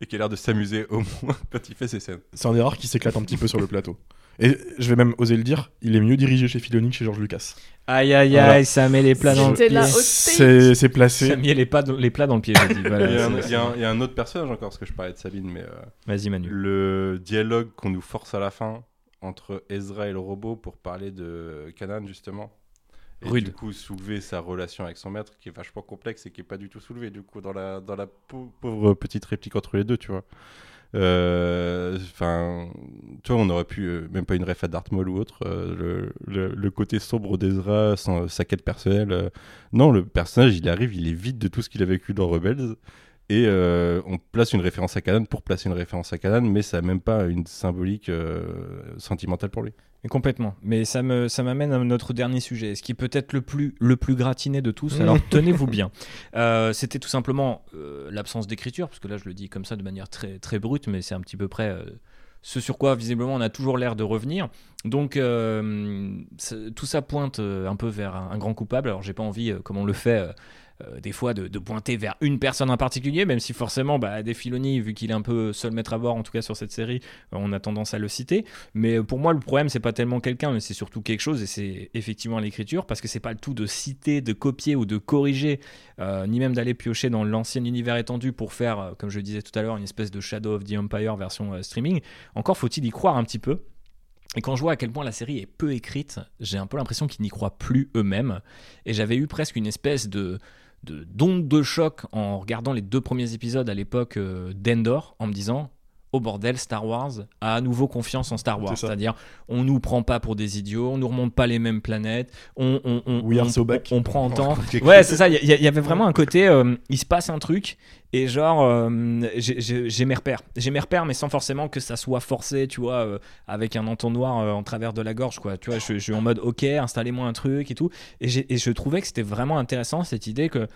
et qui a l'air de s'amuser au moins quand il fait ses scènes. C'est un des rares qui s'éclate un petit peu sur le plateau. Et je vais même oser le dire, il est mieux dirigé chez Filoni que chez George Lucas. Aïe aïe Voilà. aïe, ça met les plats dans le pied. C'est placé. Ça met les, pas dans- les plats dans le pied, j'ai dit. Voilà, il, y a un, il y a un- il y a un autre personnage encore, parce que je parlais de Sabine, mais euh, Vas-y Manu. le dialogue qu'on nous force à la fin entre Ezra et le robot pour parler de Kanan justement. Et Rude. du coup soulever sa relation avec son maître qui est vachement complexe et qui est pas du tout soulevée du coup dans la, dans la pau- pauvre petite réplique entre les deux tu vois. Euh, Enfin, tu vois, on aurait pu, euh, même pas une ref à Darth Maul ou autre, euh, le, le- le côté sombre d'Ezra, sans- sa quête personnelle. non, le personnage, il arrive, il est vide de tout ce qu'il a vécu dans Rebels. Et on place une référence à Kanan pour placer une référence à Kanan, mais ça n'a même pas une symbolique sentimentale pour lui. Mais complètement. Mais ça me ça m'amène à notre dernier sujet, ce qui est peut-être le plus le plus gratiné de tous. Alors tenez-vous bien. Euh, C'était tout simplement euh, l'absence d'écriture, parce que là je le dis comme ça de manière très très brute, mais c'est un petit peu près euh, ce sur quoi visiblement on a toujours l'air de revenir. Donc tout ça pointe un peu vers un, un grand coupable. Alors j'ai pas envie, comme on le fait. Euh, euh, des fois de, pointer vers une personne en particulier, même si forcément, bah, des Filoni, vu qu'il est un peu seul maître à bord, en tout cas sur cette série, euh, on a tendance à le citer. Mais pour moi, le problème, c'est pas tellement quelqu'un, mais c'est surtout quelque chose, et c'est effectivement l'écriture, parce que c'est pas le tout de citer, de copier ou de corriger, euh, ni même d'aller piocher dans l'ancien univers étendu pour faire, euh, comme je le disais tout à l'heure, une espèce de Shadow of the Empire version euh, streaming. Encore faut-il y croire un petit peu. Et quand je vois à quel point la série est peu écrite, j'ai un peu l'impression qu'ils n'y croient plus eux-mêmes. Et j'avais eu presque une espèce de- d'onde de choc en regardant les deux premiers épisodes à l'époque euh, d'Endor, en me disant au bordel, Star Wars a à nouveau confiance en Star Wars. C'est-à-dire, on nous prend pas pour des idiots, on nous remonte pas les mêmes planètes, on, on, on, We are on- so back. on prend en temps. Ouais, c'est ça. Il y, avait vraiment un côté, euh, il se passe un truc et genre, euh, j'ai- mes repères. J'ai mes repères, mais sans forcément que ça soit forcé, tu vois, euh, avec un entonnoir euh, en travers de la gorge, quoi. Tu vois, je, je suis en mode, ok, installez-moi un truc et tout. Et je trouvais que c'était vraiment intéressant cette idée que.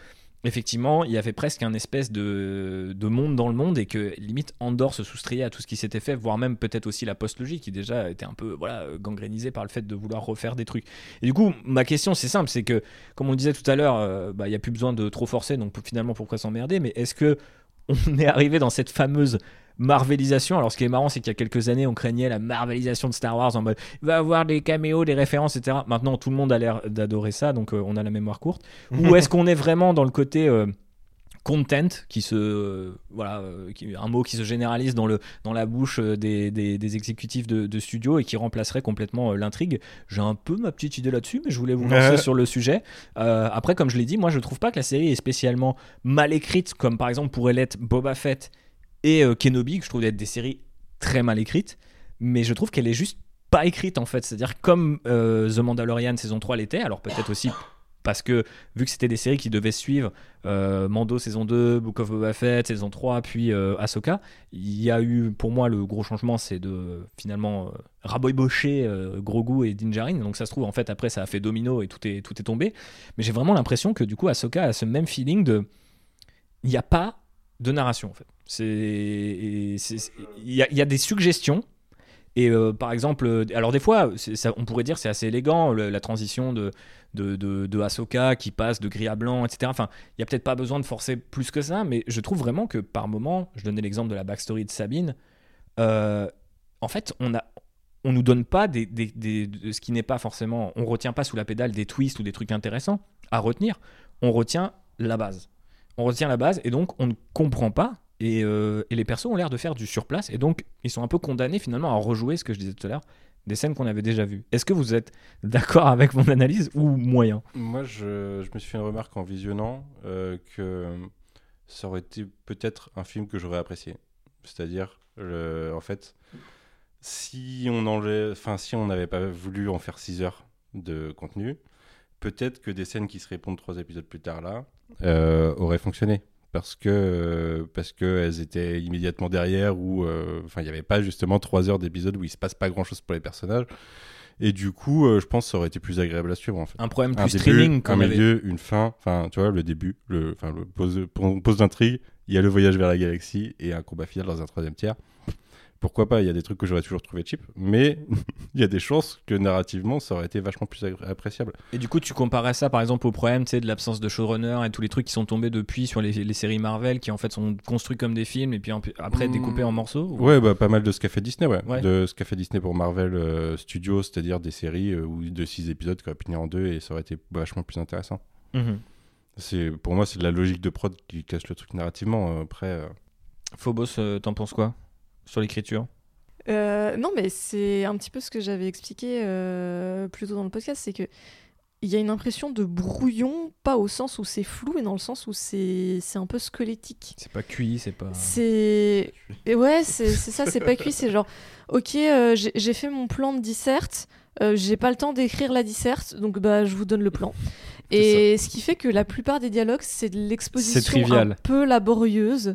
Effectivement, il y avait presque un espèce de, de monde dans le monde et que limite Andorre se soustrayait à tout ce qui s'était fait, voire même peut-être aussi la post-logie qui déjà était un peu voilà, gangrénisée par le fait de vouloir refaire des trucs. Et du coup, ma question c'est simple, c'est que comme on disait tout à l'heure, euh, bah, il n'y a plus besoin de trop forcer, donc finalement pourquoi s'emmerder? Mais est-ce que on est arrivé dans cette fameuse marvelisation Alors ce qui est marrant, c'est qu'il y a quelques années, on craignait la marvelisation de Star Wars en mode va avoir des caméos, des références, etc. Maintenant, tout le monde a l'air d'adorer ça, donc euh, on a la mémoire courte. Ou est-ce qu'on est vraiment dans le côté euh, content qui se euh, voilà euh, qui- un mot qui se généralise dans le dans la bouche des, des, des exécutifs de, de studio et qui remplacerait complètement euh, l'intrigue? J'ai un peu ma petite idée là-dessus mais je voulais vous lancer sur le sujet après comme je l'ai dit moi je trouve pas que la série est spécialement mal écrite comme par exemple pourrait l'être Boba Fett et euh, Kenobi que je trouve d'être des séries très mal écrites mais je trouve qu'elle est juste pas écrite en fait c'est à dire comme euh, The Mandalorian saison 3 l'était alors peut-être aussi parce que vu que c'était des séries qui devaient suivre euh, Mando saison 2, Book of Boba Fett saison 3, puis Ahsoka, il y a eu pour moi le gros changement, c'est de finalement raboybocher euh, Grogu et Din. Donc ça se trouve en fait après ça a fait domino et tout est tout est tombé. Mais j'ai vraiment l'impression que du coup Ahsoka a ce même feeling de il n'y a pas de narration en fait. Il y, a- des suggestions. Et euh, par exemple, euh, alors des fois, on pourrait dire c'est assez élégant la transition de de, de, de Ahsoka qui passe de gris à blanc, etc. Enfin, il y a peut-être pas besoin de forcer plus que ça, mais je trouve vraiment que par moment, je donnais l'exemple de la backstory de Sabine, euh, en fait, on a on nous donne pas des, des- des- de ce qui n'est pas forcément, on retient pas sous la pédale des twists ou des trucs intéressants à retenir, on retient la base. On retient la base et donc on ne comprend pas et, euh, et les persos ont l'air de faire du surplace et donc ils sont un peu condamnés finalement à rejouer ce que je disais tout à l'heure, des scènes qu'on avait déjà vues. Est-ce que vous êtes d'accord avec mon analyse ou moyen? Moi, je, me suis fait une remarque en visionnant euh, que ça aurait été peut-être un film que j'aurais apprécié. C'est-à-dire, en fait, si on si n'avait pas voulu en faire 6 heures de contenu, peut-être que des scènes qui se répondent trois épisodes plus tard là euh, auraient fonctionné. Parce que euh, parce que elles étaient immédiatement derrière ou euh, enfin il n'y avait pas justement trois heures d'épisode où il se passe pas grand chose pour les personnages et du coup euh, je pense que ça aurait été plus agréable à suivre en fait Un problème un plus streaming un qu'on avait. milieu, une fin. Enfin, tu vois, le début, le, enfin, le pose pose d'intrigue. Il y a le voyage vers la galaxie et un combat final dans un troisième tiers. Pourquoi pas Il y a des trucs que j'aurais toujours trouvé cheap, mais il y a des chances que narrativement, ça aurait été vachement plus appréciable. Et du coup, tu comparais ça par exemple au problème tu sais, de l'absence de showrunner et tous les trucs qui sont tombés depuis sur les, les séries Marvel qui en fait sont construits comme des films et puis en- après Mm. découpés en morceaux ou- Ouais, bah, pas mal de ce qu'a fait Disney, ouais. Ouais. De ce qu'a fait Disney pour Marvel euh, Studios, c'est-à-dire des séries euh, ou de six épisodes qui auraient pu en deux et ça aurait été vachement plus intéressant. Mhm. C'est, pour moi, c'est de la logique de prod qui casse le truc narrativement. euh, Après, euh, Phobos, euh, t'en penses quoi? Sur l'écriture Euh, non, mais c'est un petit peu ce que j'avais expliqué euh, plus tôt dans le podcast, c'est que il y a une impression de brouillon, pas au sens où c'est flou, mais dans le sens où c'est c'est un peu squelettique. C'est pas cuit, c'est pas. C'est et ouais, c'est ça, c'est pas cuit, c'est genre ok, euh, j'ai fait mon plan de disserte, euh, j'ai pas le temps d'écrire la disserte, donc bah je vous donne le plan. Et ce qui fait que la plupart des dialogues, c'est de l'exposition un peu laborieuse euh,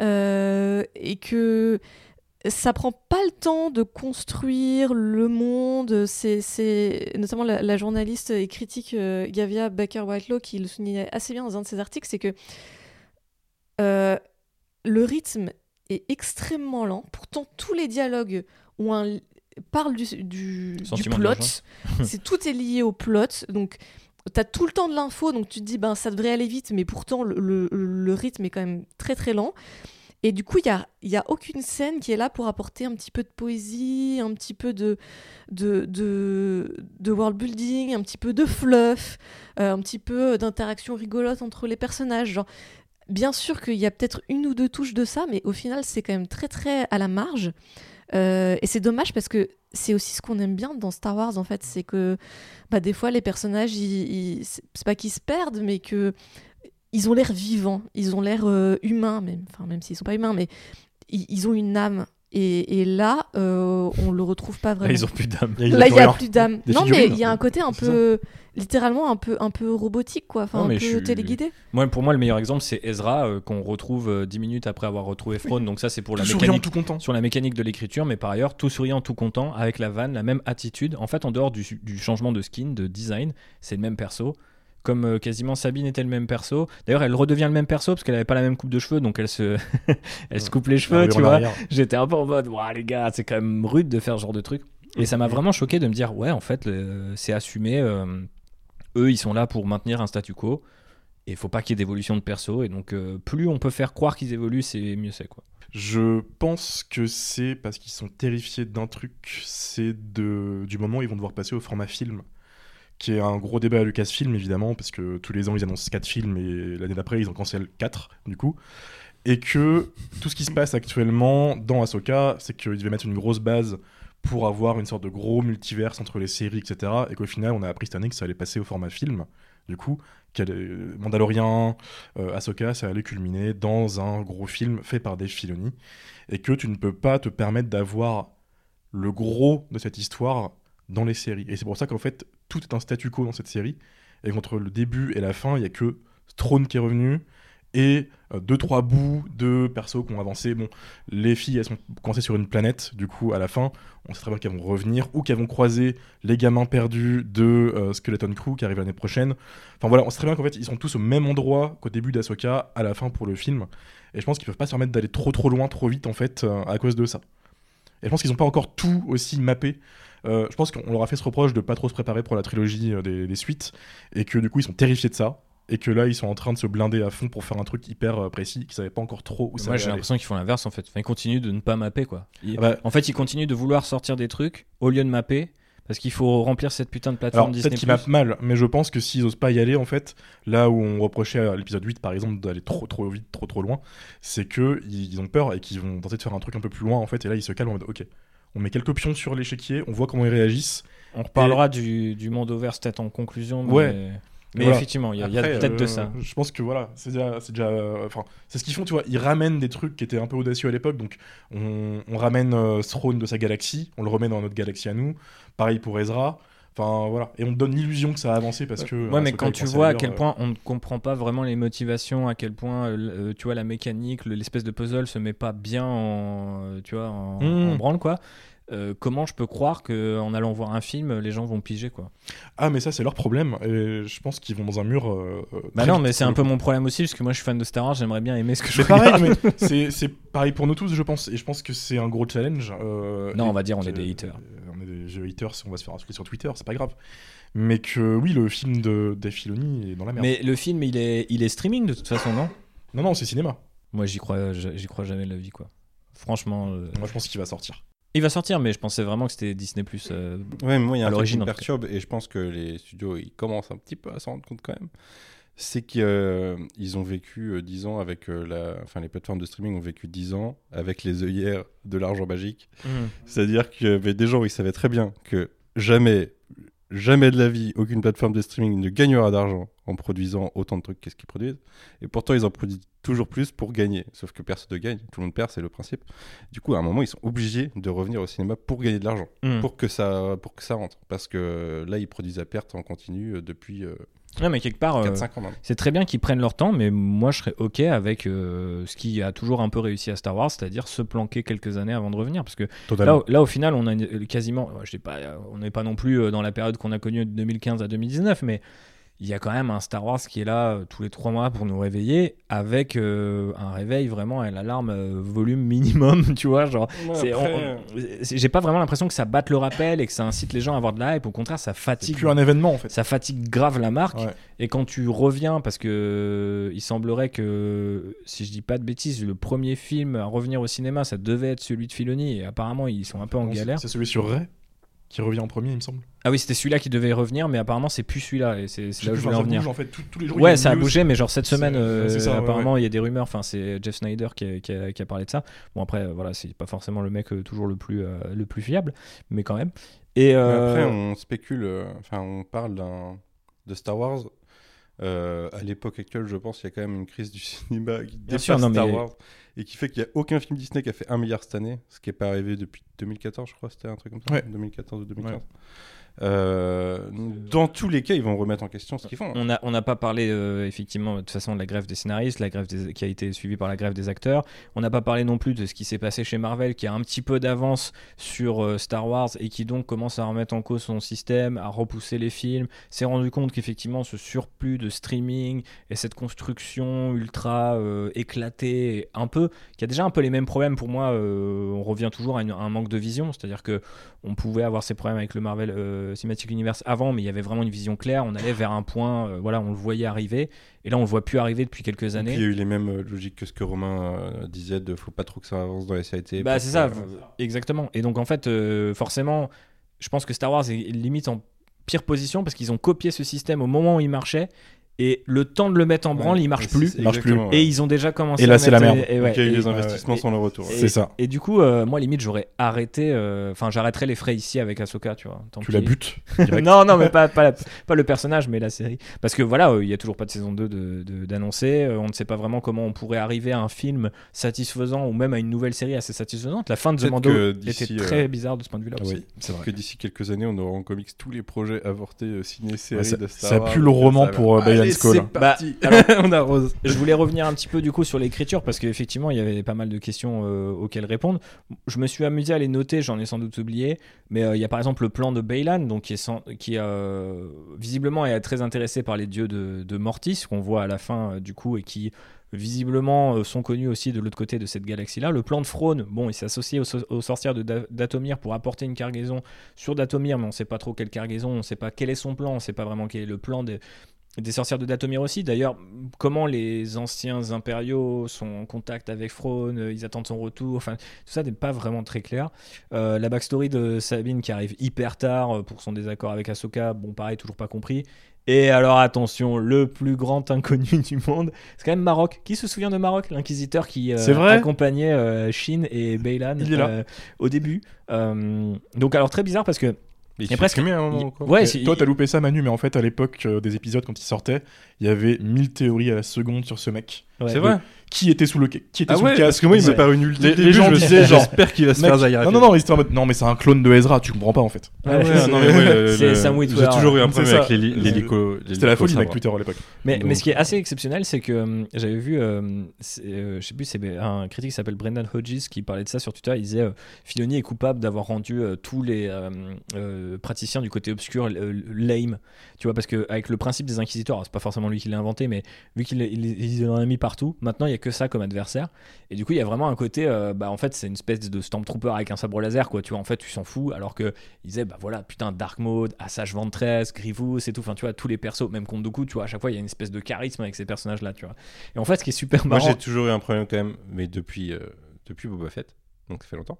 et que ça prend pas le temps de construire le monde. C'est, notamment la, la journaliste et critique euh, Gavia Baker Whitelaw qui le soulignait assez bien dans un de ses articles, c'est que euh, le rythme est extrêmement lent. Pourtant, tous les dialogues ont un, parlent du, plot. c'est tout est lié au plot. Donc, tu as tout le temps de l'info, donc tu te dis, ben, ça devrait aller vite, mais pourtant, le, rythme est quand même très très lent. Et du coup, il n'y a, y a aucune scène qui est là pour apporter un petit peu de poésie, un petit peu de, de, de, world building, un petit peu de fluff, euh, un petit peu d'interaction rigolote entre les personnages. Bien sûr qu'il y a peut-être une ou deux touches de ça, mais au final, c'est quand même très très à la marge. Euh, et c'est dommage parce que c'est aussi ce qu'on aime bien dans Star Wars en fait, c'est que bah, des fois les personnages, c'est pas qu'ils se perdent, mais que ils ont l'air vivants, ils ont l'air euh, humains, même, enfin même s'ils sont pas humains, mais ils ont une âme. Et, et là, euh, on le retrouve pas Là, vraiment. ils ont plus d'âme. Là, il y a plus d'âme. Non, mais il y a un côté un peu, littéralement un peu, un peu robotique, quoi. Enfin, Non, un peu suis- téléguidé. Moi, pour moi, le meilleur exemple, c'est Ezra, euh, qu'on retrouve euh, 10 minutes après avoir retrouvé Frone. Donc, ça, c'est pour Tout la souriant, mécanique. tout content. Sur la mécanique de l'écriture, mais par ailleurs, tout souriant, tout content, avec la vanne, la même attitude. En fait, en dehors du, du changement de skin, de design, c'est le même perso. Comme euh, quasiment Sabine était le même perso. D'ailleurs, elle redevient le même perso parce qu'elle avait pas la même coupe de cheveux, donc elle se, elle se coupe les cheveux, Arrière tu vois. J'étais un peu en mode, Ouah, les gars, c'est quand même rude de faire ce genre de truc. Et ça m'a vraiment choqué de me dire, ouais, en fait, c'est assumé. euh, eux, ils sont là pour maintenir un statu quo. Et il faut pas qu'il y ait d'évolution de perso. Et donc, euh, plus on peut faire croire qu'ils évoluent, c'est mieux c'est, quoi. Je pense que c'est parce qu'ils sont terrifiés d'un truc, c'est de du moment où ils vont devoir passer au format film, qui est un gros débat à Lucasfilm évidemment, parce que tous les ans ils annoncent 4 films et l'année d'après ils en cancellent 4 du coup, et que tout ce qui se passe actuellement dans Ahsoka, c'est qu'ils devaient mettre une grosse base pour avoir une sorte de gros multiverse entre les séries, etc. Et qu'au final on a appris cette année que ça allait passer au format film, du coup, est- Mandalorian, euh, Ahsoka, ça allait culminer dans un gros film fait par Dave Filoni, et que tu ne peux pas te permettre d'avoir le gros de cette histoire dans les séries. Et c'est pour ça qu'en fait, tout est un statu quo dans cette série, et qu'entre le début et la fin, il y a que Throne qui est revenu, et euh, deux, trois bouts de persos qui ont avancé. Bon, les filles, elles sont coincées sur une planète, du coup, à la fin, on sait très bien qu'elles vont revenir, ou qu'elles vont croiser les gamins perdus de euh, Skeleton Crew qui arrive l'année prochaine. Enfin voilà, on sait très bien qu'en fait, ils sont tous au même endroit qu'au début d'Asoka, à la fin pour le film. Et je pense qu'ils peuvent pas se permettre d'aller trop trop loin, trop vite en fait, euh, à cause de ça. Et je pense qu'ils ont pas encore tout aussi mappé. Euh, je pense qu'on leur a fait ce reproche de pas trop se préparer pour la trilogie euh, des, des suites, et que du coup ils sont terrifiés de ça, et que là ils sont en train de se blinder à fond pour faire un truc hyper euh, précis, qu'ils savaient pas encore trop où ça Moi, j'ai l'impression qu'ils font l'inverse en fait. Enfin, ils continuent de ne pas mapper quoi. Ils- Ah bah, En fait, ils continuent de vouloir sortir des trucs au lieu de mapper parce qu'il faut remplir cette putain de plateforme Alors Disney+. peut-être qu'ils mappent mal, mais je pense que s'ils osent pas y aller, en fait, là où on reprochait à l'épisode 8 par exemple d'aller trop trop vite, trop trop loin, c'est que ils ont peur et qu'ils vont tenter de faire un truc un peu plus loin en fait, et là ils se calment en mode ok, on met quelques pions sur l'échiquier, on voit comment ils réagissent. On reparlera du, du monde ouvert peut-être en conclusion. Mais, Ouais. mais Voilà. effectivement, il y a, peut-être de euh, ça. Je pense que voilà, c'est déjà, c'est déjà, euh, enfin, c'est ce qu'ils font, tu vois. Ils ramènent des trucs qui étaient un peu audacieux à l'époque, donc on, on ramène euh, Throne de sa galaxie, on le remet dans notre galaxie à nous. Pareil pour Ezra. Enfin voilà, et on te donne l'illusion que ça a avancé parce que. Ouais, mais quand tu vois à quel euh, point on ne comprend pas vraiment les motivations, à quel point euh, euh, tu vois la mécanique, le- l'espèce de puzzle se met pas bien en, tu vois, en, Mm. en branle quoi. euh, comment je peux croire que en allant voir un film, les gens vont piger quoi? Ah, mais ça, c'est leur problème. Et je pense qu'ils vont dans un mur. euh, Bah non, mais c'est un peu mon problème aussi, parce que moi je suis fan de Star Wars, j'aimerais bien aimer ce que je pareil, mais c'est pareil pour nous tous, je pense. Et je pense que c'est un gros challenge. euh, Non, on va dire on est des haters. Jeux haters, on va se faire insulter sur Twitter, c'est pas grave. Mais que oui, le film de Dave Filoni est dans la merde. Mais le film, il est, il est streaming de toute façon, non? Non, non, c'est cinéma. Moi j'y crois, j'y crois jamais de la vie quoi. Franchement, euh, Moi, je pense qu'il va sortir. il va sortir, mais je pensais vraiment que c'était Disney Plus. euh, Ouais, mais moi, il y a un truc qui me perturbe et je pense que les studios, ils commencent un petit peu à s'en rendre compte quand même. C'est qu'ils ont vécu euh, 10 ans avec euh, la. Enfin, les plateformes de streaming ont vécu 10 ans avec les œillères de l'argent magique. C'est-à-dire qu'il y avait des gens, ils savaient très bien que jamais, jamais de la vie, aucune plateforme de streaming ne gagnera d'argent en produisant autant de trucs qu'est-ce qu'ils produisent. Et pourtant, ils en produisent toujours plus pour gagner. Sauf que personne ne gagne, tout le monde perd, c'est le principe. Du coup, à un moment, ils sont obligés de revenir au cinéma pour gagner de l'argent, Mm. pour que ça, pour que ça rentre. Parce que là, ils produisent à perte en continu euh, depuis euh, Non, mais quelque part, euh, 4-5 ans maintenant. c'est très bien qu'ils prennent leur temps, mais moi je serais ok avec euh, ce qui a toujours un peu réussi à Star Wars, c'est-à-dire se planquer quelques années avant de revenir. Parce que là, au- là, au final, on a une- quasiment, je sais pas, on n'est pas non plus dans la période qu'on a connue de 2015 à 2019, mais il y a quand même un Star Wars qui est là euh, tous les trois mois pour nous réveiller, avec euh, un réveil vraiment à l'alarme euh, volume minimum, tu vois, genre. J'ai pas vraiment l'impression que ça batte le rappel et que ça incite les gens à avoir de la hype. Au contraire, ça C'est fatigue plus un événement, en fait. ça fatigue grave la marque. Ouais. Et quand tu reviens, parce que il semblerait que, si je dis pas de bêtises, le premier film à revenir au cinéma, ça devait être celui de Filoni. Et apparemment, ils sont un peu en galère. C'est celui sur Ray? Qui revient en premier, il me semble. Ah oui, c'était celui-là qui devait revenir, mais apparemment, c'est plus celui-là. Et c'est c'est là où je voulais en ça venir. bouge, en fait, tout- tous les jours. Ouais, ça a bougé, mais genre cette C'est- semaine, euh, c'est ça, ouais, apparemment, il y a des rumeurs. Enfin, c'est Jeff Snyder qui a, qui a- qui a parlé de ça. Bon, après, euh, voilà, c'est pas forcément le mec euh, toujours le plus, euh, le plus fiable, mais quand même. Et euh, Après, on spécule, euh, enfin, on parle d'un- de Star Wars. Euh, à l'époque actuelle, je pense qu'il y a quand même une crise du cinéma qui dépasse sûr, non, Star mais- Wars et qui fait qu'il n'y a aucun film Disney qui a fait un milliard cette année, ce qui n'est pas arrivé depuis 2014, je crois, c'était un truc comme ça, Ouais. 2014 ou 2015. Ouais. Euh, dans tous les cas, ils vont remettre en question ce qu'ils font. On n'a pas parlé euh, effectivement de toute façon de la grève des scénaristes, la grève qui a été suivie par la grève des acteurs. On n'a pas parlé non plus de ce qui s'est passé chez Marvel, qui a un petit peu d'avance sur euh, Star Wars et qui donc commence à remettre en cause son système, à repousser les films. S'est rendu compte qu'effectivement ce surplus de streaming et cette construction ultra éclatée, un peu, qui a déjà un peu les mêmes problèmes pour moi. on revient toujours à, un manque de vision, c'est-à-dire que on pouvait avoir ces problèmes avec le Marvel Cinematic Universe avant, mais il y avait vraiment une vision claire. On allait vers un point, euh, voilà, on le voyait arriver. Et là, on le voit plus arriver depuis quelques Et puis, années. il y a eu les mêmes euh, logiques que ce que Romain euh, disait de faut pas trop que ça avance dans les SAT. Bah, c'est ça, exactement. Et donc, en fait, euh, forcément, je pense que Star Wars est limite en pire position parce qu'ils ont copié ce système au moment où il marchait. Et le temps de le mettre en branle, Ouais, il marche plus. Il marche plus. Et ils ont déjà commencé Et là, à c'est la merde. et ouais, Donc, il y a eu et- ouais, investissements sans le retour. Et- C'est ça. Et du coup, euh, moi, limite, j'aurais arrêté. euh, Enfin, j'arrêterais les frais ici avec Ahsoka, tu vois. Tant Tu la butes. non, non, mais pas, pas, la- pas le personnage, mais la série. Parce que voilà, euh, il y a toujours pas de saison 2 de- de- d'annoncer. Euh, on ne sait pas vraiment comment on pourrait arriver à un film satisfaisant ou même à une nouvelle série assez satisfaisante. La fin de The Mando était très euh, bizarre de ce point de vue-là aussi. oui, c'est vrai. que d'ici quelques années, on aura en comics tous les projets avortés euh, ciné-séries Ouais, ça- de Star ça pue le roman pour, euh, Allez, Skoll. c'est parti. Bah, on arrose. Je voulais revenir un petit peu du coup sur l'écriture parce qu'effectivement il y avait pas mal de questions euh, auxquelles répondre. Je me suis amusé à les noter, j'en ai sans doute oublié, mais euh, il y a par exemple le plan de Baylan, donc qui est sans- qui euh, visiblement est très intéressé par les dieux de, de Mortis qu'on voit à la fin euh, du coup et qui visiblement euh, sont connus aussi de l'autre côté de cette galaxie-là. Le plan de Frone, bon, il s'est associé aux, so- aux sorcières de Da- d'Atomir pour apporter une cargaison sur Datomir, mais on ne sait pas trop quelle cargaison, on ne sait pas quel est son plan, on ne sait pas vraiment quel est le plan des, des sorcières de Datomir aussi. D'ailleurs, comment les anciens impériaux sont en contact avec Frone, euh, ils attendent son retour, enfin, tout ça n'est pas vraiment très clair. Euh, la backstory de Sabine qui arrive hyper tard euh, pour son désaccord avec Ahsoka, bon, pareil, toujours pas compris. Et alors attention, le plus grand inconnu du monde, c'est quand même Maroc. Qui se souvient de Maroc, l'inquisiteur qui euh, accompagnait euh, Shin et euh, au début. Donc alors très bizarre parce que Il Et s'est presque- exprimé à un moment, il- quoi. ouais, toi, t'as loupé ça, Manu, mais en fait, à l'époque euh, des épisodes, quand ils sortaient, il y avait 1000 théories à la seconde sur ce mec. Ouais. C'est vrai. Qui était sous le, qui était Ah sous ouais, le parce casque que moi, il m'a paru nul. Les- les gens je me disaient, disais, genre, j'espère qu'il va se Mec, faire Zahir. non, non, non, ils étaient en mode, non, mais c'est un clone de Ezra, tu comprends pas en fait. Ouais, Ouais, non, mais moi, le- C'est Sam J'ai toujours eu un C'est problème ça. avec l'hélico. C'était la folie avec. Twitter à l'époque. Mais, mais ce qui est assez exceptionnel, c'est que euh, j'avais vu, euh, c'est, euh, je sais plus, c'est un critique qui s'appelle Brendan Hodges qui parlait de ça sur Twitter. Il disait euh, Filoni est coupable d'avoir rendu euh, tous les euh, euh, praticiens du côté obscur euh, lame. Tu vois, parce que avec le principe des inquisiteurs, c'est pas forcément lui qui l'a inventé, mais vu qu'il il, il en a mis partout, maintenant il y a que ça comme adversaire. Et du coup, il y a vraiment un côté, euh, bah en fait, c'est une espèce de Stormtrooper avec un sabre laser, quoi. Tu vois, en fait, tu s'en fous, alors que il disait, bah voilà, putain, Dark Mode, Assage Ventress, Grievous et tout. Enfin, tu vois, tous les persos, même contre Dooku, tu vois, à chaque fois, il y a une espèce de charisme avec ces personnages-là, tu vois. Et en fait, ce qui est super Moi, marrant. j'ai toujours eu un problème quand même, mais depuis, euh, depuis Boba Fett, donc ça fait longtemps,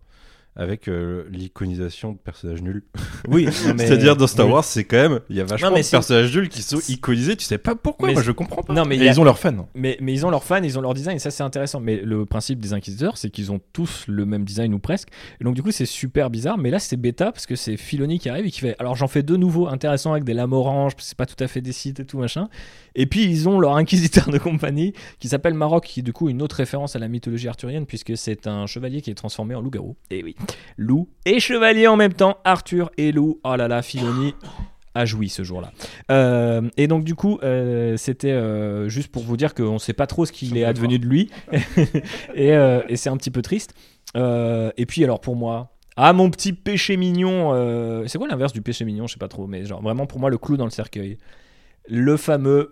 avec euh, l'iconisation de personnages nuls. Oui, mais- C'est-à-dire dans Star. Wars, c'est quand même, il y a vachement Non, de personnages nuls qui sont iconisés, tu sais pas pourquoi, Mais moi je comprends pas. Non, mais a- ils ont leurs fans. Mais, mais ils ont leurs fans, ils ont leur design, et ça c'est intéressant. Mais le principe des inquisiteurs, c'est qu'ils ont tous le même design ou presque. Et donc du coup c'est super bizarre. Mais là c'est bêta parce que c'est Filoni qui arrive et qui fait. Alors j'en fais deux nouveaux intéressants avec des lames oranges, parce que c'est pas tout à fait des sites et tout machin. Et puis ils ont leur inquisiteur de compagnie qui s'appelle Maroc, qui est du coup une autre référence à la mythologie arthurienne puisque c'est un chevalier qui est transformé en loup-garou. Et oui, loup et chevalier en même temps. Arthur et loup. Oh là là, Filoni a joui ce jour-là. Euh, et donc du coup, euh, c'était euh, juste pour vous dire qu'on ne sait pas trop ce qu'il est advenu de lui, et, et c'est un petit peu triste. Et puis alors pour moi, ah mon petit péché mignon, c'est quoi l'inverse du péché mignon? Je sais pas trop, mais genre vraiment pour moi le clou dans le cercueil, le fameux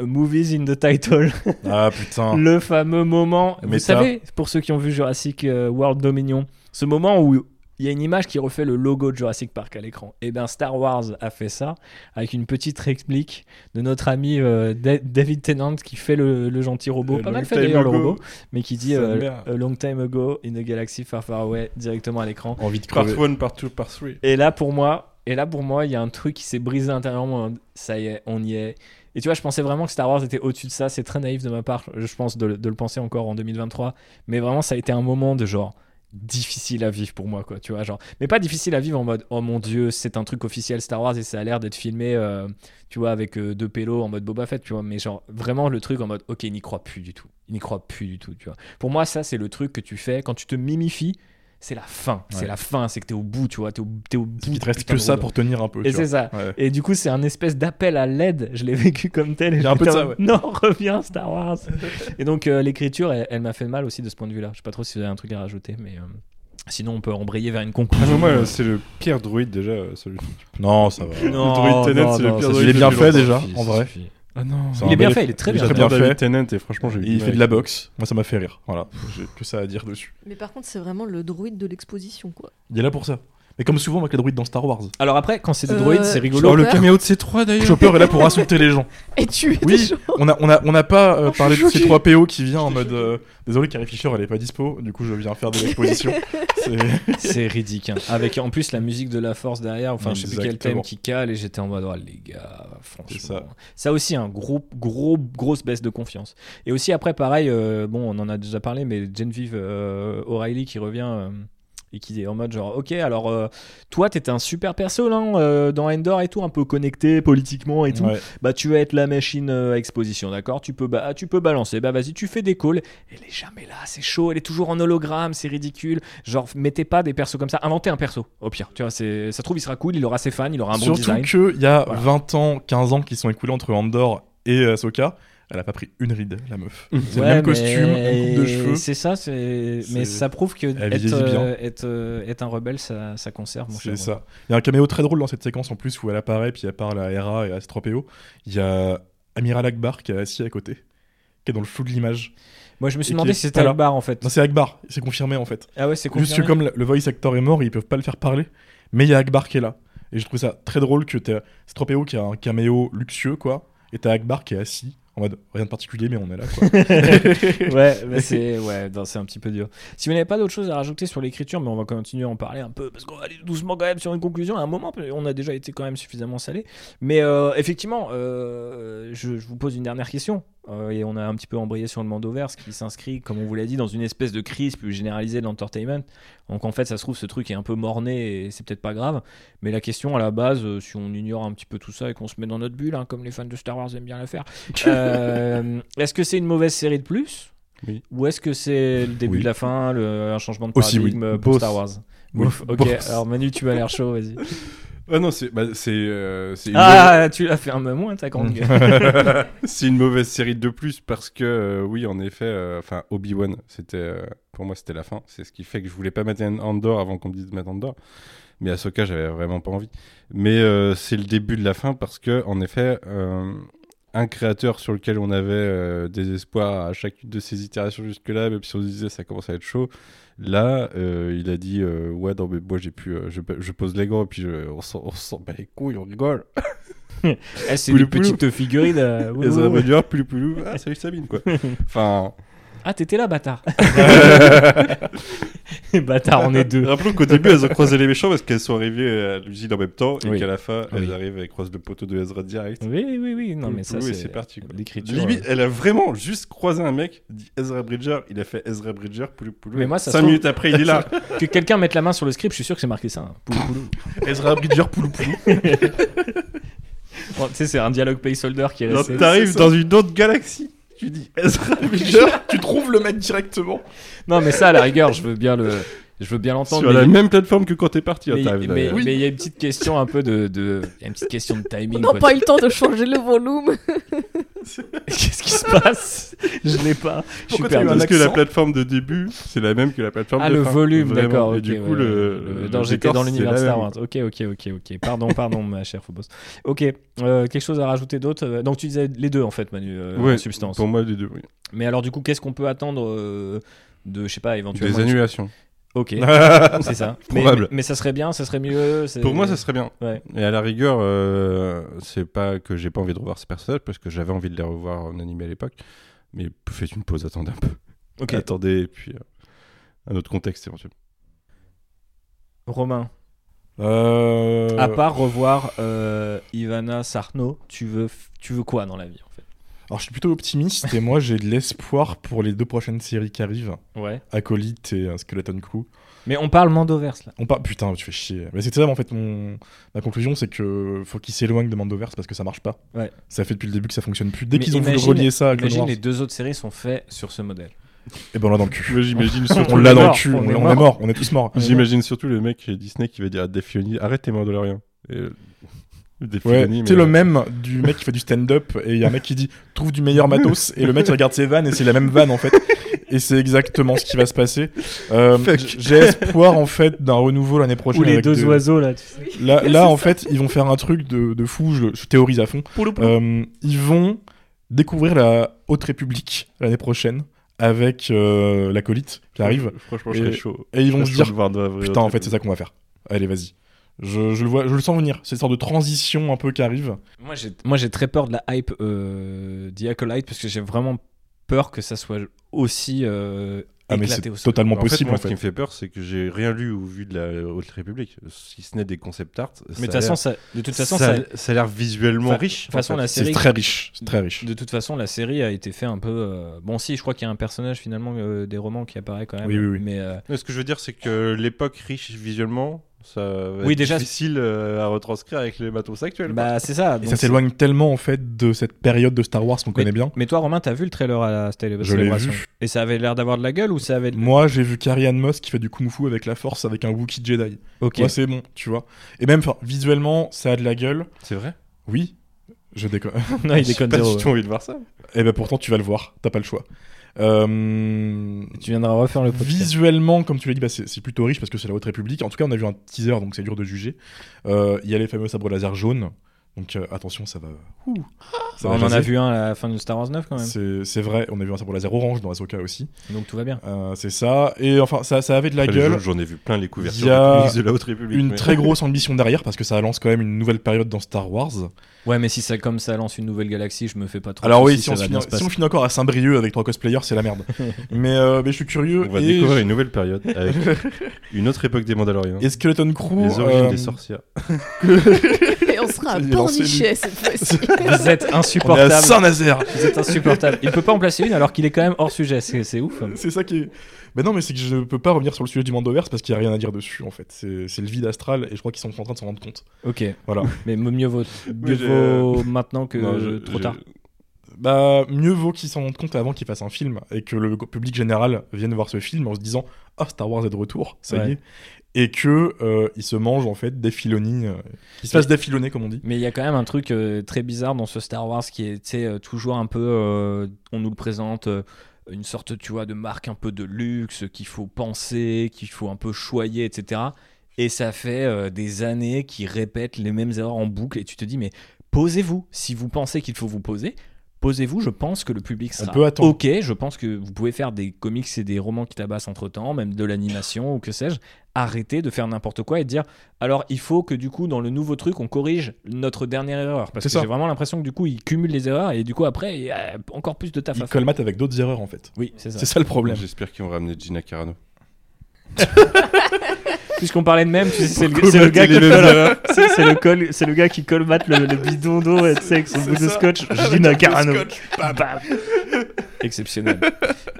movies in the title, Ah putain. le fameux moment. Vous savez, pour ceux qui ont vu Jurassic World Dominion, ce moment où il y a une image qui refait le logo de Jurassic Park à l'écran. Et bien Star Wars a fait ça avec une petite réplique de notre ami euh, Da- David Tennant qui fait le, le gentil robot, Le pas mal long fait time d'ailleurs le ago. robot, mais qui dit euh, a long time ago in a galaxy far far away directement à l'écran. Envie de Part crever. 1, part 2, part 3. Et là pour moi, et là pour moi, il y a un truc qui s'est brisé intérieurement. Ça y est, on y est. Et tu vois, je pensais vraiment que Star Wars était au-dessus de ça. C'est très naïf de ma part, je pense, de le penser encore en 2023. Mais vraiment, ça a été un moment de genre, difficile à vivre pour moi quoi tu vois genre mais pas difficile à vivre en mode oh mon dieu c'est un truc officiel Star Wars et ça a l'air d'être filmé euh, tu vois avec euh, deux pélos en mode Boba Fett tu vois mais genre vraiment le truc en mode ok il n'y croit plus du tout. Il n'y croit plus du tout tu vois. Pour moi ça c'est le truc que tu fais quand tu te mimifies c'est la fin c'est la fin c'est que t'es au bout tu vois t'es au, t'es au bout Il te reste que ça pour tenir un peu. et c'est vois. ça Ouais. et du coup, c'est un espèce d'appel à l'aide. Je l'ai vécu comme tel. Et un peu de ça, ouais. Non, reviens Star Wars. et donc, euh, l'écriture, elle, elle m'a fait mal aussi de ce point de vue-là. Je sais pas trop si vous avez un truc à rajouter, mais euh, sinon, on peut embrayer vers une Ah conclusion. non, moi, c'est le pire druide déjà. euh, celui- Non, ça va. Non, le druide Tenet, non, c'est le pire druide Il est bien fait déjà, en vrai. suffit. Ah non. C'est Il est bien fait, il est très bien très fait. bien et franchement, j'ai il fait de la boxe. Moi, ça m'a fait rire. Voilà, j'ai que ça à dire dessus. Mais par contre, c'est vraiment le druide de l'exposition, quoi. Il est là pour ça. Mais comme souvent avec les droïdes dans Star Wars. Alors après, quand c'est des Euh, droïdes, c'est rigolo. Chopper. Oh, le caméo de C3 d'ailleurs. Chopper est là pour insulter les gens. Et tu es Oui, on a, on a, on n'a pas euh, Oh, parlé de suis ces 3 PO qui vient en mode. euh, Désolé, Carrie Fisher, elle est pas dispo. Du coup, je viens faire de l'exposition. C'est- ridicule. hein. Avec en plus la musique de la force derrière, enfin je sais plus quel thème qui cale et j'étais en mode oh, les gars, franchement. Ça. Ça aussi un gros gros grosse baisse de confiance. Et aussi après pareil, euh, bon on en a déjà parlé, mais Genevieve euh, O'Reilly qui revient. Et qui est en mode genre ok alors euh, toi t'étais un super perso là euh, dans Endor et tout un peu connecté politiquement et tout. Ouais. bah tu vas être la machine euh, à exposition d'accord? Tu peux ba- tu peux balancer. Bah vas-y tu fais des calls. Elle est jamais là c'est chaud elle est toujours en hologramme c'est ridicule. Genre mettez pas des persos comme ça inventez un perso au pire. Tu vois c'est ça trouve il sera cool il aura ses fans il aura un bon Surtout design. qu'il y a Voilà. 20 ans, 15 ans qui sont écoulés entre Andor et Ahsoka. Elle a pas pris une ride, la meuf. C'est Ouais, le même costume, même coupe de cheveux. c'est ça c'est mais ça prouve que être, euh, être, euh, être un rebelle ça, ça conserve C'est ça. Il y a un caméo très drôle dans cette séquence en plus où elle apparaît, puis elle parle à Hera et à S3PO. Il y a Amiral Akbar qui est assis à côté, qui est dans le flou de l'image. moi je me suis demandé si c'était. Akbar en fait Non, c'est Akbar, c'est confirmé en fait. ah ouais c'est Juste que confirmé comme le- voice actor est mort, ils peuvent pas le faire parler, mais il y a Akbar qui est là. Et je trouve ça très drôle que t'as S3PO qui a un caméo luxueux, quoi, et t'as Akbar qui est assis, en mode rien de particulier, mais on est là, quoi. ouais, c'est ouais, un petit peu dur. Si vous n'avez pas d'autre chose à rajouter sur l'écriture, mais on va continuer à en parler un peu parce qu'on va aller doucement quand même sur une conclusion. À un moment, on a déjà été quand même suffisamment salé. Mais euh, effectivement, euh, je, je vous pose une dernière question. Euh, et on a un petit peu embrayé sur le Mandoverse qui s'inscrit, comme on vous l'a dit, dans une espèce de crise plus généralisée de l'entertainment. Donc en fait, ça se trouve, ce truc est un peu morné et c'est peut-être pas grave. Mais la question à la base, euh, si on ignore un petit peu tout ça et qu'on se met dans notre bulle, hein, comme les fans de Star Wars aiment bien le faire, euh, est-ce que c'est une mauvaise série de plus Oui. Ou est-ce que c'est le début Oui. de la fin, le, un changement de Aussi, paradigme oui. pour Both. Star Wars? Both. Ok, alors Manu, tu as l'air chaud, vas-y. Ah non, c'est bah, c'est euh, c'est une, Ah, tu l'as fait un peu moins, ta grande gueule. mauvaise- c'est une mauvaise série de plus parce que euh, oui, en effet, euh, enfin Obi-Wan, c'était euh, pour moi c'était la fin. C'est ce qui fait que je voulais pas mettre un Andor avant qu'on me dise de mettre Andor. Mais Ahsoka, j'avais vraiment pas envie. Mais euh, c'est le début de la fin parce que en effet, euh, un créateur sur lequel on avait euh, des espoirs à chacune de ces itérations jusque-là, même si on se disait ça commence à être chaud. Là, euh, il a dit euh, ouais non mais moi j'ai pu, euh, je, je pose les gants et puis je- on s'en bat les couilles, on rigole. Eh, c'est une petite figurine. Et ça va dire plus plus ah salut Sabine quoi. Enfin, Ah, t'étais là, bâtard. bâtard, on est deux. rappelons qu'au début elles ont croisé les méchants parce qu'elles sont arrivées à l'usine en même temps et Oui. qu'à la fin Oui. elles arrivent et croisent le poteau de Ezra direct. Oui, oui, oui. Non, mais ça, Oui, c'est parti. quoi. L'écriture. Limite, euh, elle a vraiment juste croisé un mec, dit Ezra Bridger, il a fait Ezra Bridger, poulou poulou. Mais moi, ça se 5 trouve- minutes après, il est là. Que quelqu'un mette la main sur le script, je suis sûr que c'est marqué ça. hein. Poulou, poulou. Ezra Bridger, poulou poulou. Bon, tu sais, c'est un dialogue placeholder qui est Genre, resté. t'arrives dans une autre galaxie, tu dis Ezra tu trouves le mec directement. Non, mais ça, à la rigueur, je veux bien le. Je veux bien l'entendre. sur mais la il- même plateforme que quand t'es parti. Mais t'arrives mais- il y a une petite question un peu de. de- Il y a une petite question de timing. On n'a quoi. pas eu le temps de changer le volume. Qu'est-ce qui se passe? Je l'ai pas. Je suis Pourquoi un Parce que la plateforme de début, c'est la même que la plateforme Ah, de le fin. volume, d'accord. Et ok, du coup, ouais, le. le- j'étais dans l'univers Star. Wars. Ok, ok, ok, ok. Pardon, pardon, ma chère Phobos. Ok. euh, quelque chose à rajouter d'autre? Euh, Donc, tu disais les deux, en fait, Manu, euh, Ouais, en substance. Pour moi, les deux, oui. Mais alors, du coup, qu'est-ce qu'on peut attendre euh, de, je sais pas, éventuellement. Des annulations. Ok, c'est ça. Mais, Probable. mais, mais ça serait bien, ça serait mieux. Pour moi, ça serait bien. Ouais. Et à la rigueur, euh, c'est pas que j'ai pas envie de revoir ces personnages, parce que j'avais envie de les revoir en animé à l'époque. Mais faites une pause, attendez un peu. Ok. Attendez, et puis euh, un autre contexte éventuellement. Romain, Euh... à part revoir Ivana Sarno, tu veux, tu veux quoi dans la vie en fait? Alors je suis plutôt optimiste et moi j'ai de l'espoir pour les deux prochaines séries qui arrivent, Ouais. Acolyte et euh, Skeleton Crew. Mais on parle Mandoverse là. On parle putain, tu fais chier. Mais c'était ça en fait mon ma conclusion, c'est que faut qu'ils s'éloignent de Mandoverse parce que ça marche pas. Ouais. Ça fait depuis le début que ça fonctionne plus. Dès qu'ils ont voulu relier ça à Clone Imagine Wars, les deux autres séries sont faites sur ce modèle. et ben on l'a dans le cul. J'imagine On surtout, l'a dans le cul, on on, est on mort. est mort, on est tous morts. j'imagine surtout le mec Disney qui va dire à Dave Filoni arrêtez Mandalorian. Et, Ouais, Filoni, tu sais le euh, même du mec qui fait du stand-up et il y a un mec qui dit trouve du meilleur matos et le mec il regarde ses vannes et c'est la même vanne en fait et c'est exactement ce qui va se passer. Euh, J'ai espoir en fait d'un renouveau l'année prochaine. avec des- oiseaux là. Tu sais. Là, là en fait ils vont faire un truc de, de fou, je, je théorise à fond. Euh, ils vont découvrir la Haute République l'année prochaine avec euh, l'acolyte qui arrive Franchement, je Et- serais chaud. et ils vont se dire putain en fait c'est ça qu'on va faire. Allez vas-y. Je, je le vois, je le sens venir. C'est une sorte de transition un peu qui arrive. Moi j'ai moi j'ai très peur de la hype euh, The Acolyte parce que j'ai vraiment peur que ça soit aussi euh, Ah mais éclaté c'est au sol. totalement En fait, possible moi, en ce qui me fait peur, c'est que j'ai rien lu ou vu de la Haute République, si ce n'est des concept art. Mais de toute façon, ça, de toute façon, ça, ça, ça a l'air visuellement riche. de toute façon, en fait. la C'est série- très riche, c'est très riche. de toute façon, la série a été fait un peu. euh, Bon, si, je crois qu'il y a un personnage finalement euh, des romans qui apparaît quand même. Oui, oui, oui. Mais euh, Mais ce que je veux dire, c'est que l'époque riche visuellement, ça va Oui, être déjà- difficile euh, à retranscrire avec les matos actuels. bah c'est ça. Et ça s'éloigne tellement en fait de cette période de Star Wars qu'on connaît bien. Mais toi, Romain, t'as vu le trailer à la Je l'ai célébration vu. Et ça avait l'air d'avoir de la gueule ou ça avait. Moi, j'ai vu Carrie Ann Moss qui fait du kung fu avec la Force avec un Wookiee Jedi. Ok. Moi, c'est bon, tu vois. Et même, visuellement, ça a de la gueule. C'est vrai? Oui, je déconne. non, il déconne pas zéro. du tout envie de voir ça. Et ben pourtant, tu vas le voir. T'as pas le choix. Euh, Tu viendras refaire le podcast. Visuellement, comme tu l'as dit, bah, c'est c'est plutôt riche parce que c'est la Haute République. En tout cas, on a vu un teaser, donc c'est dur de juger. Euh, Il y a les fameux sabres laser jaunes. Donc euh, attention, ça va. Ouh, ça Bah, va on en a vu un à la fin de Star Wars 9 quand même. C'est c'est vrai, on a vu un sabre laser orange dans Ahsoka aussi. Donc tout va bien. Euh, c'est ça. Et enfin, ça, ça avait de la Enfin, gueule. J'en ai vu plein les couvertures Il y a de la Haute République. Une mais- très grosse ambition derrière parce que ça lance quand même une nouvelle période dans Star Wars. Ouais, mais si ça comme ça lance une nouvelle galaxie, je me fais pas trop. Alors oui, si on, finit, si on encore à Saint-Brieuc avec trois cosplayers, c'est la merde. mais, euh, mais je suis curieux. On va et, découvrir une nouvelle période avec une autre époque des Mandaloriens. et Skeleton Crew. Les origines euh, des sorcières. À Pornichet cette fois-ci. Vous êtes On est à insupportable. Saint-Nazaire. Vous êtes insupportable. Il peut pas en placer une alors qu'il est quand même hors sujet. C'est c'est ouf. C'est ça qui est. Mais non, mais c'est que je ne peux pas revenir sur le sujet du Mandoverse parce qu'il n'y a rien à dire dessus en fait. C'est c'est le vide astral et je crois qu'ils sont en train de s'en rendre compte. Ok. Voilà. Mais mieux vaut, mieux j'ai, vaut maintenant que Non, je- trop tard. Bah, mieux vaut qu'ils s'en rendent compte avant qu'ils fassent un film et que le public général vienne voir ce film en se disant Ah, Star Wars est de retour, ça Ouais. y est. Et que euh, ils se mangent en fait des filonies, euh, qu'ils se fassent défilonner comme on dit. Mais il y a quand même un truc euh, très bizarre dans ce Star Wars qui est euh, toujours un peu. on nous le présente. une sorte, tu vois, de marque un peu de luxe qu'il faut penser, qu'il faut un peu choyer, etc. Et ça fait des années qu'ils répètent les mêmes erreurs en boucle. Et tu te dis, mais posez-vous. Si vous pensez qu'il faut vous poser, posez-vous. Je pense que le public On sera peut attendre. ok. Je pense que vous pouvez faire des comics et des romans qui tabassent entre temps, même de l'animation ou que sais-je. Arrêtez de faire n'importe quoi et de dire alors il faut que du coup dans le nouveau truc on corrige notre dernière erreur parce que j'ai vraiment l'impression que du coup ils cumulent les erreurs et du coup après il y a encore plus de taf à Ils faire. colmatent avec d'autres erreurs en fait. Oui, c'est ça. C'est ça le problème. J'espère qu'ils vont ramener Gina Carano. Puisqu'on parlait de même, tu sais, c'est le, Pour c'est le gars qui colle- c'est- c'est le col- c'est le gars qui colmate le, le bidon d'eau et tu sais, avec son bout de scotch. Gina Carano. Bam. Exceptionnel.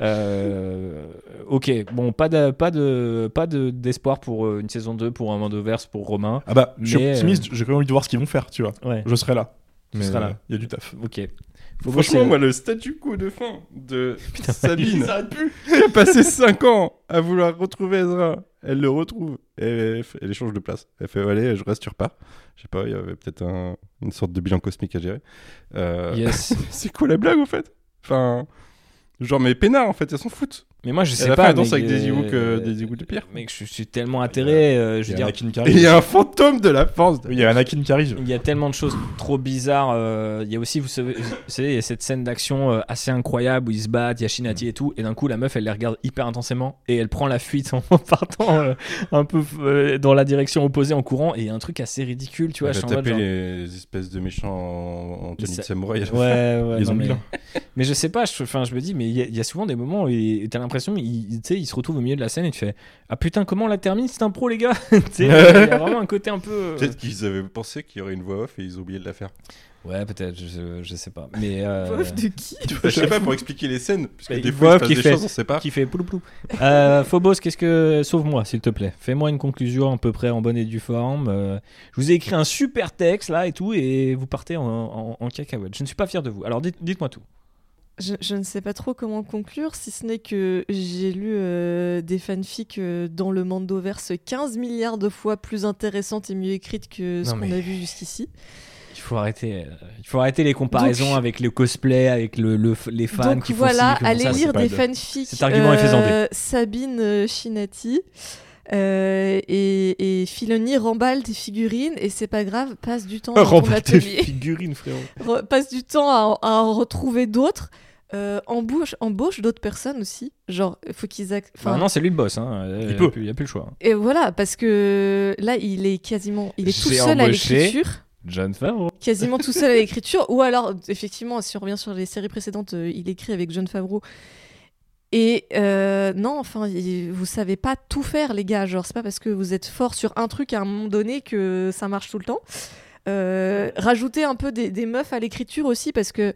Euh, ok, bon, pas de, pas de, pas de d'espoir pour euh, une saison 2 pour un Mandoverse pour Romain. Ah bah, je suis optimiste, j'ai quand même envie de voir ce qu'ils vont faire, tu vois. Ouais. Je serai là. Tu Mais seras là. euh, Il y a du taf. Ok. Faut Franchement, bosser. moi, le statu quo de fin de Sabine, qui a passé 5 ans à vouloir retrouver Ezra, elle le retrouve et elle, elle échange de place. Elle fait Allez, je reste, tu repars. Je sais pas, il y avait peut-être un- une sorte de bilan cosmique à gérer. Euh, Yes. C'est quoi la blague, en fait? Enfin, genre, mais peinard, en fait, elles s'en foutent. Mais moi je Elle sais a pas. fait la danse avec des Ewoks, euh, euh, des de pierre. Mec, je suis tellement atterré. euh, je Il veux y a dire, il y a un fantôme de la force. Il y a Anakin qui arrive. Il y a tellement de choses trop bizarres. euh, Il y a aussi, vous savez, vous savez, il y a cette scène d'action euh, assez incroyable où ils se battent, il y a Shinati et tout, et d'un coup la meuf elle les regarde hyper intensément et elle prend la fuite en partant euh, un peu euh, dans la direction opposée en courant et il y a un truc assez ridicule, tu vois. Elle je a suis en mode tapé genre- les espèces de méchants en, en tenue ça- de samouraï. Ouais, ouais, Les non, zombies, mais... Mais je sais pas, je, enfin, je me dis, mais il y, a- il y a souvent des moments où il- t'as l'impression, il, tu sais, il se retrouve au milieu de la scène et tu fais Ah putain, comment on la termine cette impro, les gars Il y a vraiment un côté un peu. euh, Peut-être qu'ils avaient pensé qu'il y aurait une voix off et ils ont oublié de la faire. Ouais, peut-être, je, je sais pas. Mais. euh, Pauvre de qui? Je sais pas, pour expliquer les scènes, parce que Bah, des fois, voix il se passe qui des fait- choses, on sait pas. Qui fait plou plou. Euh, Phobos, qu'est-ce que. Sauve-moi, s'il te plaît. Fais-moi une conclusion à peu près en bonne et due forme. Euh, je vous ai écrit un super texte là et tout, et vous partez en, en, en cacahuète. Je ne suis pas fier de vous. Alors dites- dites-moi tout. Je, je ne sais pas trop comment conclure, si ce n'est que j'ai lu euh, des fanfics euh, dans le Mandoverse 15 milliards de fois plus intéressantes et mieux écrites que ce qu'on mais- a vu jusqu'ici. Il faut arrêter, euh, il faut arrêter les comparaisons Donc- avec le cosplay, avec le, le- les fans Donc qui voilà, font allez lire des de- fanfics. Cet argument est Sabine Chinati. euh, et, et Filoni remballe des figurines et c'est pas grave, passe du temps tes atelier, figurines, frérot. passe du temps à, à en retrouver d'autres, euh, embauche, embauche d'autres personnes aussi, genre faut qu'ils enfin, Enfin, non, c'est lui le boss. Hein. Il Il peut. n'y a, plus le choix. et voilà parce que là il est quasiment, il est tout seul à l'écriture. John Favreau. quasiment tout seul à l'écriture, ou alors effectivement, si on revient sur les séries précédentes, euh, il écrit avec John Favreau. Et euh, non, enfin, il- vous savez pas tout faire, les gars. Genre, c'est pas parce que vous êtes fort sur un truc à un moment donné que ça marche tout le temps. Euh, rajoutez un peu des, des meufs à l'écriture aussi, parce que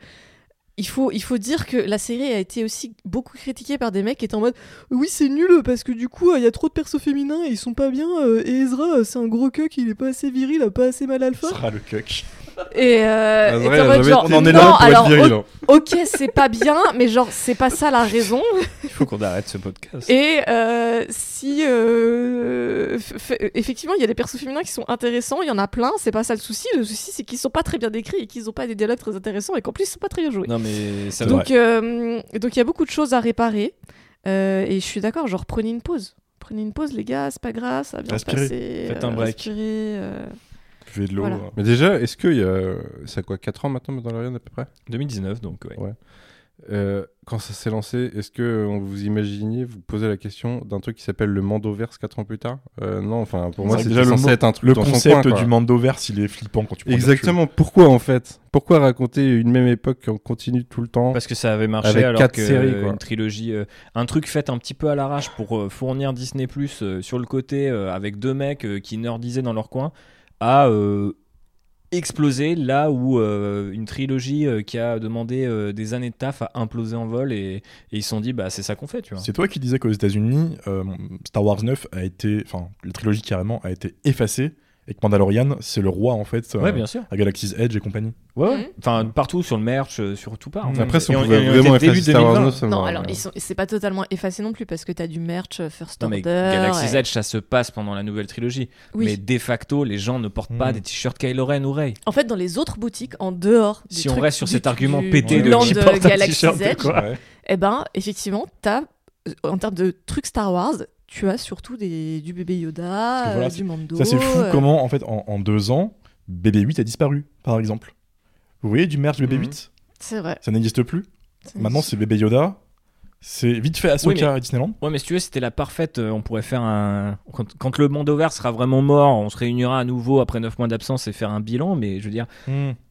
il faut, il faut dire que la série a été aussi beaucoup critiquée par des mecs qui étaient en mode oui c'est nul parce que du coup il y a trop de persos féminins et ils sont pas bien euh, Ezra euh, c'est un gros cuck il est pas assez viril il a pas assez mal alpha sera le cuck. Et, euh, Ah, et vrai, mode genre, on en est non, là pour alors, être viril. hein. ok, c'est pas bien, mais genre, c'est pas ça la raison. Il faut qu'on arrête ce podcast. Et euh, si. euh, effectivement, il y a des persos féminins qui sont intéressants, il y en a plein, c'est pas ça le souci. Le souci, c'est qu'ils sont pas très bien décrits et qu'ils ont pas des dialogues très intéressants et qu'en plus, ils sont pas très bien joués. Non, mais ça. Donc, euh, donc il y a beaucoup de choses à réparer. Euh, et je suis d'accord, genre, prenez une pause. Prenez une pause, les gars, c'est pas grave, ça va bien se passer. Faites un break. respirez, euh. Buvez de l'eau. Voilà. hein. Mais déjà, est-ce qu'il y a. Ça a quoi 4 ans maintenant, Mandalorian à peu près? 2019, donc ouais. Ouais. Euh, quand ça s'est lancé, est-ce que on vous imaginiez, vous posez la question d'un truc qui s'appelle le Mandoverse 4 ans plus tard? Euh, Non, enfin pour moi C'est déjà le censé être un truc Le dans son concept coin, quoi. du Mandoverse, il est flippant quand tu prends Exactement. Pourquoi en fait? Pourquoi raconter une même époque en continu tout le temps Parce que ça avait marché Avec alors quatre que séries, quoi. une trilogie, euh, un truc fait un petit peu à l'arrache pour euh, fournir Disney Plus sur le côté euh, avec deux mecs euh, qui nerdisaient dans leur coin, a euh, explosé là où euh, une trilogie euh, qui a demandé des années de taf a implosé en vol et, ils se sont dit bah c'est ça qu'on fait tu vois. C'est toi qui disais qu'aux États-Unis, Star Wars 9 a été, enfin, la trilogie carrément a été effacée et que Mandalorian, c'est le roi en fait, euh, Ouais bien sûr. à Galaxy's Edge et compagnie. Ouais, ouais. Enfin partout sur le merch, euh, sur tout part. en fait. Après, si on et pouvait vraiment début effacer Star Wars 2020. 9, ça Non, alors, sont- c'est pas totalement effacé non plus parce que t'as du merch, euh, First Non mais Order. Galaxy's et- Edge ça se passe pendant la nouvelle trilogie. Oui. Mais de facto les gens ne portent pas Mhm. des t-shirts Kylo Ren ou Rey. En fait, dans les autres boutiques, en dehors. des Si on reste sur du- cet argument du- pété du de qui de porte un Galaxy's t-shirt de Edge, quoi Ouais. eh ben, effectivement, t'as, euh, en termes de trucs Star Wars, tu as surtout des, du bébé Yoda, voilà, euh, du Mando. Ça c'est fou euh, comment en fait en, en deux ans, BB-8 a disparu par exemple. Vous voyez du merch BB-8 C'est vrai. Ça n'existe plus. C'est- Maintenant c'est bébé Yoda. C'est vite fait Ahsoka Oui, mais- à Disneyland. Ouais, mais si tu veux, c'était la parfaite. euh, on pourrait faire un. Quand, quand le Mandoverse sera vraiment mort, on se réunira à nouveau après 9 mois d'absence et faire un bilan. Mais je veux dire,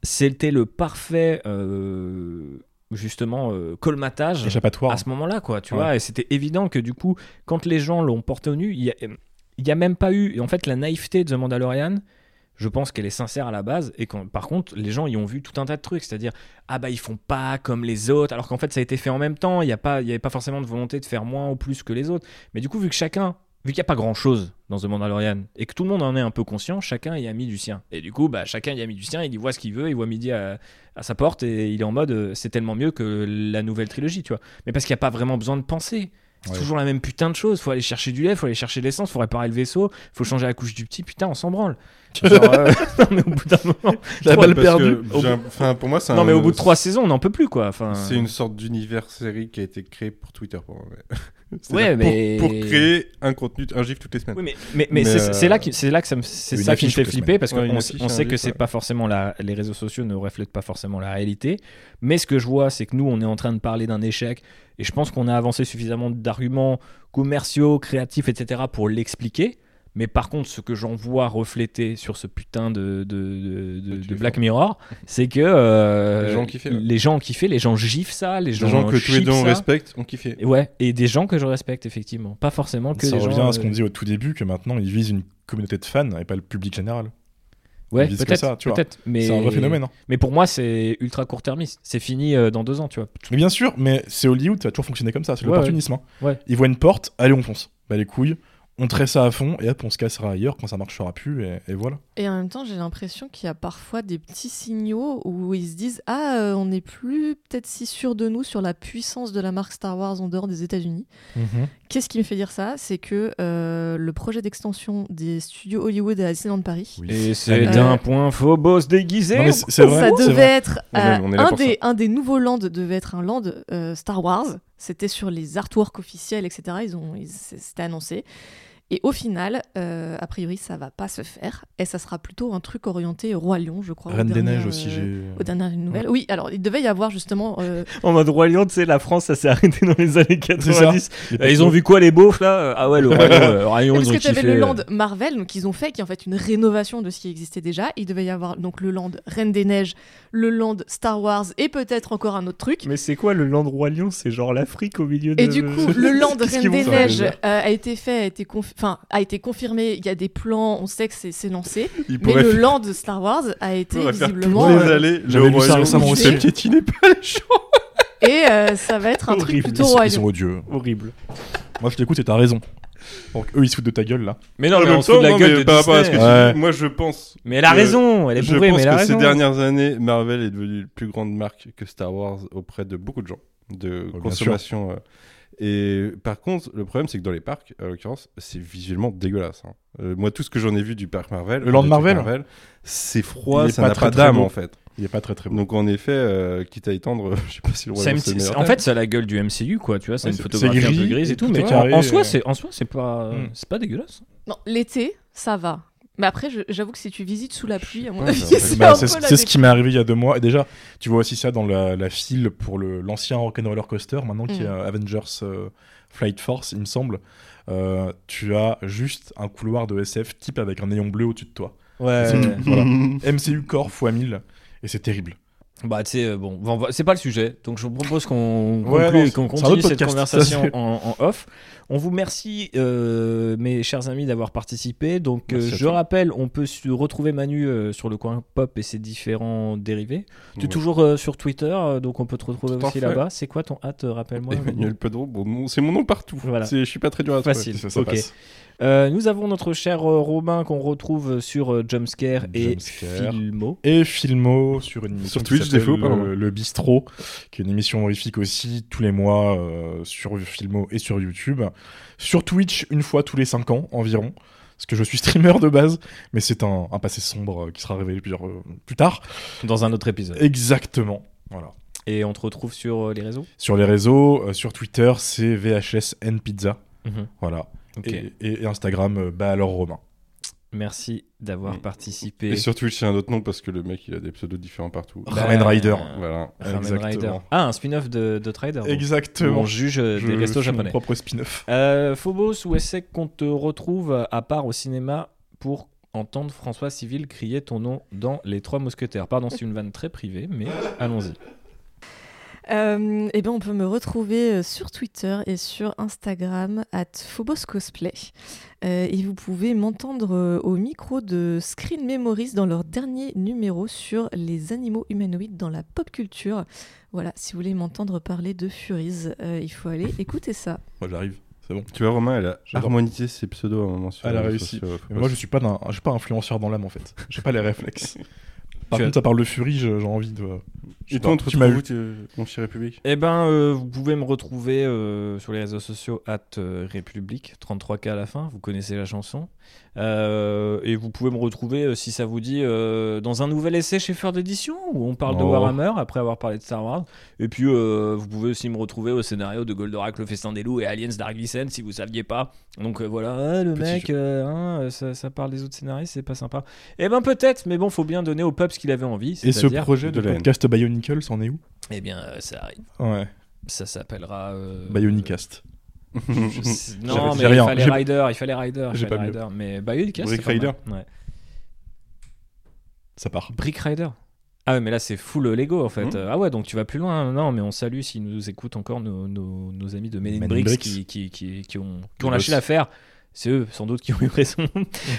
c'était le parfait, euh, justement, euh, colmatage à ce moment-là, quoi. Tu Ouais. vois, et c'était évident que du coup, quand les gens l'ont porté au nu, il y a, y a même pas eu. En fait, la naïveté de The Mandalorian. Je pense qu'elle est sincère à la base et quand, par contre les gens y ont vu tout un tas de trucs, c'est-à-dire ah bah ils font pas comme les autres, alors qu'en fait ça a été fait en même temps, il y a pas, il y avait pas forcément de volonté de faire moins ou plus que les autres, mais du coup vu que chacun, vu qu'il n'y a pas grand-chose dans The Mandalorian et que tout le monde en est un peu conscient, chacun y a mis du sien et du coup bah chacun y a mis du sien, il y voit ce qu'il veut, il voit midi à, à sa porte et il est en mode euh, c'est tellement mieux que la nouvelle trilogie, tu vois, mais parce qu'il n'y a pas vraiment besoin de penser. C'est Ouais. toujours la même putain de chose. Faut aller chercher du lait, faut aller chercher de l'essence, faut réparer le vaisseau, faut changer la couche du petit. Putain, on s'en branle. Genre, euh, non, mais au bout d'un moment. La balle perdue. Enfin, pour moi, c'est Non, un- mais au bout de trois saisons, on n'en peut plus, quoi. Enfin, C'est une sorte d'univers série qui a été créé pour Twitter pour moi. mais- Ouais, C'est-à-dire mais- pour, pour créer un contenu, un gif toutes les semaines. Oui, mais, mais, mais Mais, c'est euh, là, qui- c'est là que ça me- ça qui me fait flipper parce qu'on Ouais, on sait que c'est ouais. pas forcément la, les réseaux sociaux ne reflètent pas forcément la réalité. Mais ce que je vois, c'est que nous, on est en train de parler d'un échec et je pense qu'on a avancé suffisamment d'arguments commerciaux, créatifs, etc. pour l'expliquer. Mais par contre, ce que j'en vois refléter sur ce putain de, de, de- de- Tu de es Black. Mirror, c'est que euh, Les gens ont kiffé, ouais. les gens ont kiffé, les gens gifent ça, les Les gens, gens que tous les deux on respecte ont kiffé. Et Ouais, et des gens que je respecte effectivement, pas forcément que ça revient gens. à ce qu'on euh, disait au tout début, que maintenant ils visent une communauté de fans et pas le public général. Ouais, peut-être, ça, tu vois. peut-être. Mais C'est un vrai phénomène. hein. Mais pour moi, c'est ultra court-termiste. C'est fini euh, dans deux ans, tu vois. Mais bien sûr, mais c'est Hollywood, ça a toujours fonctionné comme ça, c'est Ouais, l'opportunisme. hein. Ouais. Ils voient une porte, allez, on fonce. Bah les couilles, on traite ça à fond et hop, on se cassera ailleurs quand ça marchera plus et, et voilà. Et en même temps, j'ai l'impression qu'il y a parfois des petits signaux où ils se disent Ah, euh, on n'est plus peut-être si sûr de nous sur la puissance de la marque Star Wars en dehors des États-Unis. Qu'est-ce qui me fait dire ça? C'est que euh, le projet d'extension des studios Hollywood à Disneyland Paris, Oui. Et c'est Euh, d'un point déguisé. C'est c'est vrai. ça devait vrai. être On est- euh, on est là un, des, un des nouveaux lands devait être un land euh, Star Wars. C'était sur les artworks officiels, etc. Ils ont, ils- c'était annoncé. Et au final, euh, a priori, ça va pas se faire. Et ça sera plutôt un truc orienté roi lion, je crois. Reine des Neiges aussi, euh, j'ai. Aux dernières nouvelles. Oui, alors il devait y avoir justement. euh, En mode Roi Lion, tu sais, la France, ça s'est arrêté dans les années ça. 90. Les Euh, ils ont vu quoi, les beaufs, là Ah ouais, le Roi Lion, euh, Roi Lion, Parce ils ont que tu avais kiffé. le land Marvel, donc ils ont fait, qui est en fait une rénovation de ce qui existait déjà. Il devait y avoir donc le land Reine des Neiges, le land Star Wars et peut-être encore un autre truc. Mais c'est quoi le land Roi Lion? C'est genre l'Afrique au milieu de. Et du coup, le land Reine des Neiges euh, a été fait, a été, confi- enfin, a été confirmé. Il y a des plans, on sait que c'est c'est lancé. Mais le faire- land Star Wars a été faire visiblement. les euh, allées. J'avais le royaume aussi. fait piétiner pas les gens. et euh, ça va être un truc plutôt Ils, sont- royal. ils sont odieux. Horrible. Moi je t'écoute et t'as raison. Donc eux ils se foutent de ta gueule là. Mais non, En mais on se fout de la non, gueule mais de par rapport à ce que Disney. tu Ouais. dis, moi je pense. Mais elle a raison, elle est Je bourrée, pense mais elle a que ces dernières années, Marvel est devenu une plus grande marque que Star Wars auprès de beaucoup de gens, de bien consommation. euh. Et par contre, le problème, c'est que dans les parcs, en l'occurrence, c'est visuellement dégueulasse. hein. Euh, moi, tout ce que j'en ai vu du parc Marvel, Le land des Marvel c'est froid, ça pas n'a très, pas d'âme beau. en fait. Il est pas très très bon. Donc en effet, euh, quitte à étendre, je sais pas si le un c'est en fait, c'est la gueule du MCU, quoi. Tu vois, c'est Ouais, une photographie c'est un peu gris, grise et tout, tout mais carré, en, en soi, c'est en soi, c'est pas, Mm. c'est pas dégueulasse. Non, l'été, ça va. Mais après, j'avoue que si tu visites sous la pluie, à mon pas, avis, j'ai c'est Bah, c'est ce qui m'est arrivé il y a deux mois. Et déjà, tu vois aussi ça dans la, la file pour le- l'ancien Rock'n'Roller Coaster, maintenant qui Mm. est euh, Avengers euh, Flight Force, il me semble. Euh, tu as juste un couloir de SF type avec un néon bleu au-dessus de toi. Ouais. C'est tout. Voilà. MCU Core x 1000. Et c'est terrible. Bah, tu sais, euh, bon, c'est pas le sujet. Donc, je vous propose qu'on Ouais, conclue non, et qu'on c'est un continue cette podcast, conversation en, en off. On vous remercie, euh, mes chers amis, d'avoir participé. Donc, euh, je rappelle, on peut se retrouver Manu euh, sur le coin pop et ses différents dérivés. Tu es Ouais. toujours sur Twitter, donc on peut te retrouver Tout aussi là-bas. C'est quoi ton hâte Rappelle-moi. Emmanuel Pedro, bon, c'est mon nom partout. Voilà. Je suis pas très dur à trouver. Facile. Ça, ça ok. passe. Euh, nous avons notre cher euh, Robin qu'on retrouve sur euh, Jumpscare et Jumpscare. Filmo. Et Filmo sur une émission Sur Twitch, des fois, pardon. le, le Bistrot, qui est une émission horrifique aussi tous les mois euh, sur Filmo et sur YouTube. Sur Twitch, une fois tous les 5 ans environ. Parce que je suis streamer de base, mais c'est un, un passé sombre euh, qui sera révélé euh, plus tard. Dans un autre épisode. Exactement. Voilà. Et on te retrouve sur euh, les réseaux? Sur les réseaux, euh, sur Twitter, c'est VHSN Pizza. Mhm. Voilà. Et, et Instagram, euh, bah alors Romain. Merci d'avoir participé. Et sur Twitch, c'est un autre nom parce que le mec, il a des pseudos différents partout. Bah, Ramen Rider. Voilà. Ramen Exactement. Rider. Ah, un spin-off de, de Trader. Exactement. on juge euh, Je des restos fais mon japonais. propre spin-off. Euh, Phobos, où est-ce qu'on te retrouve euh, à part au cinéma pour entendre François Civil crier ton nom dans Les Trois Mousquetaires? Pardon, c'est une vanne très privée, mais allons-y. Euh, eh ben, on peut me retrouver euh, sur Twitter et sur Instagram at Phobos Cosplay. Euh, et vous pouvez m'entendre euh, au micro de Screen Memories dans leur dernier numéro sur les animaux humanoïdes dans la pop culture. Voilà, si vous voulez m'entendre parler de Furies, euh, il faut aller écouter ça. Moi j'arrive, c'est bon. Tu vois, Romain, elle a harmonisé ses pseudos à un moment sur Elle a réussi. moi je suis pas je suis pas influenceur dans l'âme en fait. J'ai pas les réflexes. Par Tu as- contre, ça parle de Fury, j'ai envie de. je Et toi, on te tu m'as retrouve mon cher République? Eh ben, euh, vous pouvez me retrouver euh, sur les réseaux sociaux at euh, République, 33K à la fin, vous connaissez la chanson. Euh, et vous pouvez me retrouver, euh, si ça vous dit, euh, dans un nouvel essai chez Feur d'édition, où on parle de Oh. Warhammer après avoir parlé de Star Wars. Et puis, vous pouvez aussi me retrouver au scénario de Goldorak, le festin des loups et Aliens Dark Descent, si vous saviez pas. Donc voilà, ah, le Petit mec, hein, ça, ça parle des autres scénaristes, c'est pas sympa. Eh ben peut-être, mais bon, faut bien donner au peuple ce qu'il avait envie. Et ce projet de de, podcast Bionicles, c'en est où? Eh bien, ça arrive. Ouais, Ça s'appellera. Bionicast. Sais- non, mais rien. il fallait Rider, il fallait Rider, il fallait. Rider. Mais Bayunica, Brick c'est pas Rider mal. Ouais. Ça part. Brick Rider. Ah ouais, mais là c'est full Lego en fait. Euh, Ah ouais, donc tu vas plus loin. Non, mais on salue s'ils nous écoutent encore nos, nos, nos amis de Men in Bricks, Bricks. qui, qui, qui, qui ont, lâché l'affaire. C'est eux, sans doute, qui ont eu raison.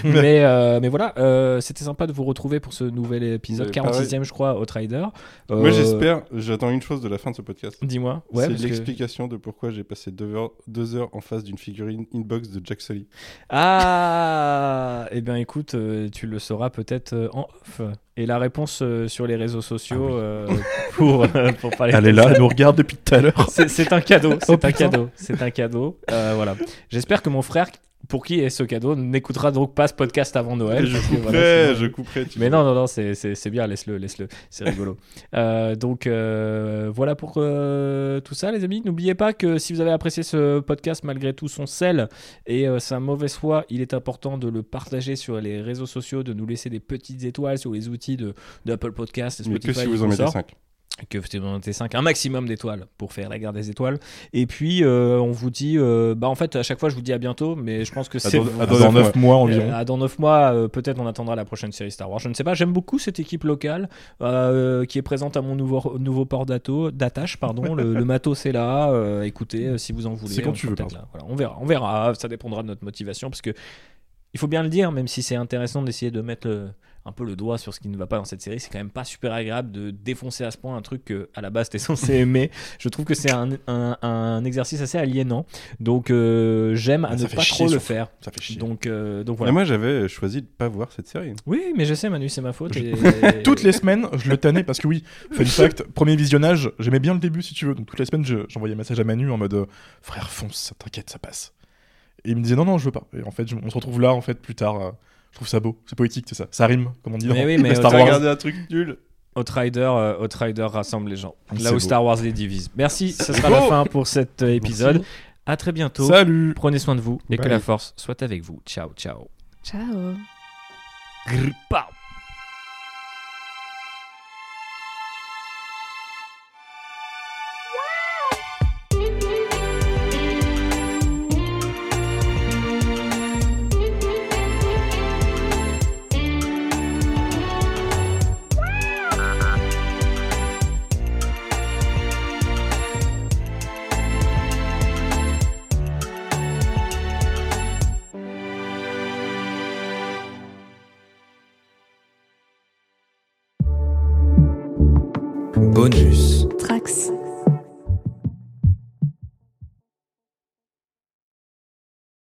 mais, euh, mais voilà, euh, c'était sympa de vous retrouver pour ce nouvel épisode, Mais pareil. 46e, je crois, Outrider. Euh, Moi, j'espère, j'attends une chose de la fin de ce podcast. Dis-moi. Ouais, c'est que- l'explication de pourquoi j'ai passé deux heures, deux heures en face d'une figurine inbox de Jack Sully. Ah Eh bien, écoute, euh, tu le sauras peut-être en off. Et la réponse sur les réseaux sociaux Ah oui. pour, pour parler Elle est là, elle nous regarde depuis tout à l'heure. C'est un cadeau, c'est un putain. cadeau, c'est un cadeau. Voilà. J'espère que mon frère, pour qui est ce cadeau, n'écoutera donc pas ce podcast avant Noël. je couperai, voilà, je couperai. tu Mais non, non, non, c'est- bien, laisse-le, laisse-le, c'est rigolo. Euh, donc euh, voilà pour euh, tout ça, les amis. N'oubliez pas que si vous avez apprécié ce podcast, malgré tout son sel et sa mauvaise foi, il est important de le partager sur les réseaux sociaux, de nous laisser des petites étoiles sur les outils de d'Apple Podcast, Mais Spotify, que si vous en mettez ça 5. Que vous en mettez 5, un maximum d'étoiles pour faire la guerre des étoiles. Et puis, euh, on vous dit, euh, bah en fait, à chaque fois, je vous dis à bientôt, mais je pense que c'est. dans- Dans 9 mois environ. Euh, dans 9 mois, euh, peut-être on attendra la prochaine série Star Wars. Je ne sais pas. J'aime beaucoup cette équipe locale euh, qui est présente à mon nouveau, nouveau port d'attache. Pardon, le, le matos est là. euh, écoutez, euh, si vous en voulez. C'est quand on tu veux, là. Voilà, on verra. On verra. Ça dépendra de notre motivation parce que il faut bien le dire, même si c'est intéressant d'essayer de mettre le- un peu le doigt sur ce qui ne va pas dans cette série, c'est quand même pas super agréable de défoncer à ce point un truc que à la base t'es censé aimer. Je trouve que c'est un, un- un exercice assez aliénant. Donc euh, j'aime à Ah, ça ne fait pas chier, trop le faire. Ça fait chier. Donc, euh, donc Mais voilà. moi, j'avais choisi de pas voir cette série. Oui, mais je sais, Manu, c'est ma faute. et- Toutes les semaines, je le tannais parce que oui, fun fact, premier visionnage, j'aimais bien le début si tu veux. Donc toutes les semaines, je- j'envoyais un message à Manu en mode euh, frère fonce, ça t'inquiète, ça passe. Et il me disait non non, je veux pas. Et en fait, je- on se retrouve là en fait plus tard. Je trouve ça beau, c'est poétique, c'est ça. Ça rime, comme on dit. Mais dans oui, mais Star Wars. regardé un truc nul. Outrider, euh, Outrider rassemble les gens. Là où beau. Star Wars les divise. Merci, ce sera la fin pour cet euh, épisode. Merci. À très bientôt. Salut. Prenez soin de vous et que la force soit avec vous. Ciao, ciao. Ciao. Grippa.